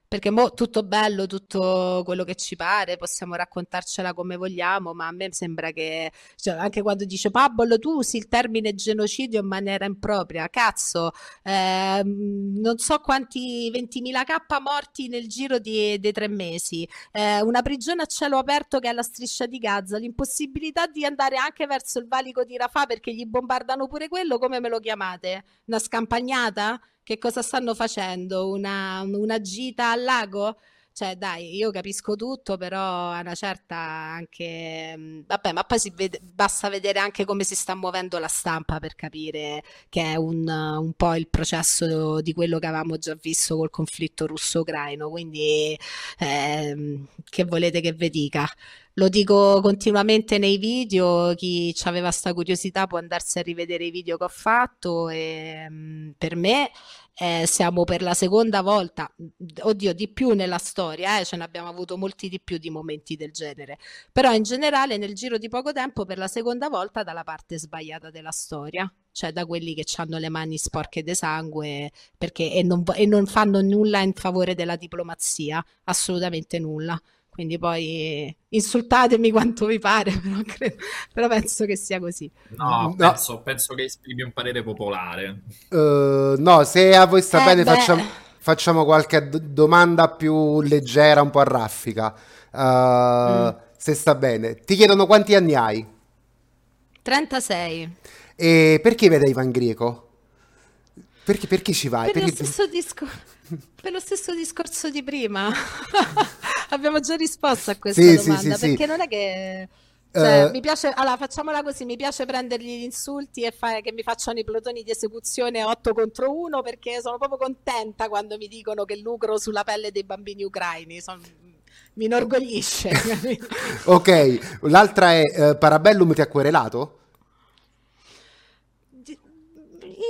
Perché mo tutto bello, tutto quello che ci pare, possiamo raccontarcela come vogliamo, ma a me sembra che, cioè, anche quando dice Pablo, tu usi il termine genocidio in maniera impropria, cazzo, eh, non so quanti 20.000 K morti nel giro di, dei tre mesi, eh, una prigione a cielo aperto che è la striscia di Gaza, l'impossibilità di andare anche verso il valico di Rafah perché gli bombardano pure quello, come me lo chiamate? Una scampagnata? Che cosa stanno facendo? Una, una gita al lago? Cioè, dai, io capisco tutto, però a una certa anche... Mm, vabbè, ma poi vede, basta vedere anche come si sta muovendo la stampa per capire che è un, un po' il processo di quello che avevamo già visto col conflitto russo-ucraino. Quindi, eh, che volete che vi dica? Lo dico continuamente nei video, chi aveva questa curiosità può andarsi a rivedere i video che ho fatto e mm, per me eh, siamo per la seconda volta, oddio di più nella storia, eh, ce ne abbiamo avuto molti di più di momenti del genere, però in generale nel giro di poco tempo per la seconda volta dalla parte sbagliata della storia cioè da quelli che hanno le mani sporche di sangue perché, e, non, e non fanno nulla in favore della diplomazia, assolutamente nulla. Quindi poi insultatemi quanto vi pare, però, credo, però penso che sia così. No, no. Penso, penso, che esprimi un parere popolare. Uh, no, se a voi sta eh bene facciamo, facciamo, qualche d- domanda più leggera, un po' a raffica. Uh, mm. Se sta bene. Ti chiedono quanti anni hai? 36. E perché vede Ivan Greco? Perché, perché ci vai? Per, perché... Lo stesso disco... per lo stesso discorso di prima. Abbiamo già risposto a questa sì, domanda, sì, sì, perché non è che... Cioè, uh, mi piace, allora facciamola così, mi piace prendergli gli insulti e fare che mi facciano i plotoni di esecuzione 8 contro 1 perché sono proprio contenta quando mi dicono che lucro sulla pelle dei bambini ucraini, Son, mi inorgoglisce. ok, l'altra è uh, Parabellum ti ha querelato?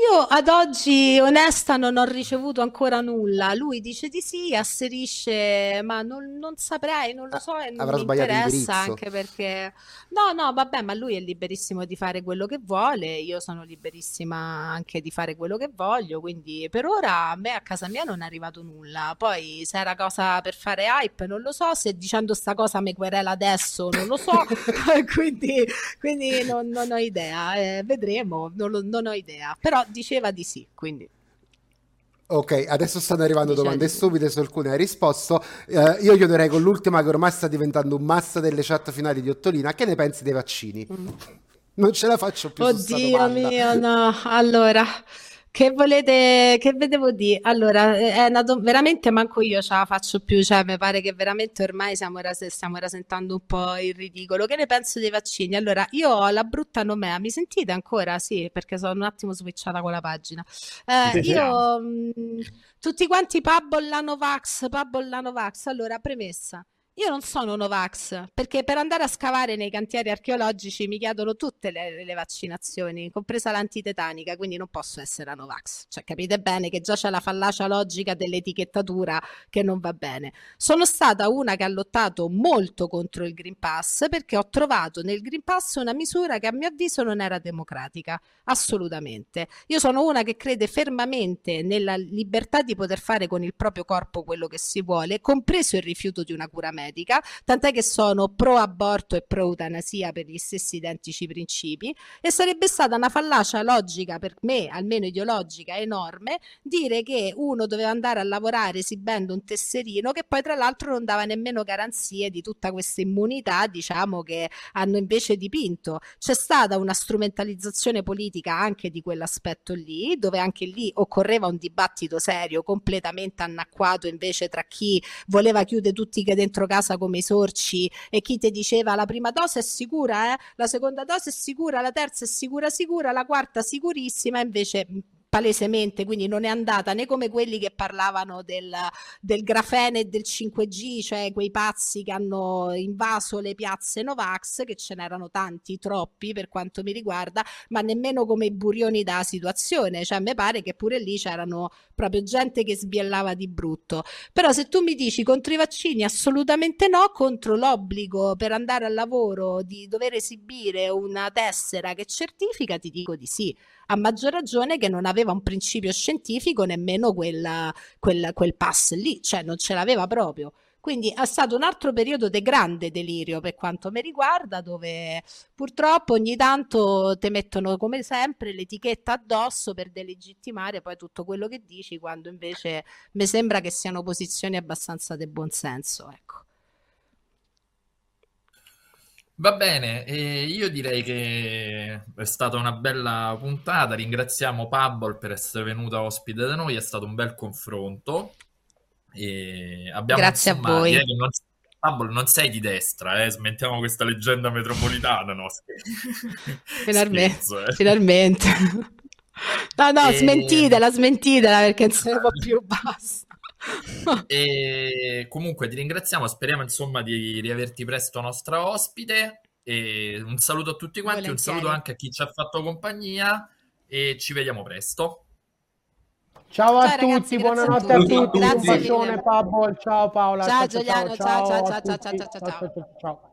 Io ad oggi, onesta, non ho ricevuto ancora nulla. Lui dice di sì, asserisce, ma non, non saprei, non lo so e non mi interessa anche perché... No, no, vabbè, ma lui è liberissimo di fare quello che vuole, io sono liberissima anche di fare quello che voglio, quindi per ora a me a casa mia non è arrivato nulla. Poi se era cosa per fare hype, non lo so, se dicendo sta cosa mi querela adesso, non lo so, quindi, quindi non, non, ho idea, eh, vedremo, non, non ho idea. Però diceva di sì, quindi... Ok, adesso stanno arrivando domande stupide su alcune hai risposto. Uh, io chiuderei con l'ultima che ormai sta diventando un massa delle chat finali di Ottolina. Che ne pensi dei vaccini? Mm. Non ce la faccio più. Oddio mio, no. Allora, che volete, che vedevo dire? Allora, è nato, veramente manco io ce la faccio più, cioè mi pare che veramente ormai siamo, stiamo rasentando un po' il ridicolo. Che ne penso dei vaccini? Allora, io ho la brutta nomea, mi sentite ancora? Sì, perché sono un attimo switchata con la pagina. Eh, io, mh, tutti quanti Pablo Lanovax, Pablo Lanovax, allora, premessa. Io non sono Novax, perché per andare a scavare nei cantieri archeologici mi chiedono tutte le, le vaccinazioni, compresa l'antitetanica, quindi non posso essere a Novax. Cioè, capite bene che già c'è la fallacia logica dell'etichettatura che non va bene. Sono stata una che ha lottato molto contro il Green Pass perché ho trovato nel Green Pass una misura che a mio avviso non era democratica, assolutamente. Io sono una che crede fermamente nella libertà di poter fare con il proprio corpo quello che si vuole, compreso il rifiuto di una cura medica medica, tant'è che sono pro aborto e pro eutanasia per gli stessi identici principi e sarebbe stata una fallacia logica per me, almeno ideologica, enorme, dire che uno doveva andare a lavorare esibendo un tesserino che poi tra l'altro non dava nemmeno garanzie di tutta questa immunità, diciamo che hanno invece dipinto. C'è stata una strumentalizzazione politica anche di quell'aspetto lì, dove anche lì occorreva un dibattito serio, completamente annacquato invece tra chi voleva chiudere tutti che dentro casa casa come i sorci e chi ti diceva la prima dose è sicura, eh? la seconda dose è sicura, la terza è sicura sicura, la quarta sicurissima, invece palesemente, quindi non è andata né come quelli che parlavano del, del grafene e del 5G, cioè quei pazzi che hanno invaso le piazze Novax, che ce n'erano tanti, troppi per quanto mi riguarda, ma nemmeno come i burioni da situazione, cioè mi pare che pure lì c'erano proprio gente che sbiellava di brutto. Però se tu mi dici contro i vaccini assolutamente no, contro l'obbligo per andare al lavoro di dover esibire una tessera che certifica, ti dico di sì a maggior ragione che non aveva un principio scientifico nemmeno quella, quel, quel pass lì, cioè non ce l'aveva proprio. Quindi è stato un altro periodo di grande delirio per quanto mi riguarda, dove purtroppo ogni tanto ti mettono come sempre l'etichetta addosso per delegittimare poi tutto quello che dici, quando invece mi sembra che siano posizioni abbastanza di buonsenso. Ecco. Va bene, e io direi che è stata una bella puntata. Ringraziamo Pablo per essere venuta ospite da noi, è stato un bel confronto. E abbiamo, Grazie insomma, a voi. Non, Pablo, non sei di destra, eh? smettiamo questa leggenda metropolitana. No? Finalmente, Scherzo, eh. finalmente. No, no, e... smentitela, smentitela perché non se ne può più, basta. e comunque ti ringraziamo, speriamo insomma di riaverti presto nostra ospite. E un saluto a tutti quanti, Volentieri. un saluto anche a chi ci ha fatto compagnia e ci vediamo presto. Ciao, ciao a ragazzi, tutti, buonanotte a tutti, a tutti. un bacione Pablo, ciao Paola. Ciao, ciao Giuliano, ciao ciao ciao ciao ciao ciao ciao. ciao.